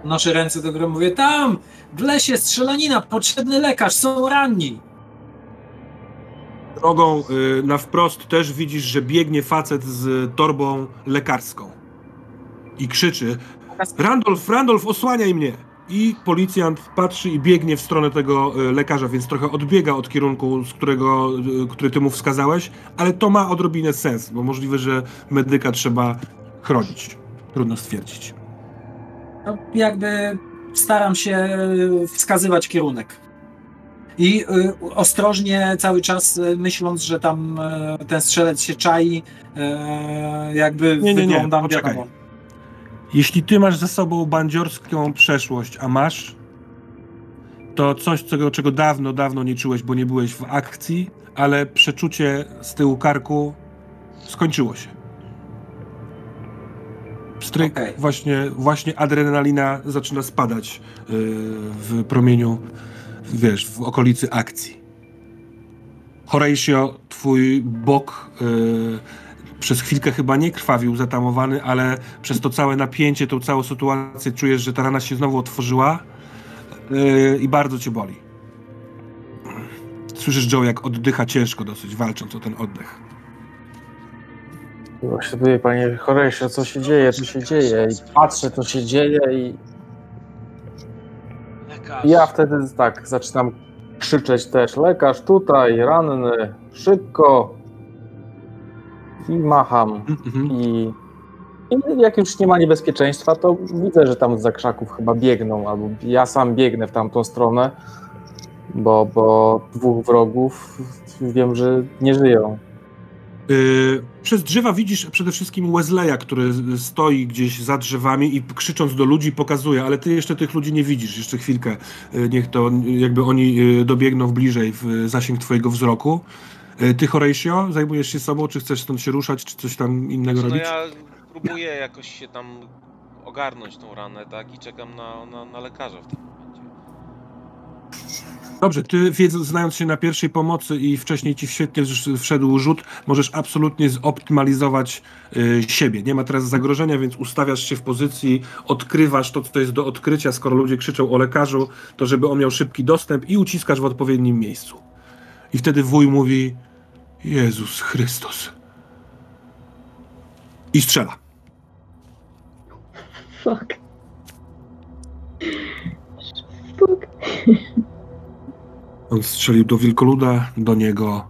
Noszę ręce do góry, mówię tam! W lesie strzelanina, potrzebny lekarz, są ranni! Drogą y, na wprost też widzisz, że biegnie facet z torbą lekarską i krzyczy Randolph, Randolph, osłaniaj mnie! I policjant patrzy i biegnie w stronę tego y, lekarza, więc trochę odbiega od kierunku, z którego, y, który ty mu wskazałeś, ale to ma odrobinę sens, bo możliwe, że medyka trzeba chronić. Trudno stwierdzić. No, jakby staram się wskazywać kierunek. I y, ostrożnie cały czas y, myśląc, że tam y, ten strzelec się czai, jakby nie, nie, nie, poczekaj. Jeśli ty masz za sobą bandziorską przeszłość, a masz, to coś, czego, czego dawno, dawno nie czułeś, bo nie byłeś w akcji, ale przeczucie z tyłu karku skończyło się. Stryk, okay. właśnie, właśnie adrenalina zaczyna spadać w promieniu wiesz, w okolicy akcji. Horatio, twój bok yy, przez chwilkę chyba nie krwawił zatamowany, ale przez to całe napięcie, tą całą sytuację czujesz, że ta rana się znowu otworzyła yy, i bardzo cię boli. Słyszysz Joe, jak oddycha ciężko dosyć, walcząc o ten oddech. Tutaj, panie Horatio, co się dzieje, co się dzieje i patrzę, co się dzieje i. Ja wtedy tak zaczynam krzyczeć też, lekarz tutaj, ranny, szybko. I macham. Mhm. I, I, jak już nie ma niebezpieczeństwa, to widzę, że tam z krzaków chyba biegną, albo ja sam biegnę w tamtą stronę, bo, bo dwóch wrogów wiem, że nie żyją. Y, przez drzewa widzisz przede wszystkim Wesleya, który stoi gdzieś za drzewami i krzycząc do ludzi pokazuje, ale ty jeszcze tych ludzi nie widzisz. Jeszcze chwilkę, y, niech to jakby oni y, dobiegną bliżej w zasięg twojego wzroku. Ty, Horatio, zajmujesz się sobą, czy chcesz stąd się ruszać, czy coś tam innego znaczy, robić? No ja próbuję jakoś się tam ogarnąć tą ranę, tak, i czekam na, na, na lekarza w tym momencie. Dobrze, ty wiedząc, znając się na pierwszej pomocy i wcześniej ci świetnie wszedł rzut, możesz absolutnie zoptymalizować y, siebie. Nie ma teraz zagrożenia, więc ustawiasz się w pozycji, odkrywasz to, co jest do odkrycia, skoro ludzie krzyczą o lekarzu, to żeby on miał szybki dostęp i uciskasz w odpowiednim miejscu. I wtedy wuj mówi Jezus Chrystus. I strzela. Fuck. Fuck. On strzelił do wilkoluda, do niego.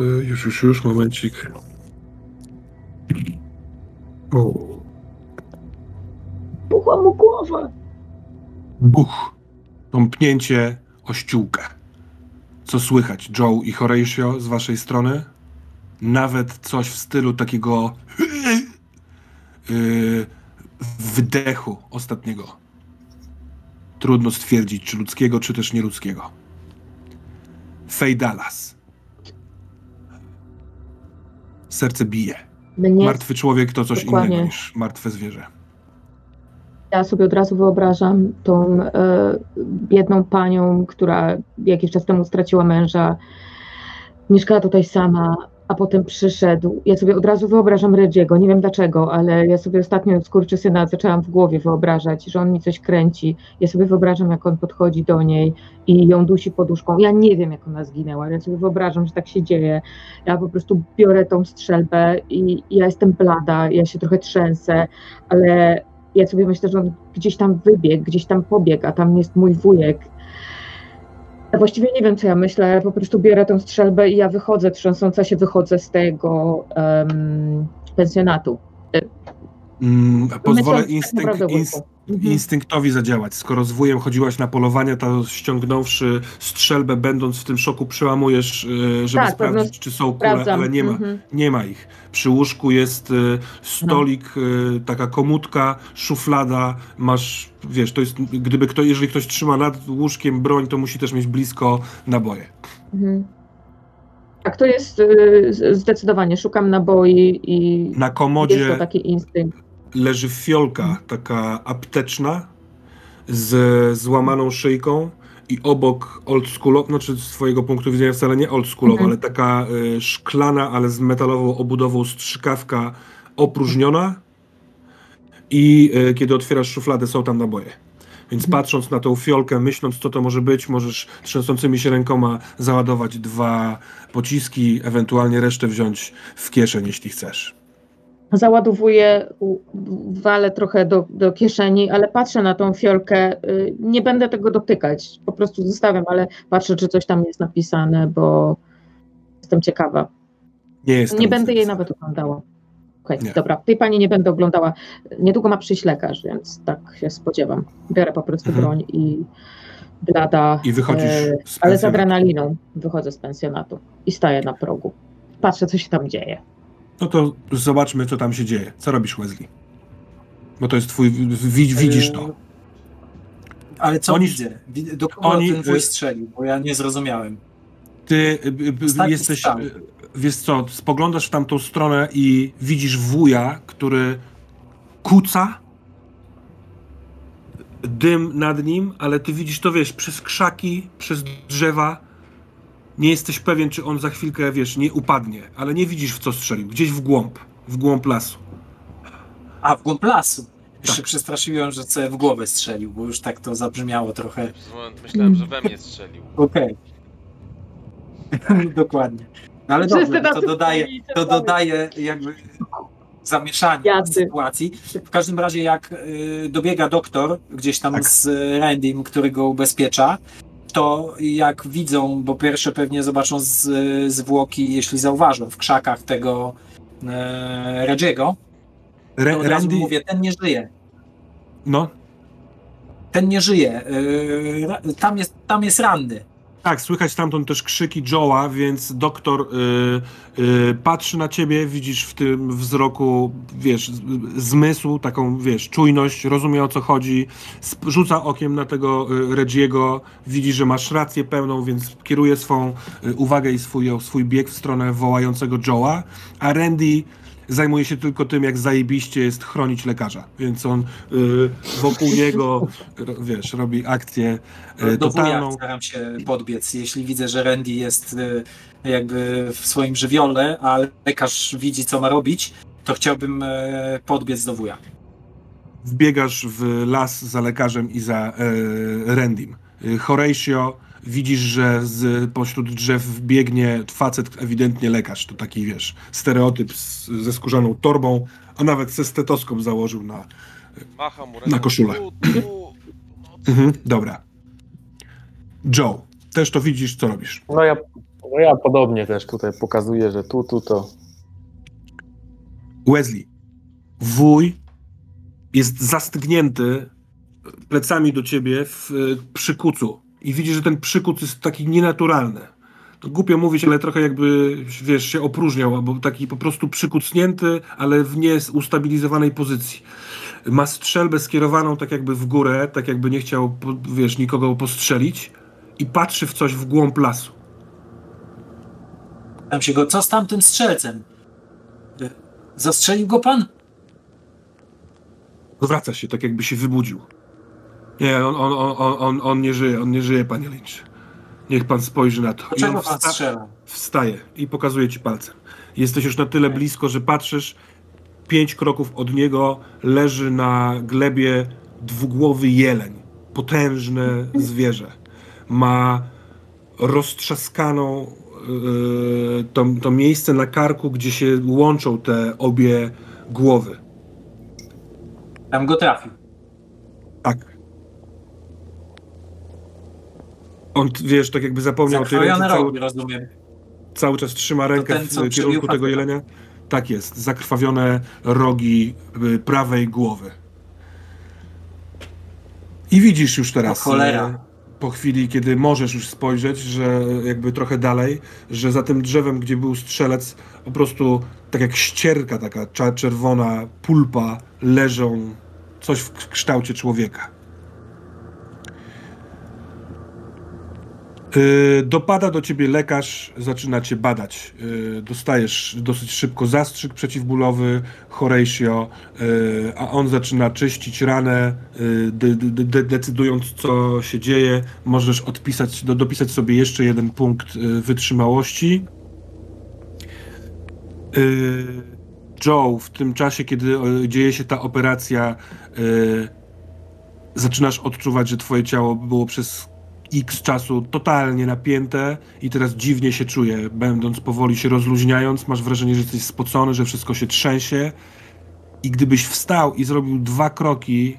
Yy, już, już, już, momencik. O. Buchła mu głowa. Buch. Tąpnięcie o ściółkę. Co słychać, Joe i Horatio, z waszej strony? Nawet coś w stylu takiego yy, wdechu ostatniego. Trudno stwierdzić, czy ludzkiego, czy też nieludzkiego. Fej Dallas. Serce bije. Mnie Martwy człowiek to coś dokładnie. innego niż martwe zwierzę. Ja sobie od razu wyobrażam tą e, biedną panią, która jakiś czas temu straciła męża. Mieszkała tutaj sama, a potem przyszedł. Ja sobie od razu wyobrażam Redziego, nie wiem dlaczego, ale ja sobie ostatnio syna zaczęłam w głowie wyobrażać, że on mi coś kręci. Ja sobie wyobrażam, jak on podchodzi do niej i ją dusi poduszką. Ja nie wiem, jak ona zginęła, ale ja sobie wyobrażam, że tak się dzieje. Ja po prostu biorę tą strzelbę i ja jestem blada, ja się trochę trzęsę, ale ja sobie myślę, że on gdzieś tam wybiegł, gdzieś tam pobiegł, a tam jest mój wujek ja właściwie nie wiem, co ja myślę, ale po prostu biorę tę strzelbę i ja wychodzę, trząsąca się wychodzę z tego um, pensjonatu. Mm, pozwolę instynkt, inst, mhm. instynktowi zadziałać. Skoro z wujem chodziłaś na polowania, to ściągnąwszy strzelbę, będąc w tym szoku, przełamujesz, y, żeby tak, sprawdzić, czy są kule, sprawdzam. ale nie ma, mhm. nie ma ich. Przy łóżku jest y, stolik, no. taka komutka, szuflada, masz, wiesz, to jest, gdyby kto, jeżeli ktoś trzyma nad łóżkiem broń, to musi też mieć blisko naboje. Mhm. Tak, to jest zdecydowanie. Szukam naboi i na komodzie jest to taki instynkt leży fiolka taka apteczna z złamaną szyjką i obok oldschoolowa, znaczy z twojego punktu widzenia wcale nie oldschoolowa, mhm. ale taka y, szklana, ale z metalową obudową strzykawka opróżniona i y, kiedy otwierasz szufladę są tam naboje. Więc mhm. patrząc na tą fiolkę, myśląc co to może być, możesz trzęsącymi się rękoma załadować dwa pociski, ewentualnie resztę wziąć w kieszeń, jeśli chcesz załadowuję, walę trochę do, do kieszeni, ale patrzę na tą fiolkę. Y, nie będę tego dotykać, po prostu zostawiam, ale patrzę, czy coś tam jest napisane, bo jestem ciekawa. Nie, jest nie będę jej nawet oglądała. Okej, okay, dobra, tej pani nie będę oglądała. Niedługo ma przyjść lekarz, więc tak się spodziewam. Biorę po prostu mhm. broń i blada. I wychodzisz e, Ale z adrenaliną wychodzę z pensjonatu i staję na progu. Patrzę, co się tam dzieje. No to zobaczmy, co tam się dzieje. Co robisz, Wesley? Bo to jest twój... widzisz to. Ale co oni, widzę? Do kogo oni, ten wuj strzelił? Bo ja nie zrozumiałem. Ty jesteś... Wiesz co, spoglądasz w tamtą stronę i widzisz wuja, który kuca dym nad nim, ale ty widzisz to, wiesz, przez krzaki, przez drzewa, nie jesteś pewien, czy on za chwilkę, wiesz, nie upadnie, ale nie widzisz, w co strzelił. Gdzieś w głąb, w głąb lasu. A, w głąb lasu. Już tak. się przestraszyłem, że co w głowę strzelił, bo już tak to zabrzmiało trochę. Myślałem, że we mnie strzelił. Okej. *laughs* Okay. Dokładnie. No ale dobrze, to dodaje, to dodaje jakby zamieszanie w sytuacji. W każdym razie jak y, dobiega doktor gdzieś tam tak. z Randym, który go ubezpiecza, to jak widzą, bo pierwsze pewnie zobaczą z, zwłoki, jeśli zauważą w krzakach tego e, Redziego, Re, od razu Randy... mówię, ten nie żyje. No. Ten nie żyje. E, tam, jest, tam jest ranny. Tak, słychać stamtąd też krzyki Joe'a, więc doktor y, y, patrzy na ciebie, widzisz w tym wzroku, wiesz, zmysł, taką, wiesz, czujność, rozumie o co chodzi, rzuca okiem na tego y, Regiego, widzi, że masz rację pełną, więc kieruje swą y, uwagę i swój, swój bieg w stronę wołającego Joe'a, a Randy zajmuje się tylko tym, jak zajebiście jest chronić lekarza, więc on y, wokół niego, wiesz, robi akcję y, Do totalną. staram się podbiec, jeśli widzę, że Randy jest y, jakby w swoim żywiole, a lekarz widzi, co ma robić, to chciałbym y, podbiec do wuja. Wbiegasz w las za lekarzem i za y, Randym. Y, Horatio widzisz, że z pośród drzew biegnie facet, ewidentnie lekarz. To taki, wiesz, stereotyp z, ze skórzaną torbą, a nawet ze stetoskop założył na, na koszulę. Mhm, dobra. Joe, też to widzisz, co robisz? No ja, no ja podobnie też tutaj pokazuję, że tu, tu to. Wesley, wuj jest zastygnięty plecami do ciebie w przykucu i widzi, że ten przykut jest taki nienaturalny. To głupio mówić, ale trochę jakby, wiesz, się opróżniał, albo taki po prostu przykucnięty, ale w nieustabilizowanej pozycji. Ma strzelbę skierowaną tak jakby w górę, tak jakby nie chciał, wiesz, nikogo postrzelić i patrzy w coś w głąb lasu. Tam się go, co z tamtym strzelcem? Zastrzelił go pan? Wraca się, tak jakby się wybudził. Nie, on, on, on, on, on nie żyje, on nie żyje, panie Lynch. Niech pan spojrzy na to. Dlaczego pan strzela? Wstaje i pokazuje ci palcem. Jesteś już na tyle blisko, że patrzysz, pięć kroków od niego leży na glebie dwugłowy jeleń. Potężne *laughs* zwierzę. Ma roztrzaskaną yy, to, to miejsce na karku, gdzie się łączą te obie głowy. Tam go trafił. Tak. On, wiesz, tak jakby zapomniał tej ręce, cały, rozumiem. cały czas trzyma rękę ten, w kierunku tego jelenia. Tak jest, zakrwawione rogi y, prawej głowy. I widzisz już teraz, o, cholera. po chwili, kiedy możesz już spojrzeć, że jakby trochę dalej, że za tym drzewem, gdzie był strzelec, po prostu tak jak ścierka taka czerwona, pulpa, leżą coś w kształcie człowieka. Dopada do ciebie lekarz, zaczyna cię badać. Y, dostajesz dosyć szybko zastrzyk przeciwbólowy, Horatio, y, a on zaczyna czyścić ranę, de, de, de, decydując co się dzieje. Możesz odpisać, do, dopisać sobie jeszcze jeden punkt wytrzymałości. Joe, w tym czasie, kiedy dzieje się ta operacja, zaczynasz odczuwać, że twoje ciało było przez x czasu totalnie napięte i teraz dziwnie się czuję, będąc powoli się rozluźniając, masz wrażenie, że jesteś spocony, że wszystko się trzęsie i gdybyś wstał i zrobił dwa kroki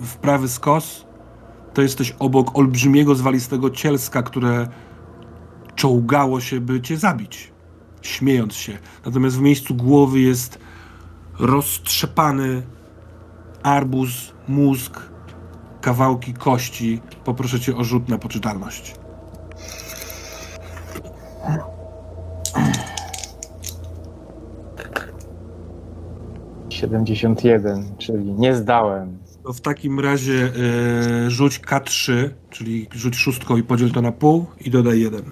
w prawy skos, to jesteś obok olbrzymiego, zwalistego cielska, które czołgało się, by cię zabić, śmiejąc się. Natomiast w miejscu głowy jest roztrzepany arbuz, mózg, kawałki kości. Poproszę cię o rzut na poczytalność. Siedemdziesiąt jeden, czyli nie zdałem. To w takim razie e, rzuć K3, czyli rzuć szóstką i podziel to na pół i dodaj jeden.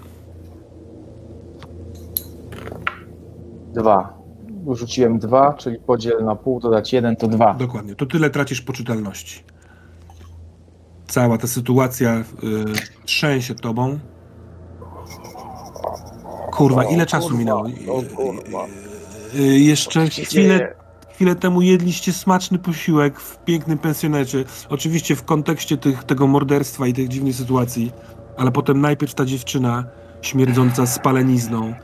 Dwa. Rzuciłem dwa, czyli podziel na pół, dodać jeden to dwa. Dokładnie. To tyle tracisz poczytalności cała ta sytuacja y, trzęsie tobą. Kurwa, ile czasu minęło? Y, y, jeszcze chwilę, chwilę temu jedliście smaczny posiłek w pięknym pensjonecie. Oczywiście w kontekście tych, tego morderstwa i tej dziwnej sytuacji, ale potem najpierw ta dziewczyna śmierdząca spalenizną,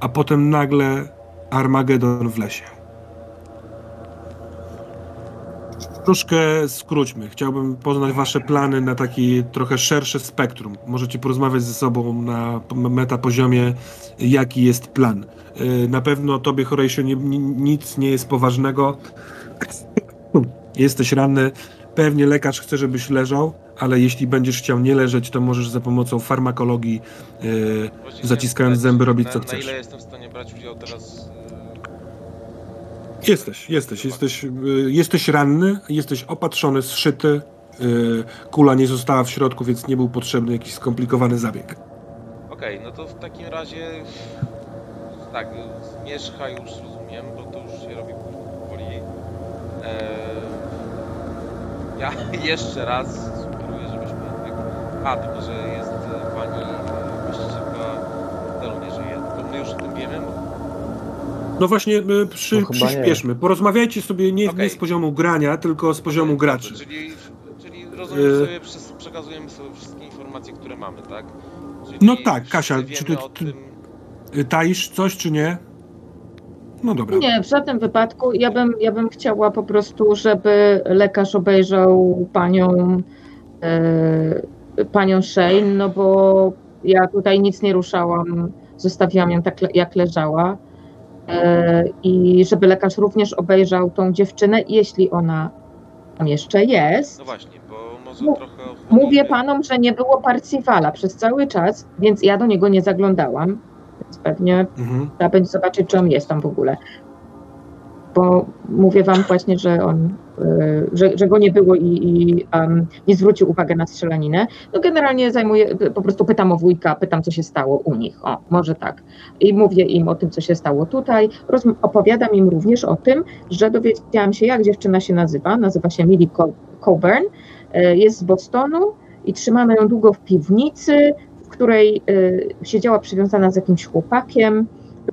a potem nagle Armagedon w lesie. Troszkę skróćmy. Chciałbym poznać wasze plany na taki trochę szersze spektrum. Możecie porozmawiać ze sobą na metapoziomie, jaki jest plan. Y, na pewno tobie, Horatio, nie, nic nie jest poważnego. Jesteś ranny. Pewnie lekarz chce, żebyś leżał, ale jeśli będziesz chciał nie leżeć, to możesz za pomocą farmakologii, yy, zaciskając zęby, robić co chcesz. Na ile jestem w stanie brać udział teraz Jesteś, jesteś, jesteś, y, jesteś ranny, jesteś opatrzony, zszyty. Y, kula nie została w środku, więc nie był potrzebny jakiś skomplikowany zabieg. Okej, okay, no to w takim razie tak, zmierzcha już rozumiem, bo to już się robi powoli. Eee, ja *laughs* jeszcze raz sugeruję, żebyśmy A, tylko że jest pani właścicielka hotelu nie żyje, to my już o tym wiemy, no właśnie, przy, no przyspieszmy. Porozmawiajcie sobie nie, okay. nie, z poziomu grania, tylko z poziomu graczy. Czyli, czyli rozumiem sobie, przekazujemy sobie wszystkie informacje, które mamy, tak? Czyli no tak, Kasia, czy ty, ty, ty taisz coś, czy nie? No dobra. Nie, w żadnym wypadku. Ja bym, ja bym chciała po prostu, żeby lekarz obejrzał panią, e, panią Shane, no bo ja tutaj nic nie ruszałam, zostawiłam ją tak, jak leżała. E, i żeby lekarz również obejrzał tą dziewczynę, jeśli ona tam jeszcze jest. No właśnie, bo może no, trochę... Mówię panom, że nie było Parcivala przez cały czas, więc ja do niego nie zaglądałam. Więc pewnie mhm. trzeba będzie zobaczyć, czy on jest tam w ogóle bo mówię wam właśnie, że on, y, że, że go nie było i, i um, nie zwrócił uwagi na strzelaninę. No generalnie zajmuję, po prostu pytam o wujka, pytam, co się stało u nich. O, może tak. I mówię im o tym, co się stało tutaj. Opowiadam im również o tym, że dowiedziałam się, jak dziewczyna się nazywa. Nazywa się Millie Coburn. Y, jest z Bostonu i trzymano ją długo w piwnicy, w której y, siedziała przywiązana z jakimś chłopakiem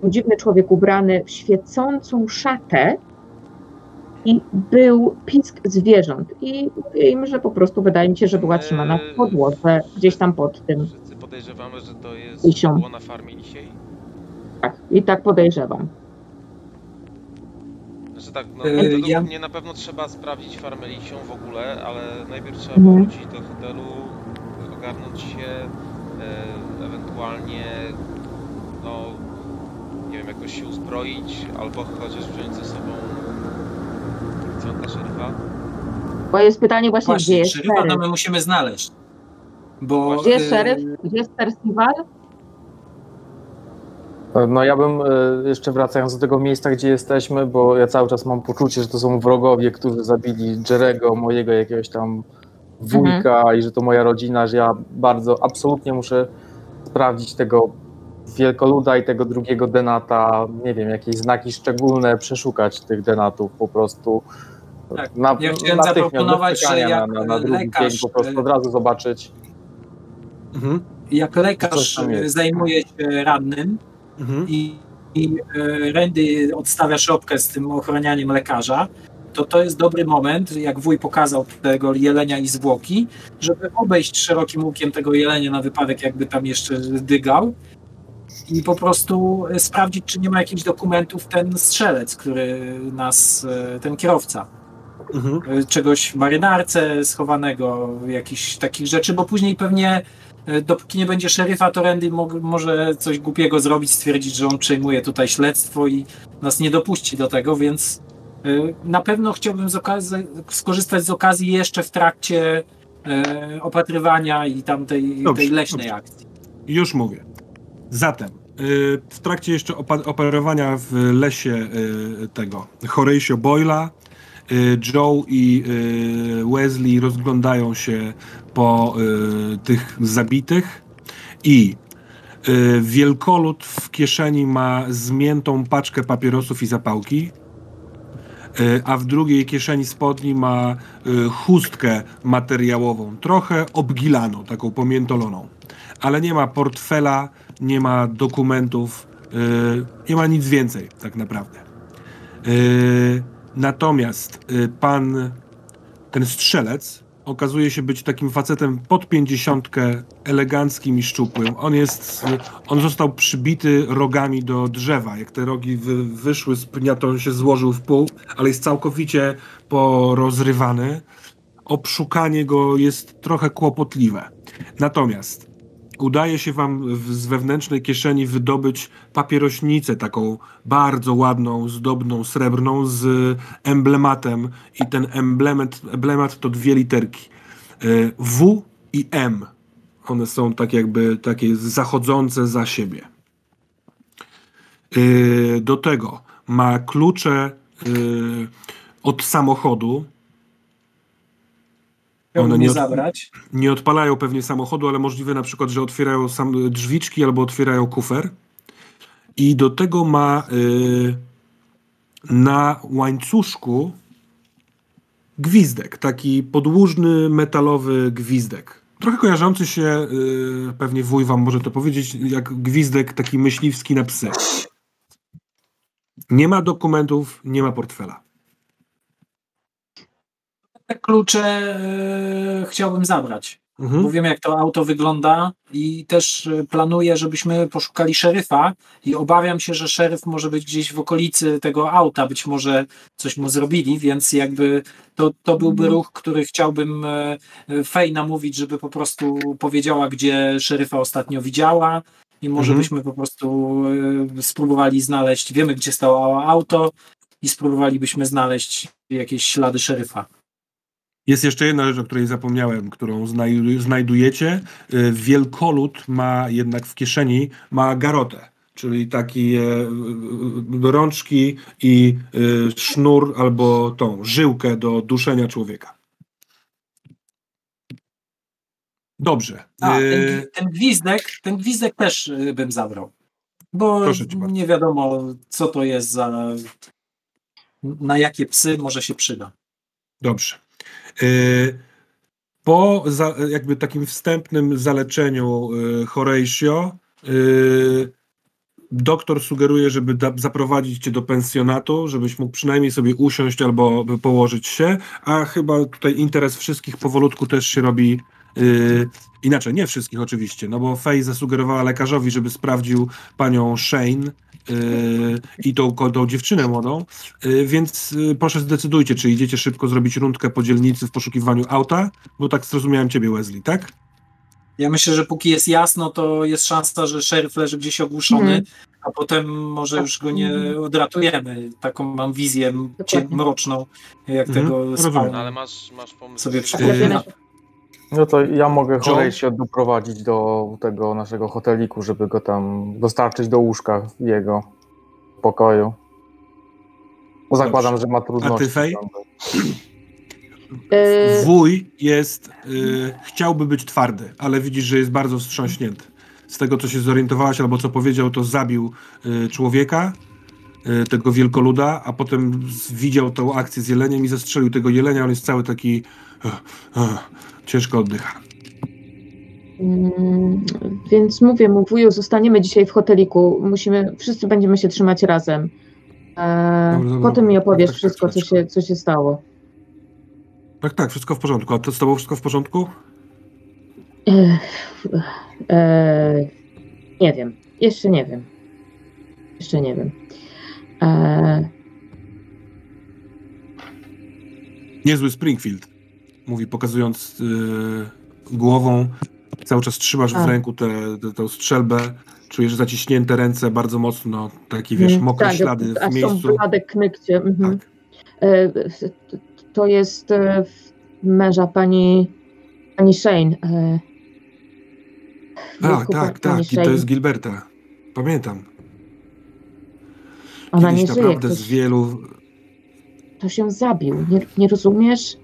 dziwny człowiek ubrany w świecącą szatę i był pisk zwierząt. I mówię im, że po prostu wydaje mi się, że była trzymana w podłodze, gdzieś tam pod tym. Wszyscy podejrzewamy, że to jest było na farmie dzisiaj? Tak, i tak podejrzewam. Znaczy tak, no, yy, ja... mnie na pewno trzeba sprawdzić farmę lisią w ogóle, ale najpierw trzeba mhm. powrócić do hotelu, ogarnąć się, e, ewentualnie no nie wiem, jakoś się uzbroić, albo chociaż wziąć ze sobą policjanta, szeryfa. Bo jest pytanie właśnie, właśnie gdzie jest szeryfa to my musimy znaleźć. Bo, gdzie jest szeryf? Gdzie jest Percival? No ja bym e, jeszcze wracając do tego miejsca, gdzie jesteśmy, bo ja cały czas mam poczucie, że to są wrogowie, którzy zabili Jerego, mojego jakiegoś tam wujka mhm. i że to moja rodzina, że ja bardzo, absolutnie muszę sprawdzić tego wielkoluda i tego drugiego denata, nie wiem, jakieś znaki szczególne, przeszukać tych denatów po prostu. Tak. Na, ja chciałem zaproponować, że jak na, na, lekarz, po prostu od razu zobaczyć. Mhm. Jak lekarz zajmuje się rannym, mhm. i, i e, Randy odstawia szopkę z tym ochronianiem lekarza, to to jest dobry moment, jak wuj pokazał tego jelenia i zwłoki, żeby obejść szerokim łukiem tego jelenia na wypadek, jakby tam jeszcze dygał i po prostu sprawdzić, czy nie ma jakichś dokumentów ten strzelec, który nas, e, ten kierowca. Mhm. E, czegoś w marynarce schowanego, jakichś takich rzeczy, bo później pewnie E, dopóki nie będzie szeryfa, to Randy mo może coś głupiego zrobić, stwierdzić, że on przejmuje tutaj śledztwo i nas nie dopuści do tego, więc e, na pewno chciałbym z skorzystać z okazji jeszcze w trakcie e, opatrywania i tamtej dobrze, tej leśnej dobrze. akcji. Już mówię. Zatem, w trakcie jeszcze operowania w lesie tego Horatio Boyla, Joe i Wesley rozglądają się po y, tych zabitych i y, wielkolud w kieszeni ma zmiętą paczkę papierosów i zapałki, y, a w drugiej kieszeni spodni ma y, chustkę materiałową, trochę obgilaną, taką pomiętoloną, ale nie ma portfela, nie ma dokumentów, y, nie ma nic więcej tak naprawdę. Y, natomiast pan, ten strzelec, okazuje się być takim facetem pod pięćdziesiątkę, eleganckim i szczupłym. On jest, on został przybity rogami do drzewa. Jak te rogi wy, wyszły z pnia, to on się złożył w pół, ale jest całkowicie porozrywany. Obszukanie go jest trochę kłopotliwe. Natomiast udaje się wam z wewnętrznej kieszeni wydobyć papierośnicę, taką bardzo ładną, zdobną, srebrną, z emblematem i ten emblemat, emblemat to dwie literki. E, w i M. One są tak jakby takie zachodzące za siebie. E, do tego ma klucze e, od samochodu, one nie, od, zabrać. nie odpalają pewnie samochodu, ale możliwe na przykład, że otwierają sam drzwiczki albo otwierają kufer. I do tego ma y, na łańcuszku gwizdek, taki podłużny metalowy gwizdek. Trochę kojarzący się, y, pewnie wuj wam może to powiedzieć, jak gwizdek taki myśliwski na psy. Nie ma dokumentów, nie ma portfela te klucze e, chciałbym zabrać. Mhm. Bo wiem, jak to auto wygląda i też e, planuję, żebyśmy poszukali szeryfa i obawiam się, że szeryf może być gdzieś w okolicy tego auta, być może coś mu zrobili, więc jakby to, to byłby mhm. ruch, który chciałbym e, Fej namówić, żeby po prostu powiedziała, gdzie szeryfa ostatnio widziała i może mhm. byśmy po prostu spróbowali znaleźć, wiemy, gdzie stało auto i spróbowalibyśmy znaleźć jakieś ślady szeryfa. Jest jeszcze jedna rzecz, o której zapomniałem, którą znajdujecie. Y, wielkolud ma jednak w kieszeni ma garotę, czyli takie rączki i y, sznur albo tą żyłkę do duszenia człowieka. Dobrze. A, ten, y, ten, gwizdek, ten gwizdek też bym zabrał. Bo nie wiadomo, co to jest za. Na jakie psy może się przyda. Dobrze. Y, po za, jakby takim wstępnym zaleczeniu y, Horatio y, doktor sugeruje, żeby da, zaprowadzić cię do pensjonatu, żebyś mógł przynajmniej sobie usiąść albo położyć się, a chyba tutaj interes wszystkich powolutku też się robi yy, inaczej, nie wszystkich oczywiście, no bo Faye zasugerowała lekarzowi, żeby sprawdził panią Shane i tą, tą dziewczynę młodą, yy, więc yy, proszę zdecydujcie, czy idziecie szybko zrobić rundkę po dzielnicy w poszukiwaniu auta, bo tak zrozumiałem ciebie Wesley, tak? Ja myślę, że póki jest jasno, to jest szansa, że szeryf leży gdzieś ogłuszony, mm. a potem może już go nie mhm. odratujemy. Taką mam wizję mroczną, jak mm. tego spałem. Ale masz, masz pomysł. Sobie przypominam. No to ja mogę chorej się doprowadzić do tego naszego hoteliku, żeby go tam dostarczyć do łóżka jego pokoju. Zakładam, że ma trudności. A ty, Fej? Yy, Wuj jest, y, chciałby być twardy, ale widzisz, że jest bardzo wstrząśnięty. Z tego, co się zorientowałaś albo co powiedział, to zabił y, człowieka, y, tego wielkoluda, a potem widział tą akcję z jeleniem i zastrzelił tego jelenia. On jest cały taki ciężko oddycha. Mm, więc mówię mu, wuju, zostaniemy dzisiaj w hoteliku. Musimy, wszyscy będziemy się trzymać razem. E, dobra, dobra. Potem mi opowiesz tak, tak, wszystko, tak, co się, co się stało. Tak, tak, wszystko w porządku. A to z tobą wszystko w porządku? E, e, nie wiem. Jeszcze nie wiem. Jeszcze nie wiem. E... Niezły Springfield, mówi pokazując yy, głową. Cały czas trzymasz A. w ręku tę strzelbę. Czujesz zaciśnięte ręce bardzo mocno, takie wiesz, mm, mokre tak, ślady w miejscu. Są blade knykcie. Mhm. Tak. E, to jest e, męża pani, pani Shane. E, tak, tak, tak. I to jest Gilberta. Pamiętam. Ona Kiedyś nie naprawdę żyje. z wielu. To się zabił. Nie, nie rozumiesz?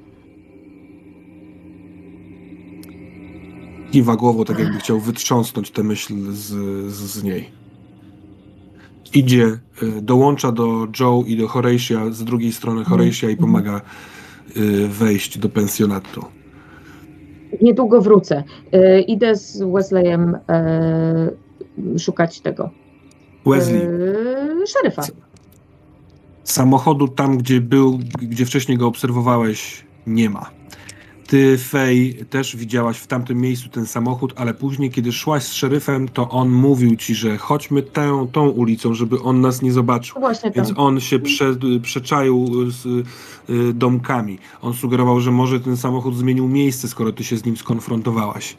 Kiwa głową, tak jakby chciał wytrząsnąć tę myśl z, z, z niej. Idzie, dołącza do Joe i do Horatia z drugiej strony Horatia i pomaga Y, wejść do pensjonatu. Niedługo wrócę. Y, idę z Wesleyem y, szukać tego. Wesley. Szeryfa. Samochodu tam, gdzie był, gdzie wcześniej go obserwowałeś, nie ma. Ty, Fej, też widziałaś w tamtym miejscu ten samochód, ale później, kiedy szłaś z szeryfem, to on mówił ci, że chodźmy tę, tą ulicą, żeby on nas nie zobaczył. Właśnie Więc tam. on się prze, przeczaił z y, domkami. On sugerował, że może ten samochód zmienił miejsce, skoro ty się z nim skonfrontowałaś.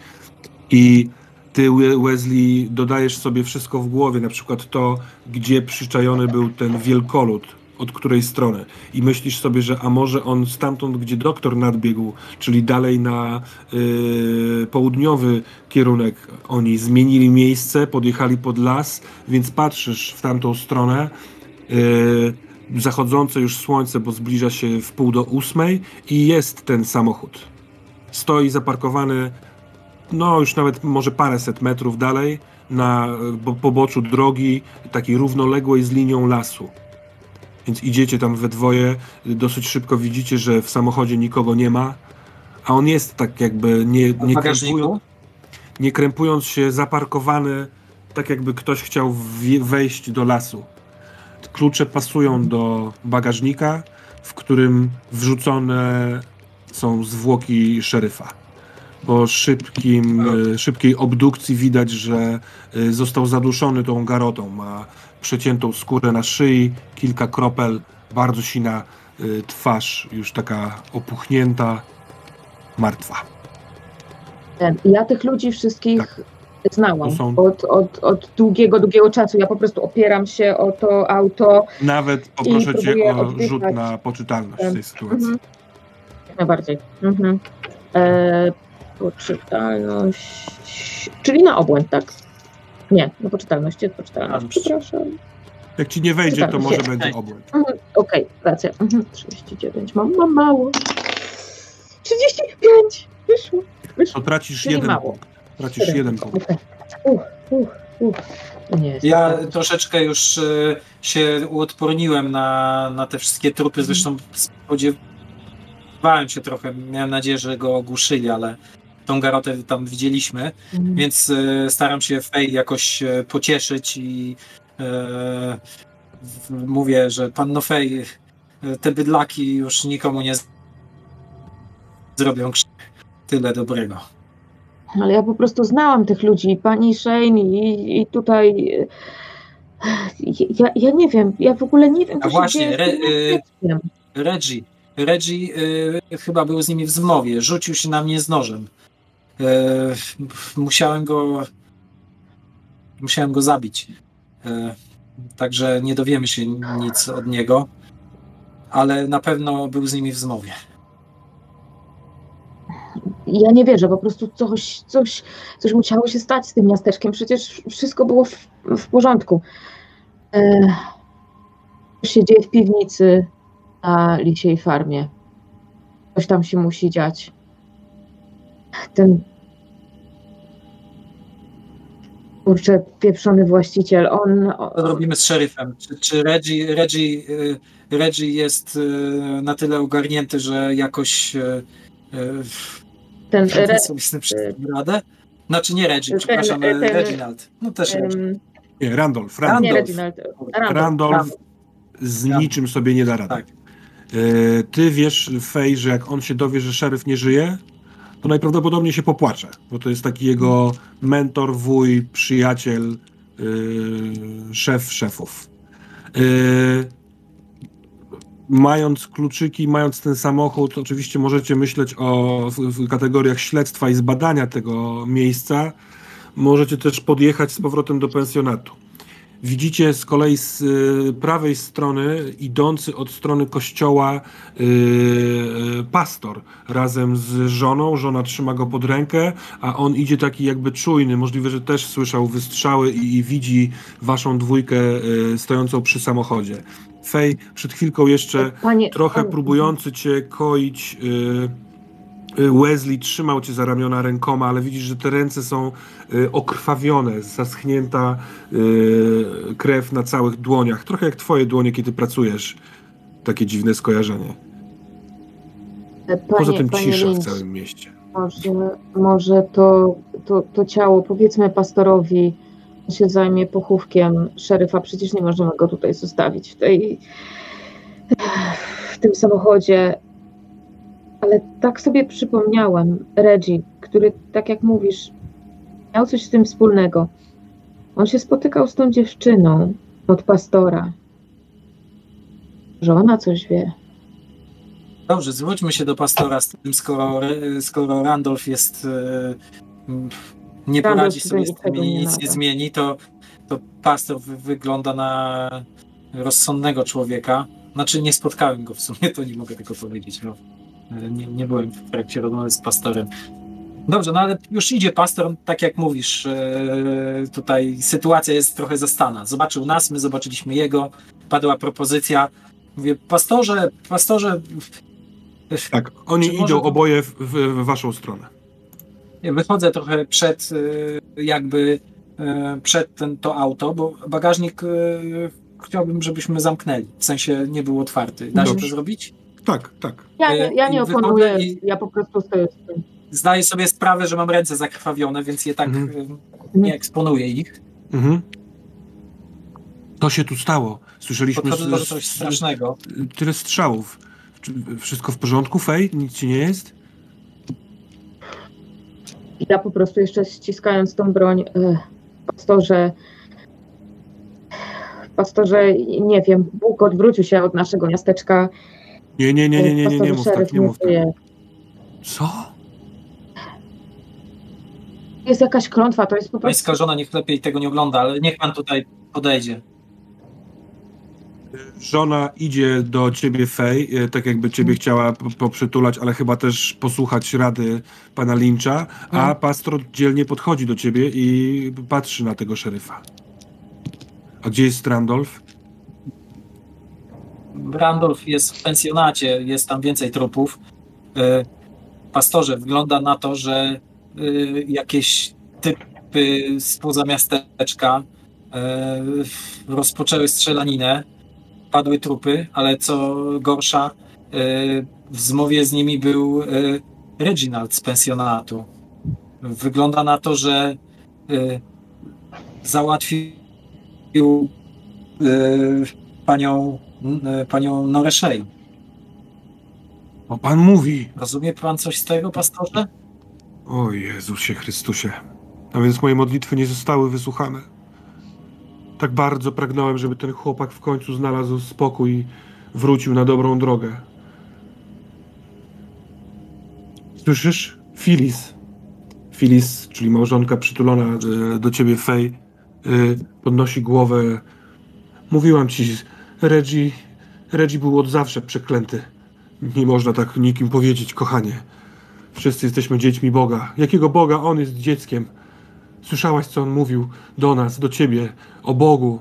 I ty, Wesley, dodajesz sobie wszystko w głowie, na przykład to, gdzie przyczajony był ten wielkolud, od której strony. I myślisz sobie, że a może on stamtąd, gdzie doktor nadbiegł, czyli dalej na y, południowy kierunek, oni zmienili miejsce, podjechali pod las, więc patrzysz w tamtą stronę. Y, zachodzące już słońce, bo zbliża się w pół do ósmej i jest ten samochód. Stoi zaparkowany, no już nawet może paręset metrów dalej, na poboczu drogi, takiej równoległej z linią lasu. Więc idziecie tam we dwoje, dosyć szybko widzicie, że w samochodzie nikogo nie ma, a on jest tak jakby nie, nie, krępując, nie krępując się zaparkowany, tak jakby ktoś chciał wejść do lasu. Klucze pasują do bagażnika, w którym wrzucone są zwłoki szeryfa. Po szybkim, e, szybkiej obdukcji widać, że e, został zaduszony tą garotą. Ma przeciętą skórę na szyi, kilka kropel, bardzo sina y, twarz, już taka opuchnięta, martwa. Ja tych ludzi wszystkich tak. znałam są... od, od, od długiego, długiego czasu. Ja po prostu opieram się o to auto. Nawet poproszę cię o oddychać. rzut na poczytalność w tej sytuacji. Mhm. Jak najbardziej. Mhm. E, poczytalność, czyli na obłęd, tak? Nie, no poczytalność jest poczytalność. Przepraszam. Jak ci nie wejdzie, to może będzie obłęd. Mhm, Okej, okay, racja. Mhm, 39. Mam, mam mało. 35! Wyszło. wyszło. To tracisz Czyli jeden mało. punkt. Tracisz 4. jeden punkt. Uh, uh, uh. Nie, ja troszeczkę już y, się uodporniłem na, na te wszystkie trupy, zresztą spodziewałem się trochę, miałem nadzieję, że go ogłuszyli, ale tą garotę tam widzieliśmy, mhm. więc e, staram się Fej jakoś e, pocieszyć i mówię, że pan Nofej, te bydlaki już nikomu nie zrobią tyle dobrego. Ale ja po prostu znałam tych ludzi, pani Shane i, i tutaj. Ja, ja nie wiem, ja w ogóle nie wiem. A właśnie, Re, y, Reggie. Reggie y, chyba był z nimi w zmowie. Rzucił się na mnie z nożem. Y, musiałem go. Musiałem go zabić. Y, także nie dowiemy się nic od niego. Ale na pewno był z nimi w zmowie ja nie wierzę, po prostu coś, coś, coś musiało się stać z tym miasteczkiem. Przecież wszystko było w, w porządku. E, coś się dzieje w piwnicy na lisiej farmie. Coś tam się musi dziać. Ten kurczę, pieprzony właściciel, on... Co robimy z szeryfem? Czy, czy Reggie, Reggie, y, Reggie jest y, na tyle ogarnięty, że jakoś y, ten re... sobie z tym radę? Znaczy nie Reggie, ten, przepraszam, ten, Reginald. No też um, Nie, Randolph. Randolph. Nie Reginald. Randolph, Randolph z niczym sobie nie da rady. Tak. Ty wiesz, Fej, że jak on się dowie, że szeryf nie żyje, to najprawdopodobniej się popłacze, bo to jest taki jego mentor, wuj, przyjaciel, yy, szef szefów. Yy, mając kluczyki, mając ten samochód, oczywiście możecie myśleć o w, kategoriach śledztwa i zbadania tego miejsca. Możecie też podjechać z powrotem do pensjonatu. Widzicie z kolei z y, prawej strony, idący od strony kościoła, y, y, pastor razem z żoną. Żona trzyma go pod rękę, a on idzie taki jakby czujny. Możliwe, że też słyszał wystrzały i, widzi waszą dwójkę stojącą przy samochodzie. Fej, przed chwilką jeszcze Panie, trochę próbujący cię koić. Wesley trzymał cię za ramiona rękoma, ale widzisz, że te ręce są y, okrwawione, zaschnięta y, krew na całych dłoniach. Trochę jak twoje dłonie, kiedy pracujesz. Takie dziwne skojarzenie. Panie, Poza tym cisza Lynch, w całym mieście. Może, może to, to, to ciało, powiedzmy pastorowi, się zajmie pochówkiem szeryfa. Przecież nie możemy go tutaj zostawić w tej w tym samochodzie ale tak sobie przypomniałem Reggie, który, tak jak mówisz, miał coś z tym wspólnego. On się spotykał z tą dziewczyną od pastora. Że ona coś wie. Dobrze, zwróćmy się do pastora z tym, skoro, skoro Randolph jest. E, nie Randolph poradzi sobie z tym i nic nie, nie zmieni, to, to pastor wygląda na rozsądnego człowieka. Znaczy, nie spotkałem go w sumie, to nie mogę tego powiedzieć. No. Nie, nie byłem w trakcie rozmowy z pastorem. Dobrze, no ale już idzie pastor, tak jak mówisz, e, tutaj sytuacja jest trochę zastana. Zobaczył nas, my zobaczyliśmy jego, padła propozycja. Mówię, pastorze, pastorze... Tak, oni idą może... oboje w, w, w, waszą stronę. Wychodzę trochę przed e, jakby e, przed ten, to auto, bo bagażnik chciałbym, żebyśmy zamknęli. W sensie nie był otwarty. Da Dobrze. się to zrobić? Tak, tak. Ja, nie, ja nie oponuję, ja po prostu stoję z tym. Zdaję sobie sprawę, że mam ręce zakrwawione, więc je tak mhm. nie eksponuję ich. Mhm. To się tu stało. Słyszeliśmy do coś strasznego. Tyle strzałów. Wszystko w porządku, Fej? Nic ci nie jest? Ja po prostu jeszcze ściskając tą broń, e, pastorze, pastorze, nie wiem, Bóg odwrócił się od naszego miasteczka nie, nie, nie, nie, nie, nie, nie mów tak, nie mów tak. Co? Jest jakaś klątwa, to jest po prostu... Pańska żona niech lepiej tego nie ogląda, ale niech pan tutaj podejdzie. Żona idzie do ciebie, Fej, e, tak jakby ciebie chciała poprzytulać, ale chyba też posłuchać rady pana Lyncha, a hmm. pastor dzielnie podchodzi do ciebie i patrzy na tego szeryfa. A gdzie jest Randolph? Randolph jest w pensjonacie, jest tam więcej trupów. E, pastorze, wygląda na to, że e, jakieś typy spoza miasteczka e, rozpoczęły strzelaninę, padły trupy, ale co gorsza, w zmowie z nimi był Reginald z pensjonatu. Wygląda na to, że załatwił panią, panią Noreszej. O pan mówi. Rozumie pan coś z tego, pastorze? O Jezusie Chrystusie. A więc moje modlitwy nie zostały wysłuchane. Tak bardzo pragnąłem, żeby ten chłopak w końcu znalazł spokój i wrócił na dobrą drogę. Słyszysz? Filis. Filis, czyli małżonka przytulona e, do ciebie, Fej, e, podnosi głowę. Mówiłam ci, Reggie, Reggie był od zawsze przeklęty. Nie można tak nikim powiedzieć, kochanie. Wszyscy jesteśmy dziećmi Boga. Jakiego Boga? On jest dzieckiem. Słyszałaś, co on mówił do nas, do ciebie, o Bogu.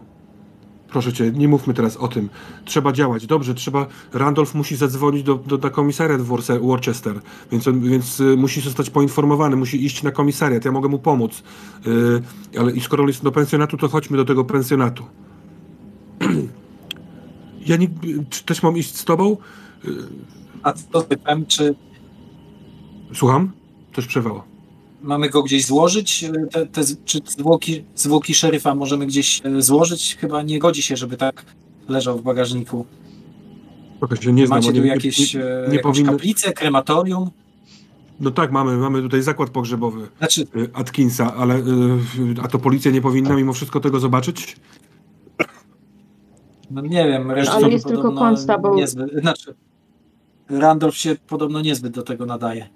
Proszę cię, nie mówmy teraz o tym. Trzeba działać. Dobrze, trzeba. Randolph musi zadzwonić do, do, na komisariat w Worcester, więc, więc y, musi zostać poinformowany, musi iść na komisariat. Ja mogę mu pomóc. Y, ale i skoro on jest do pensjonatu, to chodźmy do tego pensjonatu. *clears throat* ja nie. Czy też mam iść z tobą? A co pytam, czy. Słucham? Coś przewało mamy go gdzieś złożyć? Te, te, czy zwłoki, zwłoki szeryfa możemy gdzieś e, złożyć? Chyba nie godzi się, żeby tak leżał w bagażniku. Trochę się nie znam. Macie tu nie, jakieś, nie, e, nie powinny... kaplicę, krematorium? No tak, mamy, mamy tutaj zakład pogrzebowy znaczy... E, Atkinsa, ale a to policja nie powinna mimo wszystko tego zobaczyć? No nie wiem, reszta Ale jest tylko konsta, bo... Niezbyt, znaczy, Randolph się podobno niezbyt do tego nadaje.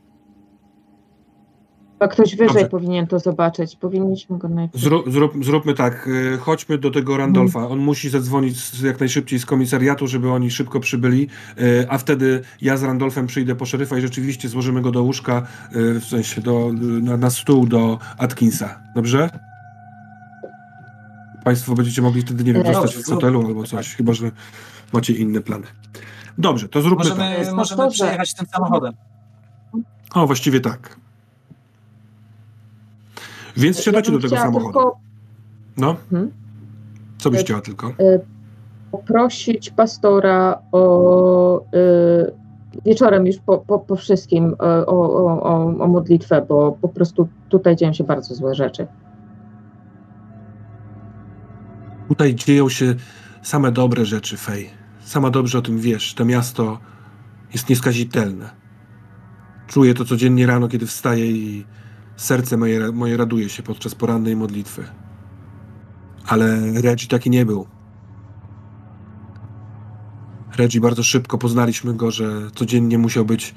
A ktoś wyżej Dobrze. powinien to zobaczyć. Powinniśmy go najpierw. Zrób, zrób, zróbmy tak. E, chodźmy do tego Randolfa. Mhm. On musi zadzwonić jak najszybciej z komisariatu, żeby oni szybko przybyli, e, a wtedy ja z Randolfem przyjdę po szeryfa i rzeczywiście złożymy go do łóżka, e, w sensie do, na, na stół do Atkinsa. Dobrze? Państwo będziecie mogli wtedy, nie wiem, zostać w hotelu albo coś, chyba że macie inne plany. Dobrze, to zróbmy możemy, tak. Możemy przejechać tym samochodem. O, właściwie tak. Więc wsiadacie ja do tego samochodu. Tylko... No. Hmm? Co byś e, chciała tylko? E, poprosić pastora o e, wieczorem już po, po, po wszystkim o, o, o, o modlitwę, bo po prostu tutaj dzieją się bardzo złe rzeczy. Tutaj dzieją się same dobre rzeczy, Fej. Sama dobrze o tym wiesz. To miasto jest nieskazitelne. Czuję to codziennie rano, kiedy wstaję i Serce moje, moje raduje się podczas porannej modlitwy. Ale Reggie taki nie był. Reggie bardzo szybko poznaliśmy go, że codziennie musiał być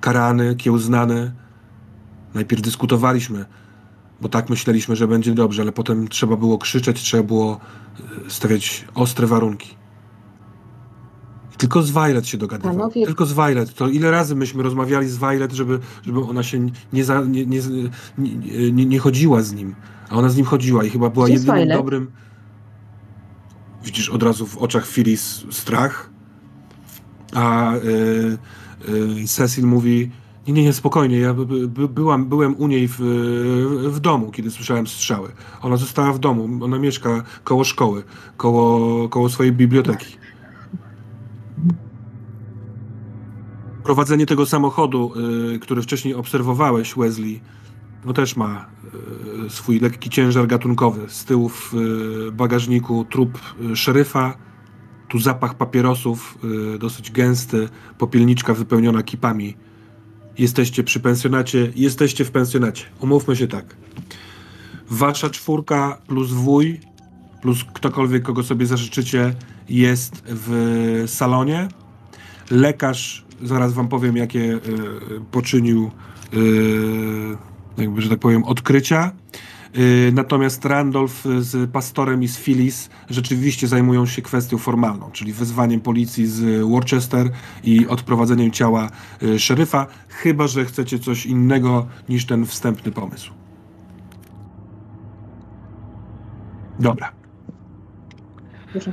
karany, kiełznany. Najpierw dyskutowaliśmy, bo tak myśleliśmy, że będzie dobrze, ale potem trzeba było krzyczeć, trzeba było e, stawiać ostre warunki. Tylko z Violet się dogadywał. Panowie... Tylko z Violet. To ile razy myśmy rozmawiali z Violet, żeby, żeby ona się nie, za, nie, nie, nie, nie, chodziła z nim. A ona z nim chodziła i chyba była Gdzie jedynym dobrym... Widzisz od razu w oczach Phyllis strach, a y, y, Cecil mówi nie, nie, nie, spokojnie, ja by, by, byłam, byłem u niej w, w domu, kiedy słyszałem strzały. Ona została w domu, ona mieszka koło szkoły, koło, koło swojej biblioteki. prowadzenie tego samochodu, y, który wcześniej obserwowałeś, Wesley, no też ma y, swój lekki ciężar gatunkowy. Z tyłu w y, bagażniku trup szeryfa, tu zapach papierosów dosyć gęsty, popielniczka wypełniona kipami. Jesteście przy pensjonacie, jesteście w pensjonacie. Umówmy się tak. Wasza czwórka plus wuj, plus ktokolwiek, kogo sobie zażyczycie, jest w salonie. Lekarz zaraz wam powiem, jakie y, poczynił, y, jakby, że tak powiem, odkrycia. Y, natomiast Randolph z pastorem i z Phyllis rzeczywiście zajmują się kwestią formalną, czyli wezwaniem policji z Worcester i odprowadzeniem ciała szeryfa, chyba że chcecie coś innego niż ten wstępny pomysł. Dobra. Proszę.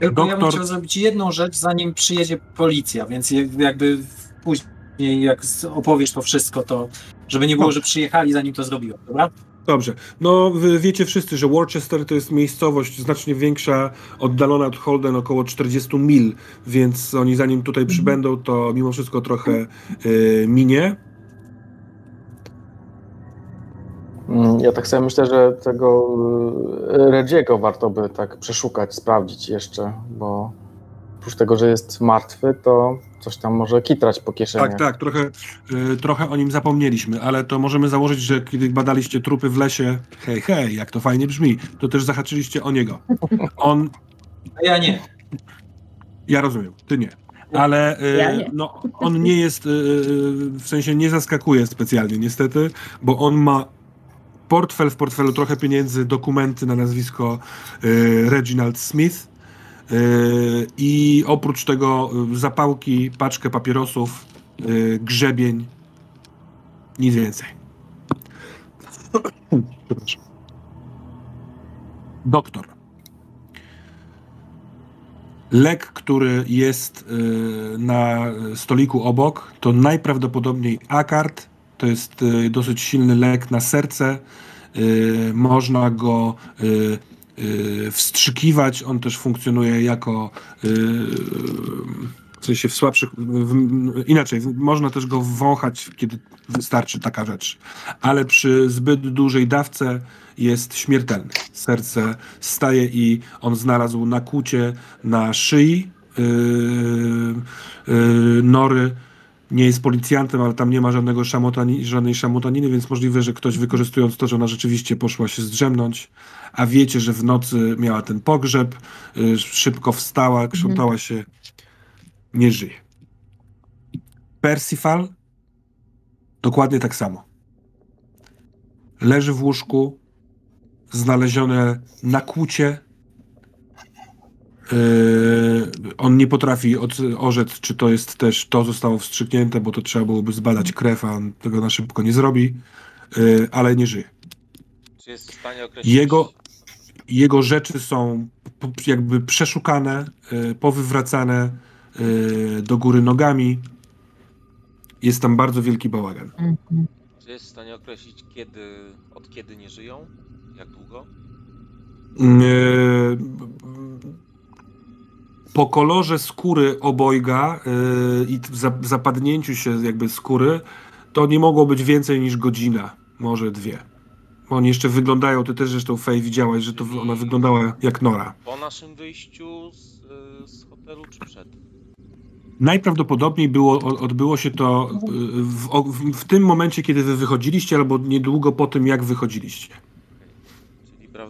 Tylko Doktor... ja bym chciał zrobić jedną rzecz, zanim przyjedzie policja, więc jakby później, jak opowiesz to wszystko, to żeby nie było, że przyjechali, zanim to zrobiłem, dobra? Dobrze. No, wy wiecie wszyscy, że Worcester to jest miejscowość znacznie większa, oddalona od Holden około 40 mil, więc oni zanim tutaj mhm. przybędą, to mimo wszystko trochę y, minie. Mm, ja tak sobie myślę, że tego y, Redziego warto by tak przeszukać, sprawdzić jeszcze, bo oprócz tego, że jest martwy, to coś tam może kitrać po kieszeni. Tak, tak, trochę, y, trochę o nim zapomnieliśmy, ale to możemy założyć, że kiedy badaliście trupy w lesie, hej, hej, jak to fajnie brzmi, to też zahaczyliście o niego. On... A ja nie. Ja rozumiem, ty nie. Ale y, ja nie. No, on nie jest, y, y, w sensie nie zaskakuje specjalnie niestety, bo on ma portfel, w portfelu trochę pieniędzy, dokumenty na nazwisko y, Reginald Smith, Y, I oprócz tego y, zapałki, paczkę papierosów, y, grzebień, nic więcej. Doktor. Lek, który jest na stoliku obok, to najprawdopodobniej akard. To jest dosyć silny lek na serce. Można go wstrzykiwać. On też funkcjonuje jako y, w sensie w słabszych. W, inaczej, można też go wąchać, kiedy wystarczy taka rzecz. Ale przy zbyt dużej dawce jest śmiertelny. Serce staje i on znalazł nakłucie na szyi yy, yy, nory. Nie jest policjantem, ale tam nie ma żadnego szamotani, żadnej szamotaniny, więc możliwe, że ktoś wykorzystując to, że ona rzeczywiście poszła się zdrzemnąć, a wiecie, że w nocy miała ten pogrzeb, y, szybko wstała, krzątała się, nie żyje. Persifal dokładnie tak samo. Leży w łóżku, znalezione nakłucie. Yy, on nie potrafi od, orzec, czy to jest też to zostało wstrzyknięte, bo to trzeba byłoby zbadać krew, a on tego na szybko nie zrobi, yy, ale nie żyje. Czy jest w stanie określić Jego jego rzeczy są jakby przeszukane, y, powywracane do góry nogami. Jest tam bardzo wielki bałagan. Czy jest w stanie określić, kiedy, od kiedy nie żyją? Jak długo? Po kolorze skóry obojga i zapadnięciu się jakby skóry, to nie mogło być więcej niż godzina, może dwie. Oni jeszcze wyglądają, ty też zresztą Fej widziałaś, że to ona wyglądała jak Nora. Po naszym wyjściu z, y, z hotelu czy przed? Najprawdopodobniej było, odbyło się to y, w, w, w, tym momencie, kiedy wy wychodziliście, albo niedługo po tym, jak wychodziliście.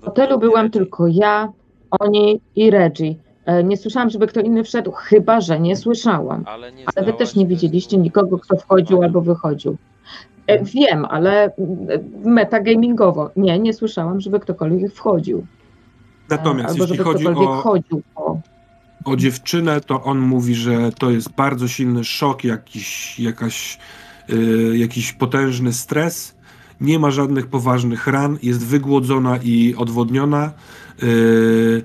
W hotelu byłam tylko ja, oni i Reggie. E, nie słyszałam, żeby kto inny wszedł, chyba że nie słyszałam. Ale, nie Ale wy też nie widzieliście nikogo, kto wchodził albo wychodził. E, wiem, ale e, metagamingowo. Nie, nie słyszałam, żeby ktokolwiek wchodził. Natomiast Albo jeśli chodzi o, chodził po... o dziewczynę, to on mówi, że to jest bardzo silny szok, jakiś, jakaś, yy, jakiś potężny stres. Nie ma żadnych poważnych ran, jest wygłodzona i odwodniona. Yy,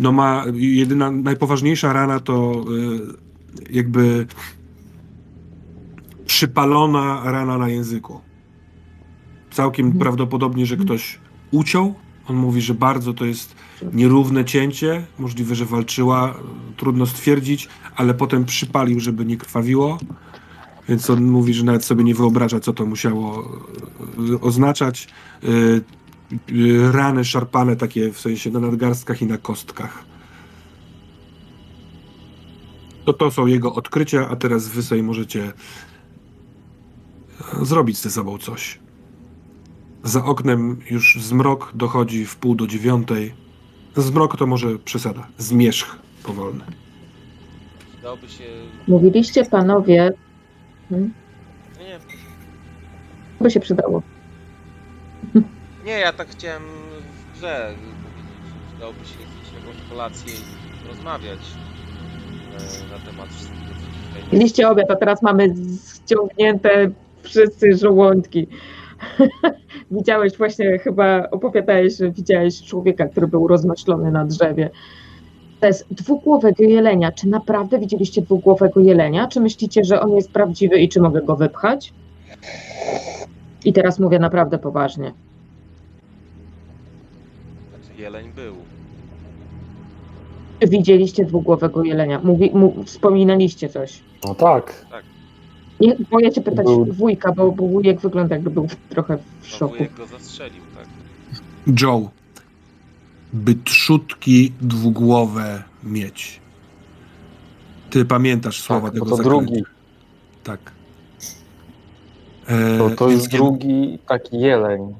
no ma jedyna, najpoważniejsza rana to yy, jakby przypalona rana na języku. Całkiem mhm. prawdopodobnie, że ktoś uciął. On mówi, że bardzo to jest nierówne cięcie. Możliwe, że walczyła, trudno stwierdzić, ale potem przypalił, żeby nie krwawiło. Więc on mówi, że nawet sobie nie wyobraża, co to musiało e, oznaczać. E, rany szarpane takie w sensie na nadgarstkach i na kostkach. To to są jego odkrycia, a teraz wy sobie możecie zrobić ze sobą coś. Za oknem już zmrok dochodzi w pół do dziewiątej. Zmrok to może przesada. Zmierzch powolny. Dałoby się... Mówiliście panowie... Hmm? Nie, nie. By się przydało. Nie, ja tak chciałem w grze powiedzieć, dałoby się jakąś kolację i rozmawiać e, na temat wszystkiego, co tutaj... Mieliście obiad, a teraz mamy ściągnięte wszyscy żołądki. *laughs* widziałeś właśnie, chyba opowiadałeś, że widziałeś człowieka, który był rozmyślony na drzewie. To jest dwugłowego jelenia. Czy naprawdę widzieliście dwugłowego jelenia? Czy myślicie, że on jest prawdziwy i czy mogę go wypchać? I teraz mówię naprawdę poważnie. Jeleń był. Widzieliście dwugłowego jelenia? Mówi, mu, wspominaliście coś. No tak. Tak. Nie, boję cię pytać był... wujka, bo, bo wujek wygląda jakby był trochę w no, szoku. Wujek go zastrzelił, tak. Joe, by trzutki dwugłowe mieć. Ty pamiętasz słowa tak, tego to zaklęcia. drugi. Tak. E, to, to jest drugi taki jeleń.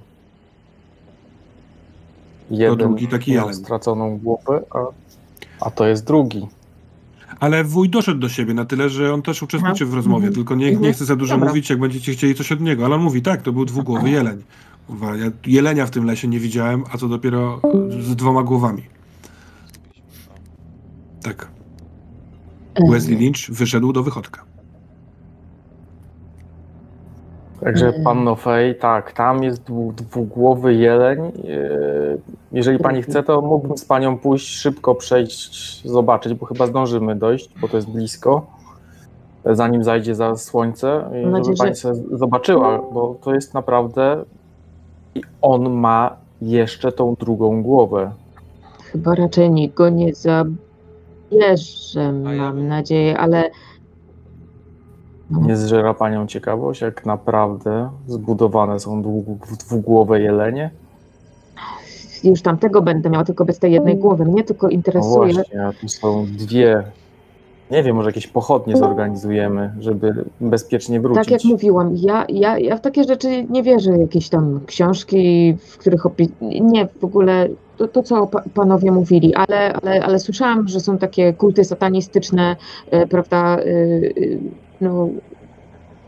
Jeden to drugi taki jeleń. straconą głowę, a, a to jest drugi. Ale wuj doszedł do siebie na tyle, że on też uczestniczy w rozmowie, mhm. tylko nie, nie mhm. chce za dużo Dobra. mówić, jak będziecie chcieli coś od niego. Ale on mówi, tak, to był dwugłowy jeleń. Ja jelenia w tym lesie nie widziałem, a co dopiero z dwoma głowami. Tak. Wesley Lynch wyszedł do wychodka. Także pan Nofej, tak, tam jest dwugłowy jeleń. E, jeżeli pani chce, to mógłbym z panią pójść, szybko przejść, zobaczyć, bo chyba zdążymy dojść, bo to jest blisko, zanim zajdzie za słońce, i żeby pani sobie zobaczyła, bo to jest naprawdę... I on ma jeszcze tą drugą głowę. Chyba raczej nikt go nie zabierze, mam nadzieję, ale. Nie zżera panią ciekawość, jak naprawdę zbudowane są dwugłowe jelenie? Już tamtego będę miał, tylko bez tej jednej głowy. Mnie tylko interesuje. No właśnie, a tu są dwie. Nie wiem, może jakieś pochodnie zorganizujemy, żeby bezpiecznie wrócić. Tak jak mówiłam, ja, ja, ja w takie rzeczy nie wierzę. Jakieś tam książki, w których opi... Nie, w ogóle to, to co panowie mówili, ale, ale, ale słyszałam, że są takie kulty satanistyczne, e, prawda, e, no,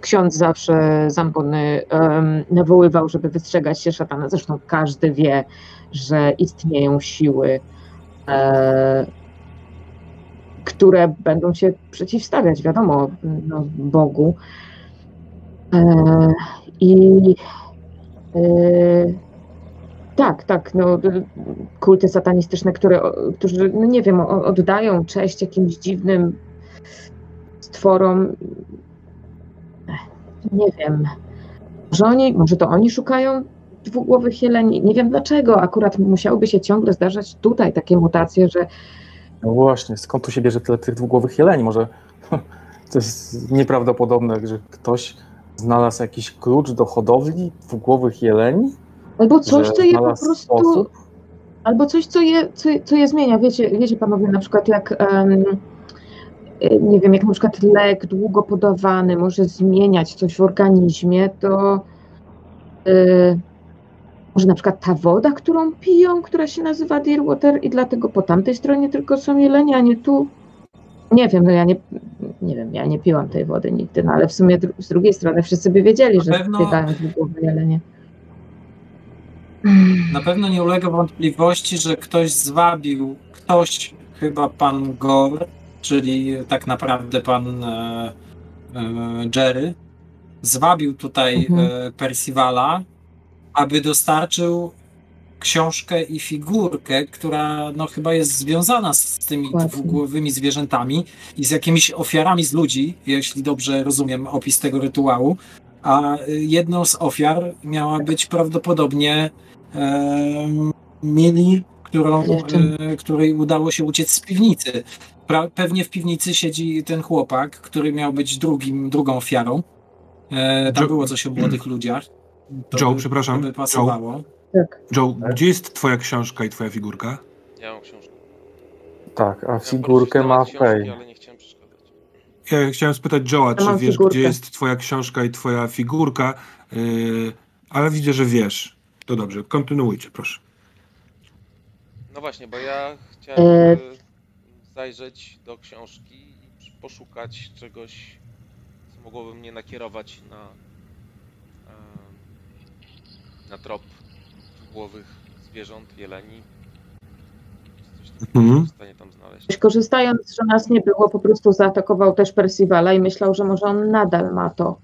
ksiądz zawsze Zambony um, nawoływał, żeby wystrzegać się szatana. Zresztą każdy wie, że istnieją siły, e, które będą się przeciwstawiać, wiadomo, no, Bogu. E, I e, tak, tak, no, kulty satanistyczne, które, którzy, no nie wiem, oddają cześć jakimś dziwnym stworom, nie wiem, może oni, może to oni szukają dwugłowych jeleni, nie wiem dlaczego, akurat musiałyby się ciągle zdarzać tutaj takie mutacje, że... No właśnie, skąd tu się bierze tyle tych dwugłowych jeleni? Może to jest nieprawdopodobne, że ktoś znalazł jakiś klucz do hodowli dwugłowych jeleni? Albo coś, co je po prostu... Sposób? Albo coś, co je, co, co je zmienia. Wiecie, wiecie panowie, na przykład jak... Um, nie wiem, jak na przykład lek długo podawany może zmieniać coś w organizmie, to yy, może na przykład ta woda, którą piją, która się nazywa Deerwater i dlatego po tamtej stronie tylko są jelenie, a nie tu. Nie wiem, no ja nie, nie wiem, ja nie piłam tej wody nigdy, no ale w sumie z drugiej strony wszyscy by wiedzieli, na że pewno... biegają długo jelenie. Na pewno nie ulega wątpliwości, że ktoś zwabił, ktoś, chyba pan Gore, czyli tak naprawdę pan e, e, Jerry, zwabił tutaj mhm. E, Percivala, aby dostarczył książkę i figurkę, która no, chyba jest związana z tymi Właśnie. dwugłowymi zwierzętami i z jakimiś ofiarami z ludzi, jeśli dobrze rozumiem opis tego rytuału. A jedną z ofiar miała być prawdopodobnie e, Mili, którą, e, której udało się uciec z piwnicy pewnie w piwnicy siedzi ten chłopak, który miał być drugim, drugą ofiarą. E, tam Joe, było coś o młodych ludziach. To Joe, by, przepraszam. By pasowało. Joe, tak. Joe tak. gdzie jest twoja książka i twoja figurka? Ja mam książkę. Tak, a figurkę ma Fej. ale nie chciałem przeszkadzać. Ja chciałem spytać Joe'a, czy wiesz, figurkę. gdzie jest twoja książka i twoja figurka, yy, ale widzę, że wiesz. To dobrze, kontynuujcie, proszę. No właśnie, bo ja chciałem... E zajrzeć do książki i poszukać czegoś, co mogłoby mnie nakierować na, na trop głowych zwierząt, jeleni. Mhm. w stanie tam znaleźć. Korzystając, że nas nie było, po prostu zaatakował też Percivala i myślał, że może on nadal ma to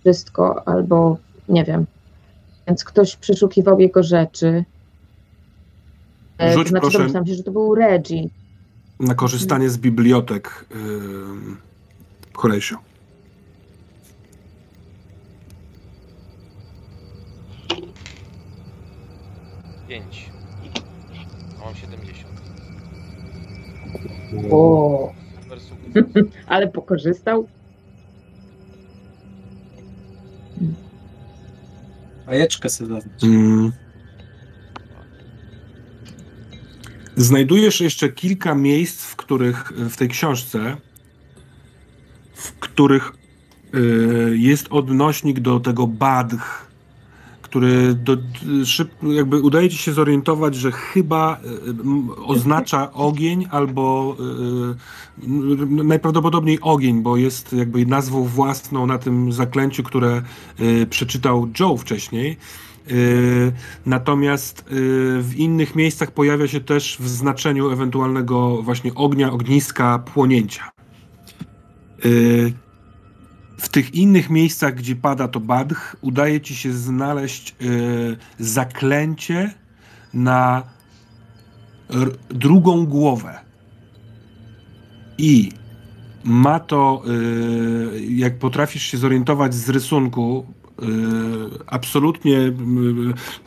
wszystko, albo nie wiem. Więc ktoś przeszukiwał jego rzeczy. E, Rzuć, znaczy, proszę. domyślam się, że to był Reggie na korzystanie z bibliotek yy, Horatio. Pięć. mam 70. O. *laughs* Ale pokorzystał? Bajeczkę sobie mm. Znajdujesz jeszcze kilka miejsc, w których w tej książce, w których y, jest odnośnik do tego badch, który do, jakby udaje ci się zorientować, że chyba y, oznacza ogień albo y, najprawdopodobniej ogień, bo jest jakby nazwą własną na tym zaklęciu, które przeczytał Joe wcześniej. Natomiast w innych miejscach pojawia się też w znaczeniu ewentualnego właśnie ognia, ogniska, płonięcia. W tych innych miejscach, gdzie pada to badch, udaje ci się znaleźć y, zaklęcie na drugą głowę. I ma to, y, jak potrafisz się zorientować z rysunku, y, absolutnie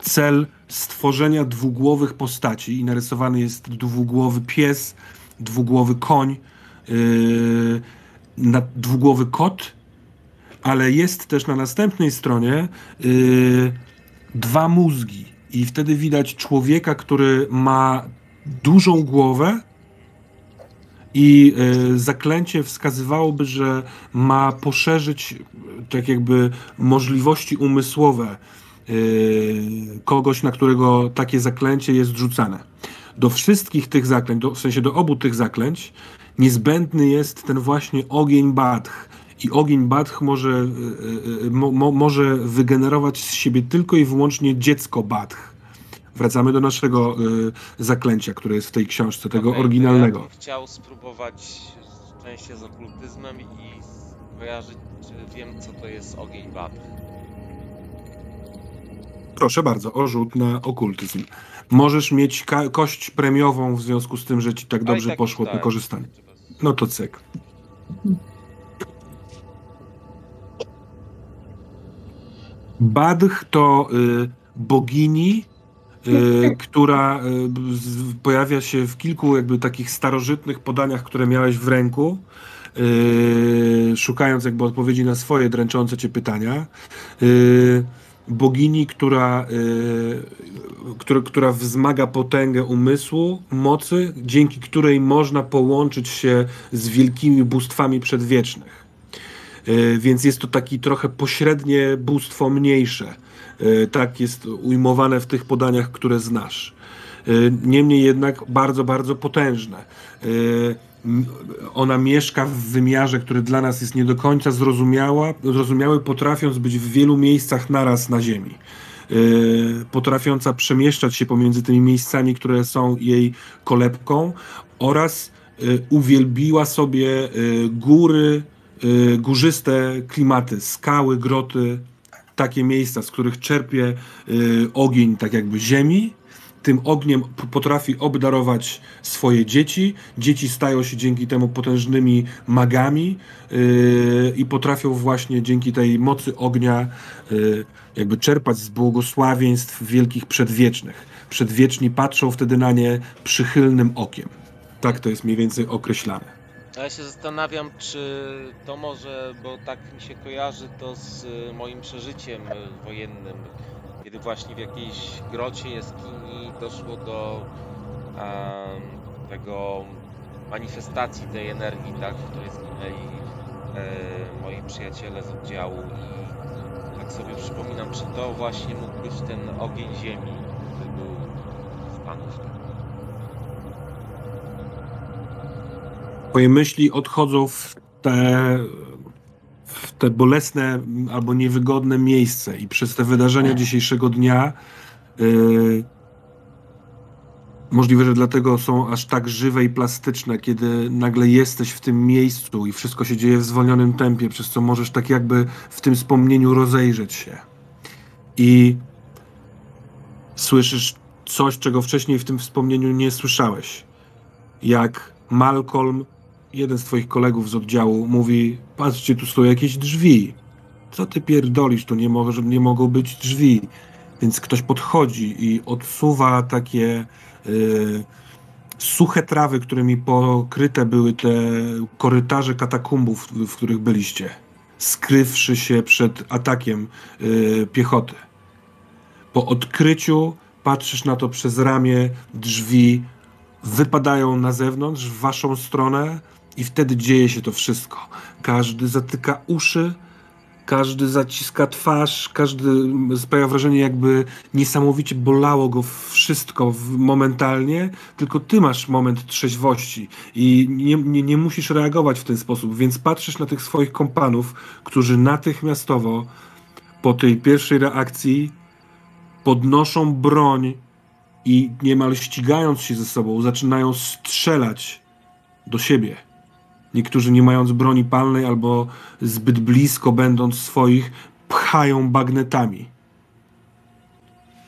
cel stworzenia dwugłowych postaci. I narysowany jest dwugłowy pies, dwugłowy koń, dwugłowy kot ale jest też na następnej stronie dwa mózgi. I wtedy widać człowieka, który ma dużą głowę i y, zaklęcie wskazywałoby, że ma poszerzyć tak jakby możliwości umysłowe y, kogoś, na którego takie zaklęcie jest rzucane. Do wszystkich tych zaklęć, do, w sensie do obu tych zaklęć, niezbędny jest ten właśnie ogień Badch, i ogień Badch może, e, e, mo, może wygenerować z siebie tylko i wyłącznie dziecko Badch. Wracamy do naszego y, zaklęcia, które jest w tej książce, tego okay, oryginalnego. Ja chciał spróbować częściej z okultyzmem i kojarzyć, czy wiem, co to jest ogień Badch. Proszę bardzo, o rzut na okultyzm. Możesz mieć kość premiową w związku z tym, że ci tak dobrze tak poszło to korzystanie. No to cyk. Badch to y, bogini, która y, pojawia się w kilku jakby takich starożytnych podaniach, które miałeś w ręku, szukając jakby odpowiedzi na swoje dręczące cię pytania. Bogini, która, która, która wzmaga potęgę umysłu, mocy, dzięki której można połączyć się z wielkimi bóstwami przedwiecznych. Więc jest to taki trochę pośrednie bóstwo mniejsze. E, tak jest ujmowane w tych podaniach, które znasz. E, niemniej jednak bardzo, bardzo potężne. Ona mieszka w wymiarze, który dla nas jest nie do końca zrozumiała, zrozumiały, potrafiąc być w wielu miejscach naraz na Ziemi. Potrafiąca przemieszczać się pomiędzy tymi miejscami, które są jej kolebką oraz uwielbiła sobie góry, górzyste klimaty, skały, groty, takie miejsca, z których czerpie y, ogień tak jakby ziemi. Tym ogniem potrafi obdarować swoje dzieci. Dzieci stają się dzięki temu potężnymi magami y, i potrafią właśnie dzięki tej mocy ognia jakby czerpać z błogosławieństw wielkich przedwiecznych. Przedwieczni patrzą wtedy na nie przychylnym okiem. Tak to jest mniej więcej określane. A ja się zastanawiam, czy to może, bo tak mi się kojarzy to z y, moim przeżyciem y, wojennym, kiedy właśnie w jakiejś grocie, jaskini doszło do tego manifestacji tej energii, tak, w której zginęli e, moi przyjaciele z oddziału i tak sobie przypominam, czy to właśnie mógł być ten ogień ziemi, który był w Stanach. Twoje myśli odchodzą w te, w te bolesne albo niewygodne miejsce i przez te wydarzenia dzisiejszego dnia yy, możliwe, że dlatego są aż tak żywe i plastyczne, kiedy nagle jesteś w tym miejscu i wszystko się dzieje w zwolnionym tempie, przez co możesz tak jakby w tym wspomnieniu rozejrzeć się. I słyszysz coś, czego wcześniej w tym wspomnieniu nie słyszałeś. Jak Malcolm jeden z twoich kolegów z oddziału mówi, patrzcie, tu są jakieś drzwi. Co ty pierdolisz, tu nie, może, nie mogą być drzwi. Więc ktoś podchodzi i odsuwa takie y, suche trawy, którymi pokryte były te korytarze katakumbów, w których byliście. skrywszy się przed atakiem yy, piechoty. Po odkryciu patrzysz na to przez ramię, drzwi wypadają na zewnątrz, w waszą stronę i wtedy dzieje się to wszystko. Każdy zatyka uszy, każdy zaciska twarz, każdy sprawia wrażenie, jakby niesamowicie bolało go wszystko momentalnie, tylko ty masz moment trzeźwości i nie, nie, nie musisz reagować w ten sposób, więc patrzysz na tych swoich kompanów, którzy natychmiastowo po tej pierwszej reakcji podnoszą broń i niemal ścigając się ze sobą, zaczynają strzelać do siebie. Niektórzy nie mając broni palnej albo zbyt blisko będąc swoich, pchają bagnetami.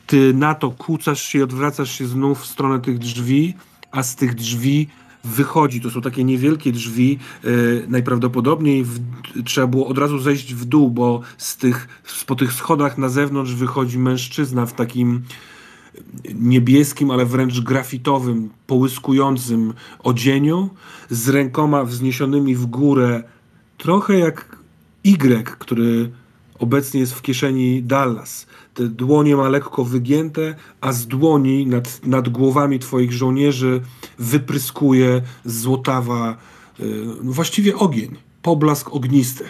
Ty na to kłócasz się i odwracasz się znów w stronę tych drzwi, a z tych drzwi wychodzi. To są takie niewielkie drzwi. Yy, najprawdopodobniej w, trzeba było od razu zejść w dół, bo z tych, po tych schodach na zewnątrz wychodzi mężczyzna w takim niebieskim, ale wręcz grafitowym, połyskującym odzieniu, z rękoma wzniesionymi w górę, trochę jak Y, który obecnie jest w kieszeni Dallas. Te dłonie ma lekko wygięte, a z dłoni nad, nad głowami twoich żołnierzy wypryskuje złotawa, yy, właściwie ogień, poblask ognisty.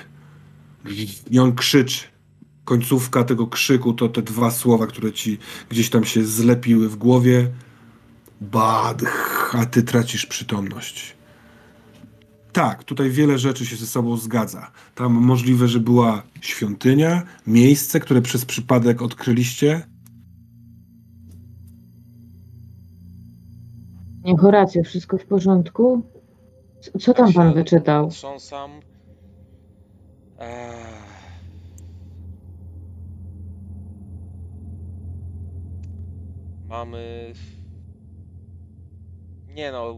I on krzyczy końcówka tego krzyku to te dwa słowa, które ci gdzieś tam się zlepiły w głowie. Badch, a ty tracisz przytomność. Tak, tutaj wiele rzeczy się ze sobą zgadza. Tam możliwe, że była świątynia, miejsce, które przez przypadek odkryliście. Nie, Horacjo, wszystko w porządku? Co tam pan wyczytał? Trząsam. Eee... Mamy... Nie no,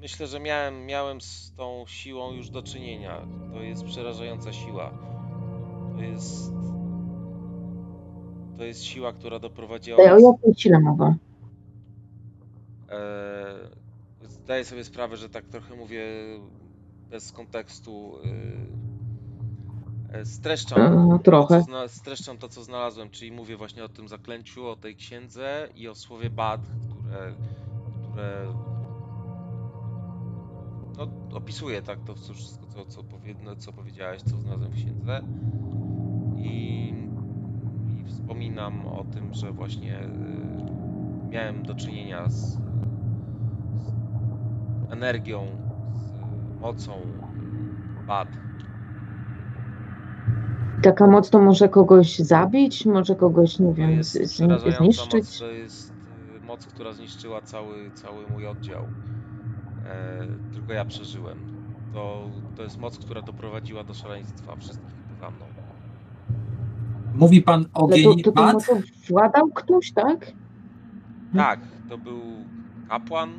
myślę, że miałem, miałem z tą siłą już do czynienia. To jest przerażająca siła. To jest... To jest siła, która doprowadziła... O jakiej sile mowa? E, zdaję sobie sprawę, że tak trochę mówię bez kontekstu. E, E, streszczam, trochę. To, streszczam to, co znalazłem, czyli mówię właśnie o tym zaklęciu, o tej księdze i o słowie bad, które, które no, opisuje tak to wszystko, co, co, powie, no, co powiedziałeś, co znalazłem w księdze. I, I, wspominam o tym, że właśnie y, miałem do czynienia z, z energią, z mocą bad Taka moc to może kogoś zabić, może kogoś, nie wiem, jest zniszczyć? Moc, to jest y, moc, która zniszczyła cały, cały mój oddział. E, tylko ja przeżyłem. To, to jest moc, która doprowadziła do szaleństwa wszystkich za mną. Mówi pan ogień to, to, to władał ktoś, tak? Tak, to był kapłan.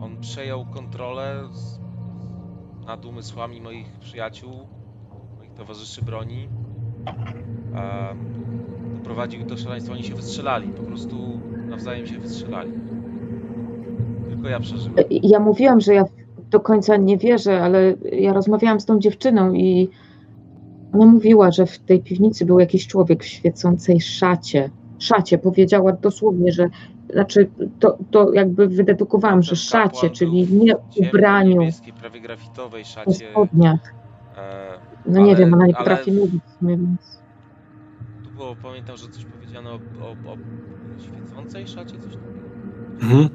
On przejął kontrolę nad umysłami moich przyjaciół, moich towarzyszy broni. doprowadził do szaleństwa. Oni się wystrzelali, po prostu nawzajem się wystrzelali. Tylko ja przeżyłem. Ja mówiłam, że ja do końca nie wierzę, ale ja rozmawiałam z tą dziewczyną i ona mówiła, że w tej piwnicy był jakiś człowiek w świecącej szacie. Szacie powiedziała dosłownie, że znaczy to, to jakby wydedukowałam, że szacie, czyli nie ubraniu, prawie grafitowej szacie. spodniach. E, no ale, nie wiem, ona nie potrafi mówić w sumie, więc... Tu było, pamiętam, że coś powiedziano o, o, o świecącej szacie, coś takiego. Mhm.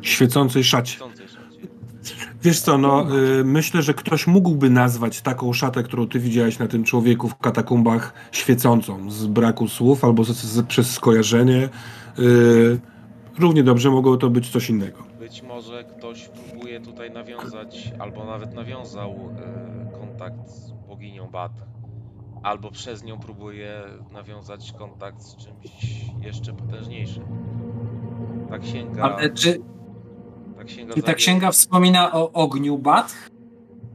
Świecącej szacie. Świecącej szacie. Wiesz co, no y, myślę, że ktoś mógłby nazwać taką szatę, którą ty widziałeś na tym człowieku w katakumbach świecącą, z braku słów albo z, z, przez skojarzenie. Y, równie dobrze mogło to być coś innego. Być może ktoś próbuje tutaj nawiązać, albo nawet nawiązał y, kontakt z boginią Bat, albo przez nią próbuje nawiązać kontakt z czymś jeszcze potężniejszym. Ta księga. Ale czy, ta księga, czy ta księga wspomina o ogniu Bat?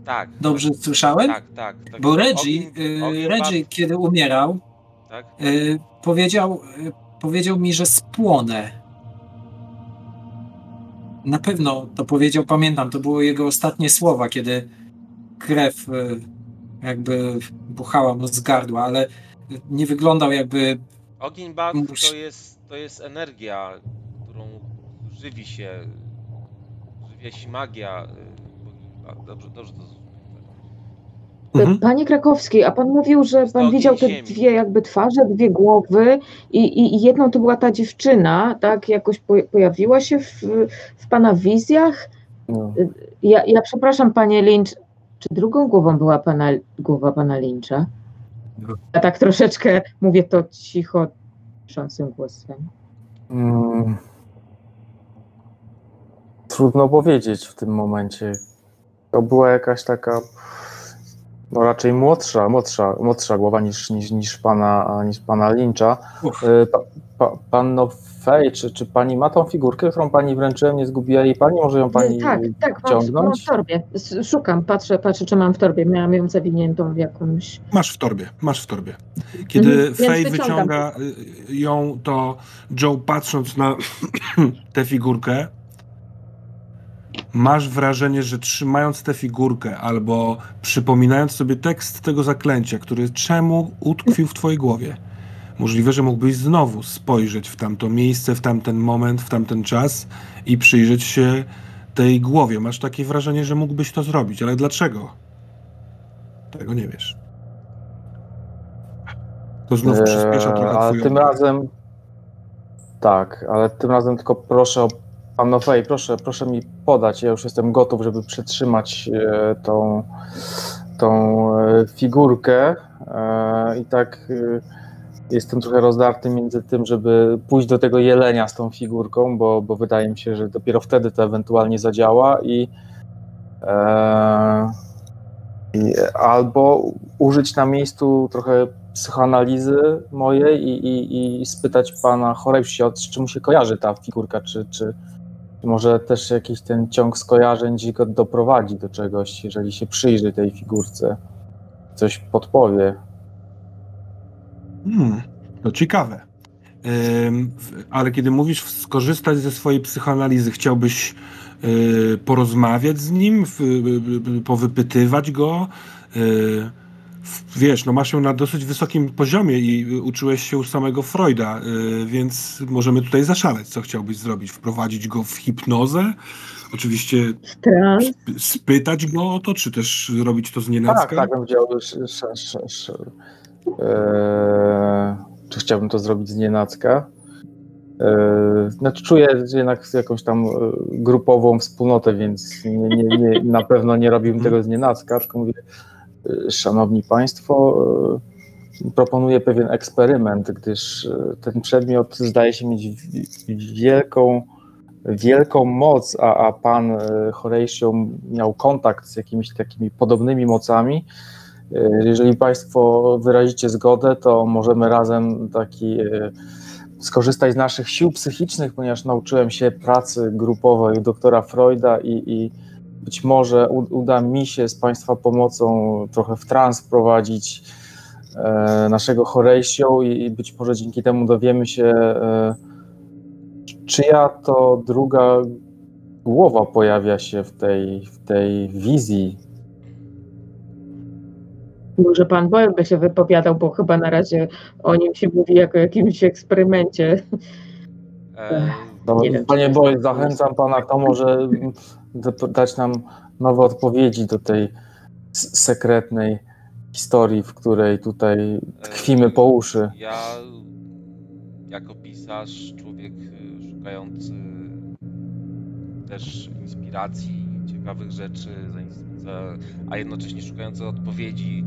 Tak. Dobrze słyszałem? Tak, tak. tak. Bo Reggie, ogień, ogień Reggie kiedy umierał, tak? powiedział powiedział mi, że spłonę. Na pewno to powiedział, pamiętam, to były jego ostatnie słowa, kiedy krew jakby buchała mu z gardła, ale nie wyglądał jakby... Ogień bat to jest, to jest energia, którą żywi się, żywia się magia. Dobrze, dobrze to Mhm. Panie Krakowski, a pan mówił, że pan widział te dwie jakby twarze, dwie głowy i, i, jedną to była ta dziewczyna, tak, jakoś po, pojawiła się w, w pana wizjach? No. Ja, ja przepraszam, panie Lynch, czy drugą głową była pana, głowa pana Lyncha? No. Ja tak troszeczkę mówię to cicho, ciszącym głosem. Hmm. Trudno powiedzieć w tym momencie. To była jakaś taka no raczej młodsza, młodsza, młodsza głowa niż, niż, niż, pana, niż pana Lyncha. Y, pa, pa, panno Fej, czy, czy pani ma tą figurkę, którą pani wręczyłem, nie zgubiła jej pani? Może ją pani Tak, tak, mam w torbie. Szukam, patrzę, patrzę, czy mam w torbie. Miałam ją zawiniętą w jakąś... Masz w torbie, masz w torbie. Kiedy mhm, Fej wyciąga y, ją, to Joe patrząc na *clears throat* tę figurkę, masz wrażenie, że trzymając tę figurkę albo przypominając sobie tekst tego zaklęcia, który czemu utkwił w twojej głowie, możliwe, że mógłbyś znowu spojrzeć w tamto miejsce, w tamten moment, w tamten czas i przyjrzeć się tej głowie. Masz takie wrażenie, że mógłbyś to zrobić, ale dlaczego? Tego nie wiesz. To znów przyspiesza trochę eee, Ale tym razem tak, ale tym razem tylko proszę o Pan Fej, proszę, proszę mi podać. Ja już jestem gotów, żeby przetrzymać e, tą, tą e, figurkę. E, I tak jestem trochę rozdarty między tym, żeby pójść do tego jelenia z tą figurką, bo, bo wydaje mi się, że dopiero wtedy to ewentualnie zadziała i, i albo użyć na miejscu trochę psychoanalizy mojej i, i, i spytać pana Chorejsia, z czym się kojarzy ta figurka, czy, czy, może też jakiś ten ciąg skojarzeń go doprowadzi do czegoś, jeżeli się przyjrzy tej figurce, coś podpowie. Hmm, to ciekawe. ale kiedy mówisz skorzystać ze swojej psychoanalizy, chciałbyś yy, porozmawiać z nim, powypytywać go, wiesz, no masz ją na dosyć wysokim poziomie i uczyłeś się u samego Freuda, yy, więc możemy tutaj zaszaleć, co chciałbyś zrobić. Wprowadzić go w hipnozę, oczywiście sp spytać go o to, czy też robić to z nienacka? Tak, tak, bym chciał, eee, czy chciałbym to zrobić z nienacka? Eee, znaczy czuję jednak jakąś tam e, grupową wspólnotę, więc nie, nie, nie, na pewno nie robiłbym tego z nienacka, tylko mówię, Szanowni Państwo, e, proponuję pewien eksperyment, gdyż e, ten przedmiot zdaje się mieć wielką, wielką moc, a, a pan e, Horatio miał kontakt z jakimiś takimi podobnymi mocami. Jeżeli Państwo wyrazicie zgodę, to możemy razem taki skorzystać z naszych sił psychicznych, ponieważ nauczyłem się pracy grupowej doktora Freuda i, i być może uda mi się z Państwa pomocą trochę w trans wprowadzić e, naszego Horatio i być może dzięki temu dowiemy się, e, czyja to druga głowa pojawia się w tej, w tej wizji. Może pan Boyle by się wypowiadał, bo chyba na razie o nim się mówi jako o jakimś eksperymencie. No, panie Boyle, zachęcam pana, to może dać nam nowe odpowiedzi do tej sekretnej historii, w której tutaj tkwimy po uszy. Ja jako pisarz, człowiek y, szukający też inspiracji, ciekawych rzeczy, a jednocześnie szukający odpowiedzi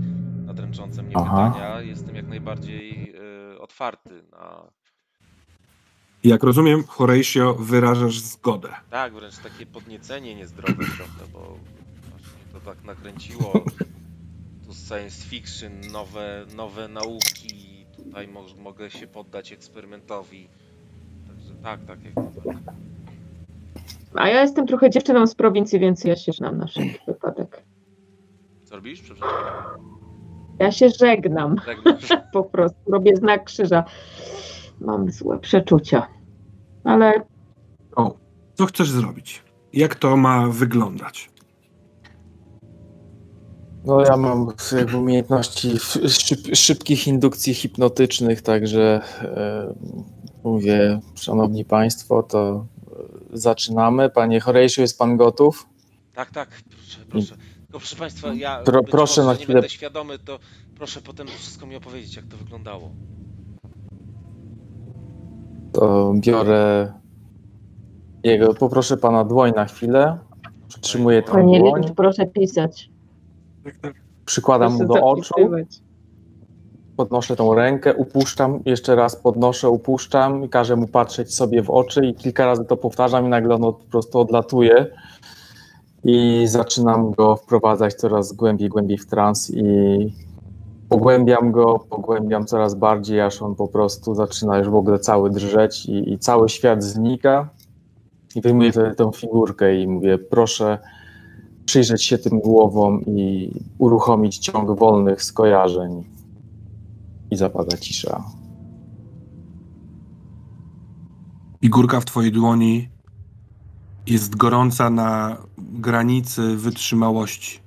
na dręczące mnie Aha. pytania, jestem jak najbardziej y, otwarty na jak rozumiem, Horatio, wyrażasz zgodę. Tak, wręcz takie podniecenie niezdrowe trochę, bo właśnie to tak nakręciło. *laughs* Tu science fiction, nowe, nowe nauki, tutaj mo mogę się poddać eksperymentowi. Także tak, tak jak A ja jestem trochę dziewczyną z prowincji, więc ja się żegnam na wszelki wypadek. Co robisz? Przepraszam. Ja się żegnam. *laughs* po prostu robię znak krzyża mam złe przeczucia. Ale. O, co chcesz zrobić? Jak to ma wyglądać? No ja mam jakby umiejętności szyb, szybkich indukcji hipnotycznych, także e, mówię, szanowni państwo, to zaczynamy. Panie Chorejszu, jest pan gotów? Tak, tak, proszę, proszę. Tylko proszę państwa, ja Pro, proszę może, na chwilę. nie będę świadomy, to proszę potem wszystko mi opowiedzieć, jak to wyglądało. To biorę jego, poproszę pana dłoń na chwilę. Przytrzymuję tę Panie dłoń. Liwicz, proszę pisać. Przykładam mu do oczu, podnoszę tą rękę, upuszczam, jeszcze raz podnoszę, upuszczam i każę mu patrzeć sobie w oczy i kilka razy to powtarzam i nagle on od- po prostu odlatuje i zaczynam go wprowadzać coraz głębiej, głębiej w trans i pogłębiam go, pogłębiam coraz bardziej, aż on po prostu zaczyna już w ogóle cały drżeć i, i cały świat znika i wyjmuję wtedy tą figurkę i mówię, proszę przyjrzeć się tym głowom i uruchomić ciąg wolnych skojarzeń. I zapada cisza. Figurka w twojej dłoni jest gorąca na granicy wytrzymałości.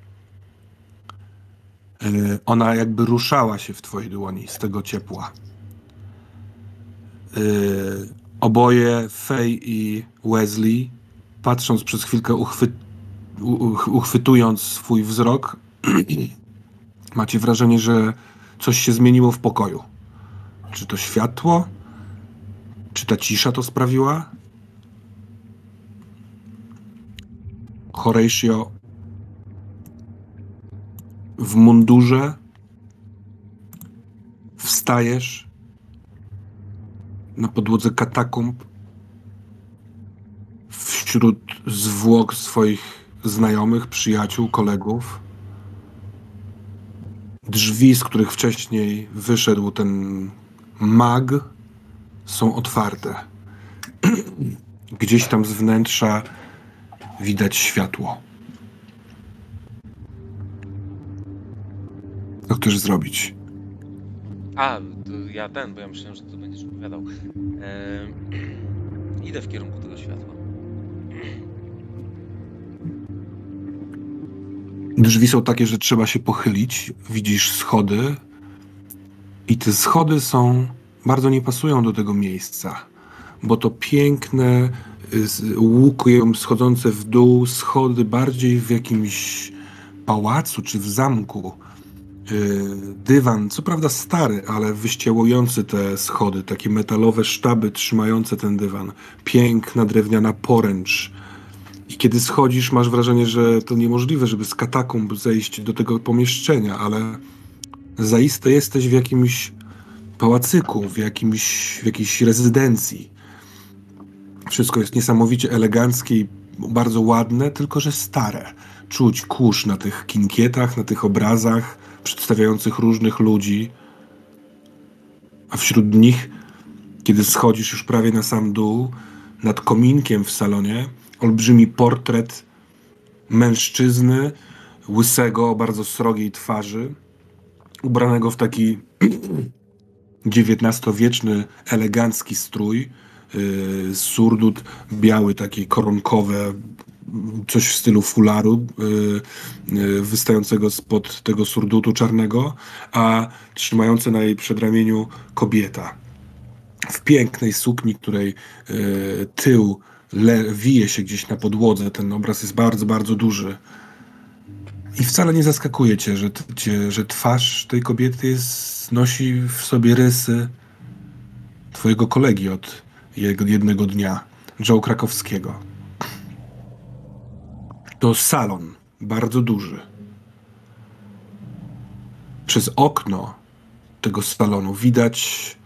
Yy, Ona jakby ruszała się w twojej dłoni z tego ciepła. Yy, Oboje, Fej i Wesley, patrząc przez chwilkę, uchwy, uchwytując swój wzrok, *clears throat* macie wrażenie, że coś się zmieniło w pokoju. Czy to światło? Czy ta cisza to sprawiła? Horatio w mundurze wstajesz na podłodze katakumb wśród zwłok swoich znajomych, przyjaciół, kolegów. Drzwi, z których wcześniej wyszedł ten mag, są otwarte. *clears throat* Gdzieś tam z wnętrza widać światło. Co chcesz zrobić? A, ja ten, bo ja myślałem, że to będziesz opowiadał. Ehm, *clears throat* idę w kierunku tego światła. Drzwi są takie, że trzeba się pochylić. Widzisz schody. I te schody są bardzo nie pasują do tego miejsca, bo to piękne, y, łukiem schodzące w dół schody bardziej w jakimś pałacu czy w zamku. Y, Dywan, co prawda stary, ale wyściełujący te schody, takie metalowe sztaby trzymające ten dywan. Piękna drewniana poręcz. I kiedy schodzisz, masz wrażenie, że to niemożliwe, żeby z katakumb zejść do tego pomieszczenia, ale zaiste jesteś w jakimś pałacyku, w, jakimś, w jakiejś rezydencji. Wszystko jest niesamowicie eleganckie i bardzo ładne, tylko że stare. Czuć kurz na tych kinkietach, na tych obrazach przedstawiających różnych ludzi. A wśród nich, kiedy schodzisz już prawie na sam dół, nad kominkiem w salonie, olbrzymi portret mężczyzny, łysego, o bardzo srogiej twarzy, ubranego w taki *clears throat* XIX-wieczny, elegancki strój, yy, surdut biały, takie koronkowe, coś w stylu fularu, yy, yy, wystającego spod tego surdutu czarnego, a trzymające na jej przedramieniu kobieta. W pięknej sukni, której yy, tył le, wije się gdzieś na podłodze. Ten obraz jest bardzo, bardzo duży. I wcale nie zaskakuje cię, że, cię, że twarz tej kobiety jest, nosi w sobie rysy twojego kolegi od jednego dnia, Joe Krakowskiego. To salon, bardzo duży. Przez okno tego salonu widać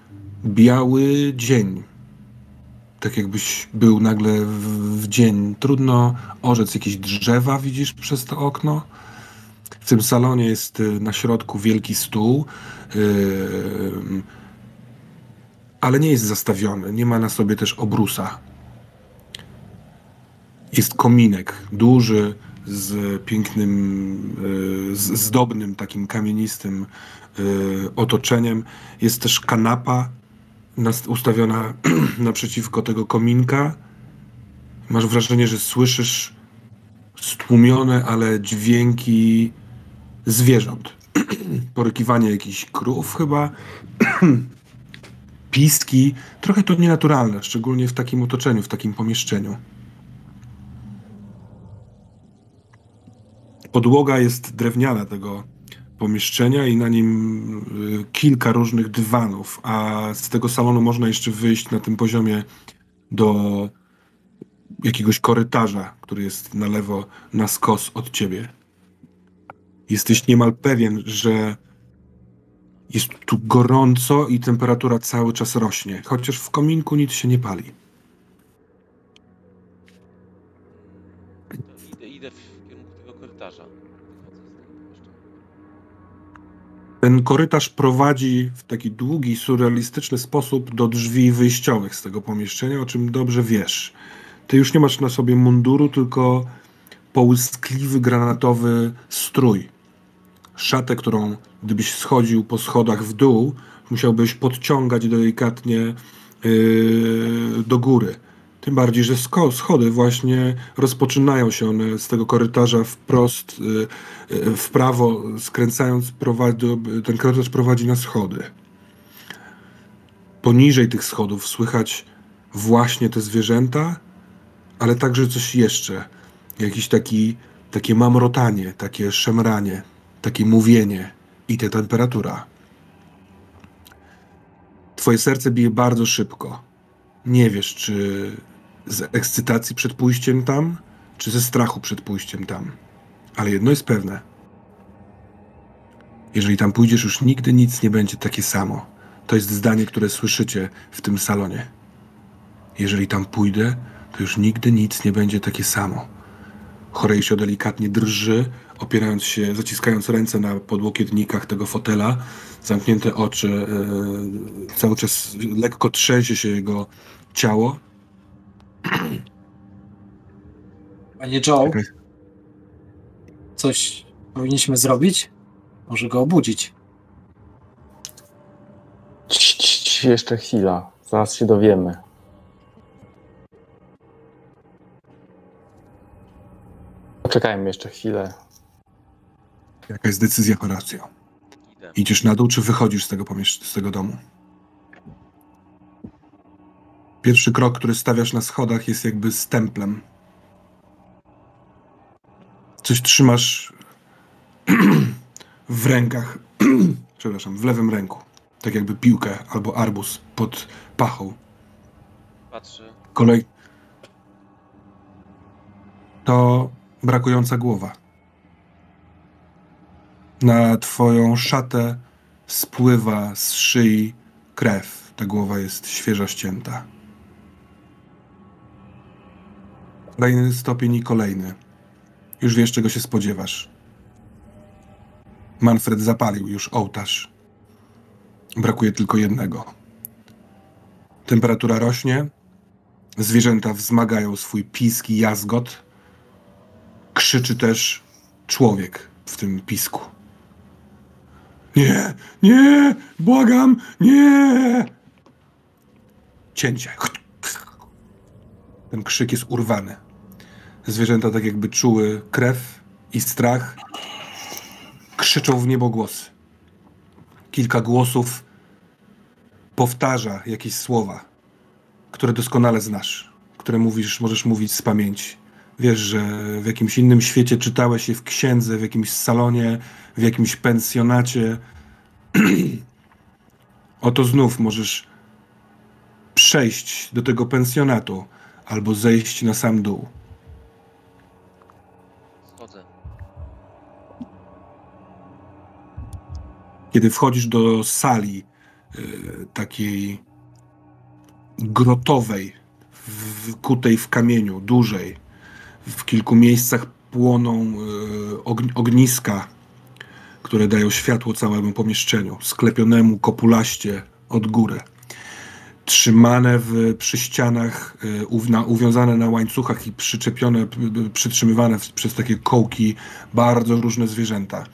biały dzień. Tak jakbyś był nagle w, w dzień. Trudno orzec, jakieś drzewa widzisz przez to okno. W tym salonie jest y, na środku wielki stół, yy, ale nie jest zastawiony. Nie ma na sobie też obrusa. Jest kominek duży z pięknym, yy, z zdobnym takim kamienistym yy, otoczeniem. Jest też kanapa ustawiona *clears throat* naprzeciwko tego kominka. Masz wrażenie, że słyszysz stłumione, ale dźwięki zwierząt. *clears throat* Porykiwanie jakichś krów chyba, *clears throat* piski. Trochę to nienaturalne, szczególnie w takim otoczeniu, w takim pomieszczeniu. Podłoga jest drewniana tego pomieszczenia i na nim y, kilka różnych dywanów, a z tego salonu można jeszcze wyjść na tym poziomie do jakiegoś korytarza, który jest na lewo, na skos od ciebie. Jesteś niemal pewien, że jest tu gorąco i temperatura cały czas rośnie, chociaż w kominku nic się nie pali. Ten korytarz prowadzi w taki długi, surrealistyczny sposób do drzwi wyjściowych z tego pomieszczenia, o czym dobrze wiesz. Ty już nie masz na sobie munduru, tylko połyskliwy granatowy strój. Szatę, którą gdybyś schodził po schodach w dół, musiałbyś podciągać delikatnie yy, do góry. Tym bardziej, że schody właśnie rozpoczynają się one z tego korytarza wprost yy, yy, w prawo, skręcając, prowadzi, ten korytarz prowadzi na schody. Poniżej tych schodów słychać właśnie te zwierzęta, ale także coś jeszcze. Jakiś taki, takie mamrotanie, takie szemranie, takie mówienie i ta temperatura. Twoje serce bije bardzo szybko. Nie wiesz, czy z ekscytacji przed pójściem tam, czy ze strachu przed pójściem tam. Ale jedno jest pewne. Jeżeli tam pójdziesz, już nigdy nic nie będzie takie samo. To jest zdanie, które słyszycie w tym salonie. Jeżeli tam pójdę, to już nigdy nic nie będzie takie samo. Horatio delikatnie drży, opierając się, zaciskając ręce na podłokietnikach tego fotela, zamknięte oczy, e, cały czas lekko trzęsie się jego ciało. Panie Joe, coś powinniśmy zrobić? Może go obudzić? Jeszcze chwila, zaraz się dowiemy. Poczekajmy jeszcze chwilę. Jaka jest decyzja, Horacio? Idziesz na dół, czy wychodzisz z tego, pomiesz- z tego domu? Pierwszy krok, który stawiasz na schodach, jest jakby stemplem. Coś trzymasz *clears throat* w rękach, *clears throat* przepraszam, w lewym ręku. Tak jakby piłkę albo arbus pod pachą. Patrzę. Kolej. To brakująca głowa. Na twoją szatę spływa z szyi krew. Ta głowa jest świeżo ścięta. Kolejny stopień i kolejny. Już wiesz, czego się spodziewasz. Manfred zapalił już ołtarz. Brakuje tylko jednego. Temperatura rośnie. Zwierzęta wzmagają swój pisk i jazgot. Krzyczy też człowiek w tym pisku. Nie, nie, błagam, nie! Cięcie. Ten krzyk jest urwany. Zwierzęta tak jakby czuły krew i strach. Krzyczą w niebogłosy. Kilka głosów powtarza jakieś słowa, które doskonale znasz, które mówisz, możesz mówić z pamięci. Wiesz, że w jakimś innym świecie czytałeś je w księdze, w jakimś salonie, w jakimś pensjonacie. *clears throat* Oto znów możesz przejść do tego pensjonatu albo zejść na sam dół. Schodzę. Kiedy wchodzisz do sali y, takiej grotowej, kutej w kamieniu, dużej, w kilku miejscach płoną y, ogniska, które dają światło całemu pomieszczeniu, sklepionemu kopulaście od góry. Trzymane w, przy ścianach, na, uwiązane na łańcuchach i przyczepione, przytrzymywane przez takie kołki bardzo różne zwierzęta.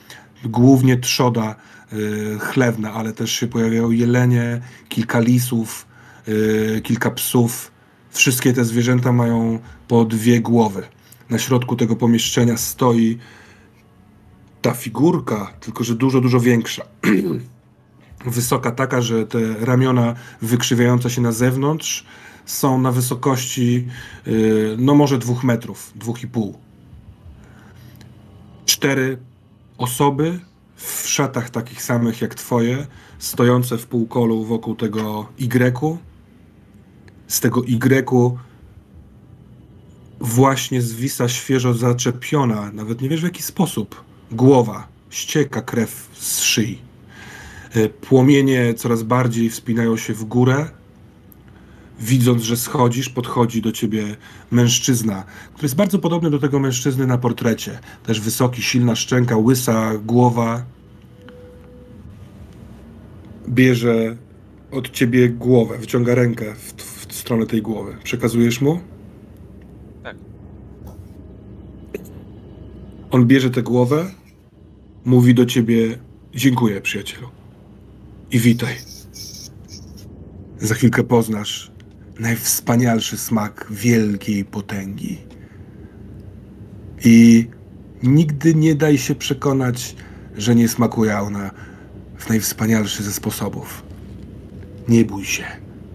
Głównie trzoda y, chlewna, ale też się pojawiają jelenie, kilka lisów, kilka psów. Wszystkie te zwierzęta mają po dwie głowy na środku tego pomieszczenia stoi ta figurka, tylko że dużo, dużo większa. *clears throat* Wysoka taka, że te ramiona wykrzywiające się na zewnątrz są na wysokości y, no może dwóch metrów, dwóch i pół. Cztery osoby w szatach takich samych jak twoje, stojące w półkolu wokół tego Y. Z tego Y właśnie zwisa świeżo zaczepiona, nawet nie wiesz w jaki sposób, głowa, ścieka krew z szyi. E, płomienie coraz bardziej wspinają się w górę. Widząc, że schodzisz, podchodzi do ciebie mężczyzna, który jest bardzo podobny do tego mężczyzny na portrecie. Też wysoki, silna szczęka, łysa głowa. Bierze od ciebie głowę, wyciąga rękę w, w stronę tej głowy. Przekazujesz mu? On bierze tę głowę, mówi do ciebie: Dziękuję, przyjacielu. I witaj. Za chwilkę poznasz najwspanialszy smak wielkiej potęgi. I nigdy nie daj się przekonać, że nie smakuje ona w najwspanialszy ze sposobów. Nie bój się.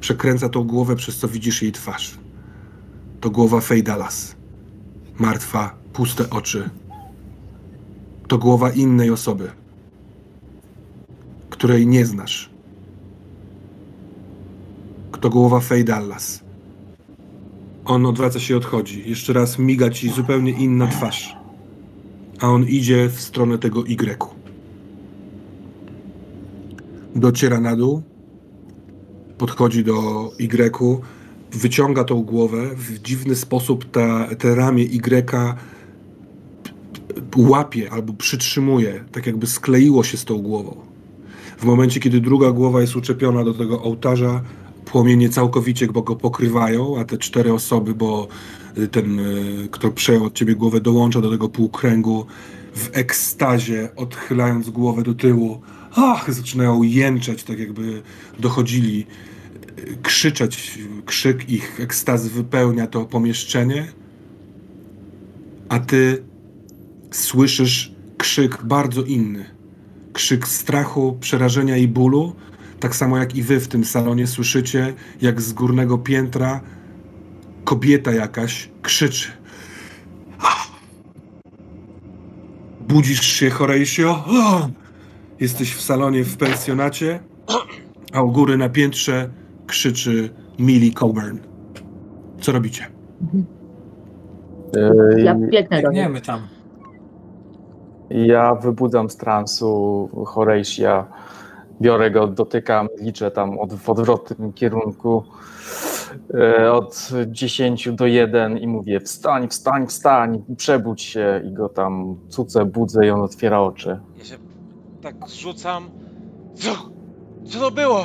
Przekręca tą głowę, przez co widzisz jej twarz. To głowa Fejdalas. Martwa, puste oczy, to głowa innej osoby, której nie znasz. To głowa Faye Dallas. On odwraca się i odchodzi. Jeszcze raz miga ci zupełnie inna twarz. A on idzie w stronę tego Y. Dociera na dół, podchodzi do Y, wyciąga tą głowę. W dziwny sposób ta, te ramię Y łapie albo przytrzymuje, tak jakby skleiło się z tą głową. W momencie, kiedy druga głowa jest uczepiona do tego ołtarza, płomienie całkowicie go pokrywają, a te cztery osoby, bo y, ten, y, kto przejął od ciebie głowę, dołącza do tego półkręgu w ekstazie, odchylając głowę do tyłu. Ach, zaczynają jęczeć, tak jakby dochodzili, y, krzyczeć. Krzyk ich ekstazy wypełnia to pomieszczenie, a ty słyszysz krzyk bardzo inny. Krzyk strachu, przerażenia i bólu, tak samo jak i wy w tym salonie słyszycie, jak z górnego piętra kobieta jakaś krzyczy. Budzisz się, Horatio? Jesteś w salonie w pensjonacie, a u góry na piętrze krzyczy Millie Coburn. Co robicie? Ja biegnę Biegniemy tam. Ja wybudzam z transu biorę go, dotykam, liczę tam od, w odwrotnym kierunku e, od 10 do 1 i mówię wstań, wstań, wstań, przebudź się i go tam cucę, budzę i on otwiera oczy. Ja się tak zrzucam. Co? Co to było?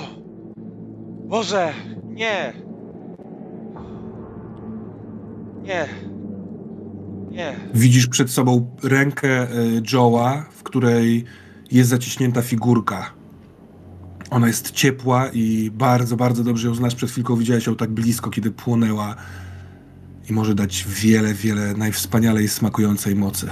Boże, nie! Nie. Nie. Widzisz przed sobą rękę e, Joe'a, w której jest zaciśnięta figurka. Ona jest ciepła i bardzo, bardzo dobrze ją znasz. Przed chwilką widziałeś ją tak blisko, kiedy płonęła i może dać wiele, wiele najwspanialej smakującej mocy.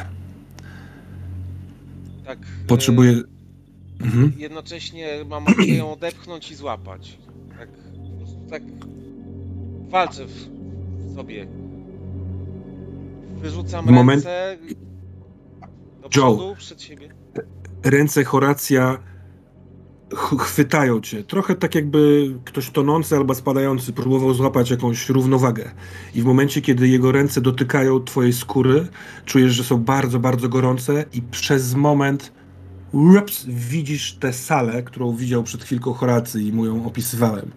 Tak. Potrzebuję. E, mhm. Jednocześnie mam ochotę ją odepchnąć i złapać. Tak, tak walczę w sobie. Wyrzucam Moment... ręce do przodu, Joe, przed siebie. Ręce Horacja chwytają cię. Trochę tak jakby ktoś tonący albo spadający próbował złapać jakąś równowagę. I w momencie, kiedy jego ręce dotykają twojej skóry, czujesz, że są bardzo, bardzo gorące i przez moment ups, widzisz tę salę, którą widział przed chwilką Horacy i mu ją opisywałem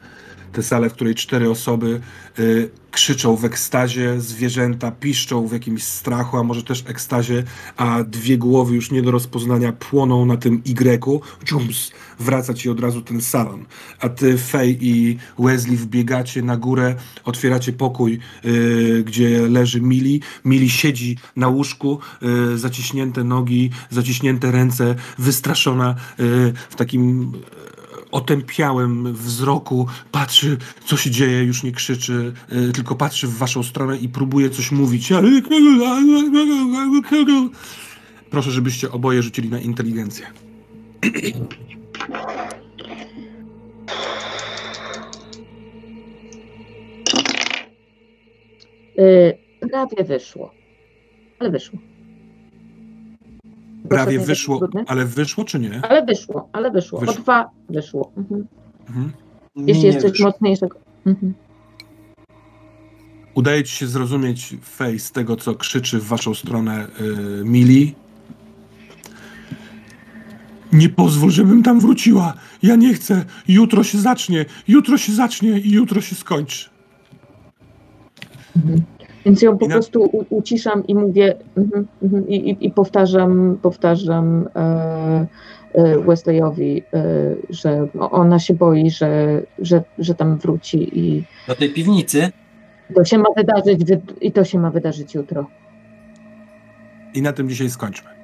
tę salę, w której cztery osoby y, krzyczą w ekstazie, zwierzęta piszczą w jakimś strachu, a może też ekstazie, a dwie głowy już nie do rozpoznania płoną na tym Y. Dżums, wraca ci od razu ten salon. A ty, Fej i Wesley wbiegacie na górę, otwieracie pokój, y, gdzie leży Mili. Mili siedzi na łóżku, y, zaciśnięte nogi, zaciśnięte ręce, wystraszona y, w takim otępiałym wzroku, patrzy, co się dzieje, już nie krzyczy, y, tylko patrzy w waszą stronę i próbuje coś mówić. Proszę, żebyście oboje rzucili na inteligencję. Yy, prawie wyszło. Ale wyszło. Prawie wyszło, ale wyszło czy nie? Ale wyszło, ale wyszło. wyszło. O dwa wyszło. Mhm. Mhm. Jeśli jest coś mocniejszego. Mhm. Udaje ci się zrozumieć face z tego, co krzyczy w waszą stronę yy, Mili. Nie pozwól, żebym tam wróciła. Ja nie chcę. Jutro się zacznie. Jutro się zacznie i jutro się skończy. Mhm. Więc ją po prostu u, uciszam i mówię mm, mm, i, i, powtarzam, powtarzam e, e, Wesleyowi, e, że ona się boi, że, że, że tam wróci i. Do tej piwnicy? To się ma wydarzyć i to się ma wydarzyć jutro. I na tym dzisiaj skończmy.